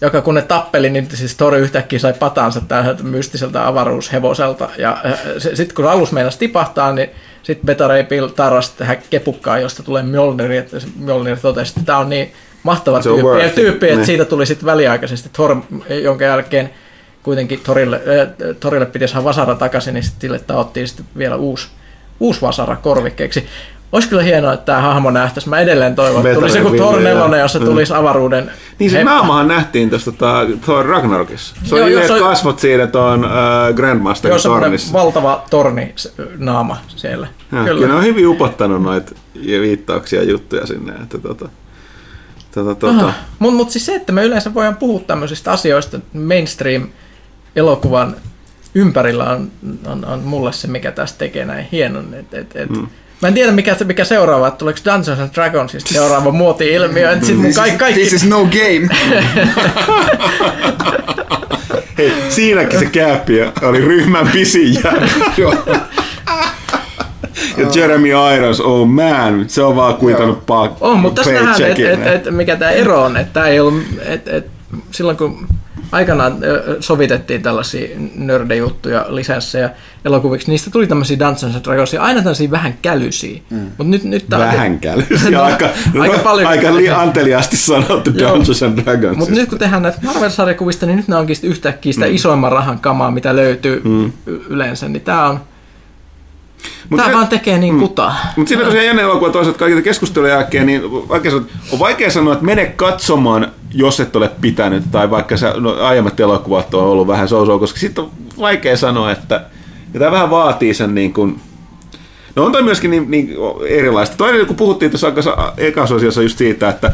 joka kun ne tappeli, niin siis Tori yhtäkkiä sai patansa täältä mystiseltä avaruushevoselta. Ja äh, sitten kun alus meinasi tipahtaa, niin sitten Beta Ray Bill tarrasi tähän kepukkaan, josta tulee Mjolnir, että Mjolnir totesi, että tämä on niin mahtava tyyppi, ja tyyppi että niin. siitä tuli sitten väliaikaisesti Thor, jonka jälkeen kuitenkin Torille, äh, Torille piti saada vasara takaisin, niin sitten sille sitten vielä uusi, uusi vasara korvikkeeksi. Olisi kyllä hienoa, että tämä hahmo nähtäisi. Mä edelleen toivon, että tulisi joku Thor 4, jossa mm. tulisi avaruuden... Niin se naamahan nähtiin tuossa tota, Thor Ragnarokissa. Se on yleensä kasvot siinä tuon uh, Grandmasterin tornissa. valtava torni naama siellä. Ja, kyllä. kyllä. ne on hyvin upottanut noita viittauksia ja juttuja sinne. Että tota, tota, tota. Mutta mut siis se, että me yleensä voidaan puhua tämmöisistä asioista mainstream-elokuvan ympärillä on, on, on mulle se, mikä tästä tekee näin hienon. Et, et, et, mm Mä en tiedä mikä, mikä seuraava, että tuleeko Dungeons and Dragonsista seuraava muoti-ilmiö. Että sit mun kaikki, kaikki... This is no game. Hei, siinäkin se kääppi oli ryhmän pisin ja Jeremy Irons, oh man, se on vaan kuitannut paak- On, mutta tässä nähdään, että et, et, mikä tämä ero on, että ei ollut, et, et, silloin kun aikanaan sovitettiin tällaisia nördejuttuja lisenssejä elokuviksi, niistä tuli tämmöisiä Dungeons and Dragons, aina tämmöisiä vähän kälysiä. Mm. Mut nyt, nyt tää vähän kälysiä, no, aika, aika, paljon, aika li- anteliaasti sanottu Dungeons and Dragons. Mutta nyt kun tehdään näitä Marvel-sarjakuvista, niin nyt ne onkin yhtäkkiä sitä mm. isoimman rahan kamaa, mitä löytyy mm. yleensä, niin tämä on Mut Tämä se, vaan tekee niin mm. kutaa. Mutta siinä tosiaan jännä elokuva toisaalta kaikille keskustelujen jälkeen, niin vaikea, on vaikea sanoa, että mene katsomaan, jos et ole pitänyt, tai vaikka sä, no, aiemmat elokuvat on ollut vähän sousoo, koska sitten on vaikea sanoa, että ja tämä vähän vaatii sen niin kuin, No on toi myöskin niin, niin erilaista. Toinen, kun puhuttiin tuossa ekassa just siitä, että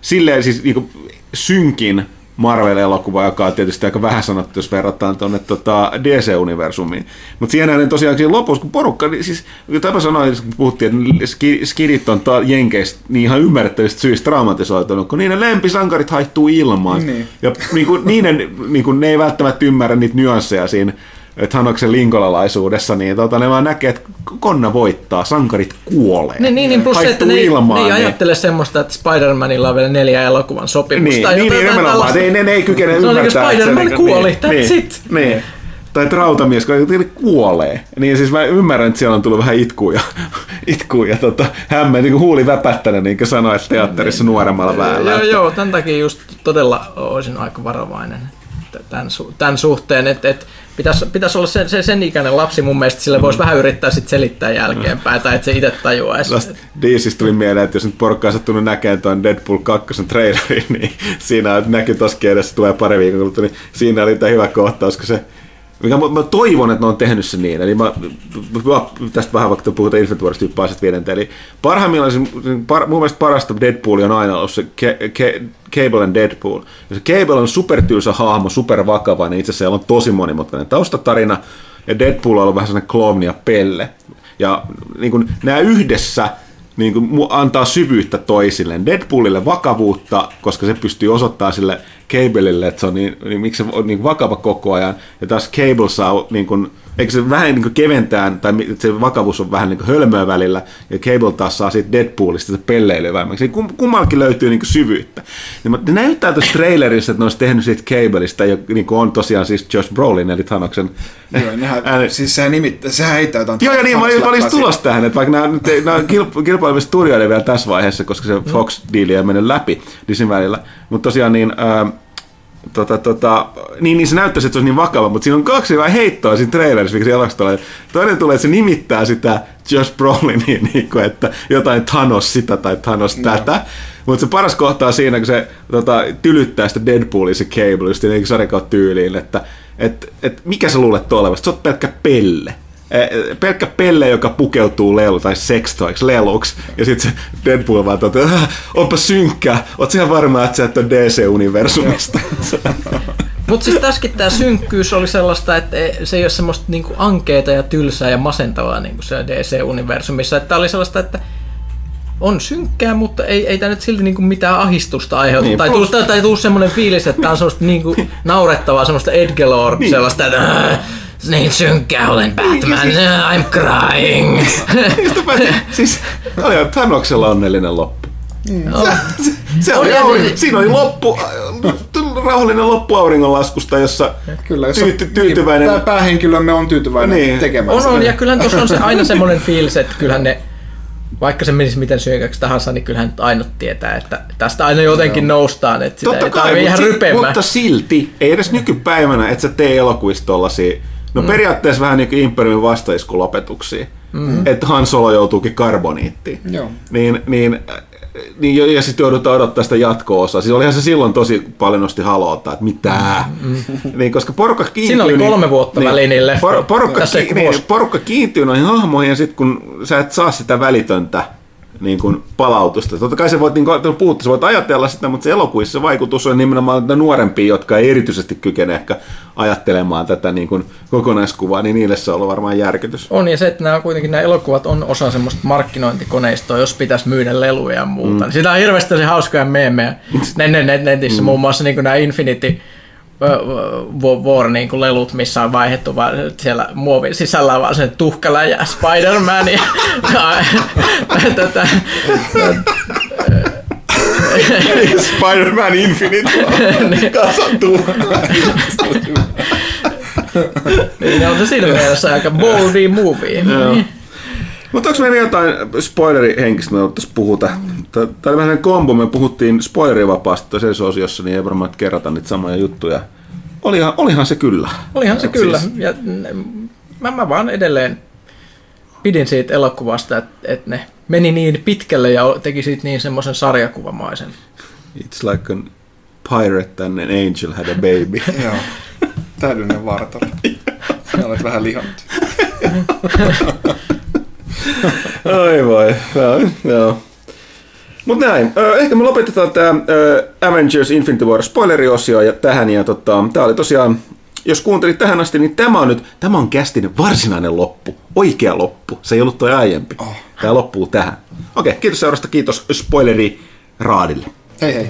silleen siis niin kuin synkin Marvel-elokuva, joka on tietysti aika vähän sanottu, jos verrataan tuonne tota DC-universumiin. Mutta siinä niin tosiaan siinä lopussa, kun porukka, niin siis Tapa sanoi, kun puhuttiin, että skidit on ta- jenkeistä niin ihan ymmärrettävistä syistä traumatisoitunut, kun niiden lempisankarit haittuu ilmaan. Niin. Ja niin kuin, niiden, niin kuin, ne ei välttämättä ymmärrä niitä nyansseja siinä että Hanoksen linkolalaisuudessa, niin tota, ne vaan näkee, että konna voittaa, sankarit kuolee. Niin, niin, niin plus se, että ne, ilmaan, ne ei niin. ajattele semmoista, että Spider-Manilla on vielä neljä elokuvan sopimusta. Niin, tai niin, niin nimenomaan, ne, ne, ne, ei kykene ymmärtää. Se on Spider-Man niin, kuoli, that's niin, it. Niin. Tai rautamies, kun kuolee. Niin siis mä ymmärrän, että siellä on tullut vähän itkuja, itkuja ja tota, hämmä, niin kuin huuli väpättänyt, niin kuin sanoit teatterissa nuoremmalla väellä. Joo, joo, tämän takia just todella olisin aika varovainen tämän, su- tämän suhteen, että, että pitäisi, pitäisi olla sen, sen ikäinen lapsi mun mielestä, sille voisi mm. vähän yrittää sit selittää jälkeenpäin, tai että se itse tajuaisi. Diisistä tuli mieleen, että jos nyt porukka on sattunut näkemään tuon Deadpool 2 trailerin, niin siinä näkyy toskin edessä, tulee pari viikon kuluttua, niin siinä oli tämä hyvä kohtaus, kun se mikä mä, mä, toivon, että ne on tehnyt sen niin. Eli mä, mä tästä vähän vaikka puhutaan Infinite Warista viidentä. Eli parhaimmillaan se, par, mun mielestä parasta Deadpool on aina ollut se Ke, Ke, Cable and Deadpool. Ja se Cable on supertyysä hahmo, supervakava, niin itse asiassa on tosi monimutkainen taustatarina. Ja Deadpool on ollut vähän sellainen klooni ja pelle. Ja niin kuin, nämä yhdessä niin kuin, antaa syvyyttä toisilleen. Deadpoolille vakavuutta, koska se pystyy osoittamaan sille Cableille, että se on niin, niin miksi se on niin vakava koko ajan. Ja taas Cable saa niin kuin, eikö se vähän niin kuin keventää, tai se vakavuus on vähän niin kuin hölmöä välillä, ja Cable taas saa siitä Deadpoolista se pelleilyä vähemmäksi. Kum, kummallakin löytyy niin kuin syvyyttä. Niin, ne näyttää tuossa trailerissa, että ne olisi tehnyt siitä Cableista, ja niin kuin on tosiaan siis Josh Brolin, eli Thanoksen Joo, nehän, siis sehän, nimittä, sehän heittää jotain. Joo, ja niin, mä, mä olisin tulossa tähän, että vaikka nämä, nämä kilpailevissa studioiden vielä tässä vaiheessa, koska se Fox-diili ei mennyt läpi Disney välillä, mutta tosiaan niin, äh, tota, tota, niin, niin se näyttäisi, että se olisi niin vakava, mutta siinä on kaksi vai heittoa siinä trailerissa, mikä siellä tulee. Toinen tulee, että se nimittää sitä Josh Brolinia, niin kuin, että jotain Thanos sitä tai Thanos tätä. No. Mutta se paras kohta on siinä, kun se tota, tylyttää sitä Deadpoolia se Cable, just niin sarjakautta tyyliin, että et, et, mikä sä luulet olevasta? Sä oot pelkkä pelle pelkkä pelle, joka pukeutuu lelu tai sextoiksi, leluksi. Ja sitten se Deadpool vaan että äh, onpa synkkää, oot ihan varma, että sä et ole DC-universumista. Mutta siis tässäkin tämä synkkyys oli sellaista, että se ei ole semmoista niinku ankeeta ja tylsää ja masentavaa niin kuin se DC-universumissa. Että oli sellaista, että on synkkää, mutta ei, ei tämä nyt silti niinku mitään ahistusta aiheuta. Niin, tai, tuu, tai, tai tuu semmoinen fiilis, että tämä on semmoista niinku naurettavaa, semmoista Edgelord, niin. sellaista, että äh, niin synkkää olen Batman, niin, siis, I'm crying. siis oli Thanoksella onnellinen loppu. Mm. Se, se, se oli, oli, niin, siinä oli loppu, rauhallinen loppu auringonlaskusta, jossa Kyllä, jos tyyty, tyytyväinen... Niin, päähenkilömme on tyytyväinen niin. tekemään On, on, ja kyllä tuossa on se aina semmoinen fiilis, että kyllähän ne vaikka se menisi miten syökäksi tahansa, niin kyllähän nyt aina tietää, että tästä aina jotenkin Joo. noustaan, että sitä Totta ei kai, ihan rypemään. Mutta silti, ei edes nykypäivänä, että sä tee elokuvista tollasia, no mm. periaatteessa vähän niin kuin Imperiumin vastaiskulopetuksia, mm-hmm. että Han Solo joutuukin karboniittiin. Joo. Niin, niin niin, ja, sitten joudutaan odottaa sitä jatko-osaa. Siis olihan se silloin tosi paljon nosti haloota, että mitä. Mm. niin, koska porukka kiintyy... Siinä oli kolme vuotta niin, väliin niille. Por, porukka, ki, niin, porukka kiintyy noihin hahmoihin ja sitten kun sä et saa sitä välitöntä niin kuin palautusta. Totta kai se voit, niin kuin puhuttu, sä voit ajatella sitä, mutta se elokuissa vaikutus on nimenomaan nuorempia, jotka ei erityisesti kykene ehkä ajattelemaan tätä niin kuin kokonaiskuvaa, niin niille se on ollut varmaan järkytys. On, ja se, että nämä, kuitenkin nämä elokuvat on osa semmoista markkinointikoneistoa, jos pitäisi myydä leluja ja muuta. Mm. Niin sitä on hirveästi hauskoja meemejä netissä, mm. muun muassa niin kuin nämä Infinity War niin kuin lelut, missä on vaihdettu vaan siellä muovin sisällä vaan sen tuhkala ja Spider-Man ja, tätä, Spider-Man Infinite kasattuu. niin on se siinä mielessä aika boldy movie. Mutta onko meillä jotain spoilerihenkistä, me ottaisiin puhuta? Tämä oli vähän kombo, me puhuttiin spoilerivapaasti toisessa osiossa, niin ei varmaan kerrata niitä samoja juttuja. Olihan, olihan se kyllä. Olihan se kyllä. Siis... Ja mä, mä vaan edelleen pidin siitä elokuvasta, että, että ne meni niin pitkälle ja teki siitä niin semmoisen sarjakuvamaisen. It's like a pirate and an angel had a baby. Joo, täydellinen vartalo. Olet vähän lihannut. Oi voi, joo. joo. Mutta näin, ehkä me lopetetaan tämä Avengers Infinity War spoileriosio ja tähän. Ja tota, tämä oli tosiaan, jos kuuntelit tähän asti, niin tämä on nyt, tämä on kästin varsinainen loppu. Oikea loppu. Se ei ollut tuo aiempi. Oh. Tämä loppuu tähän. Okei, kiitos seurasta, kiitos spoileri Raadille. Hei hei.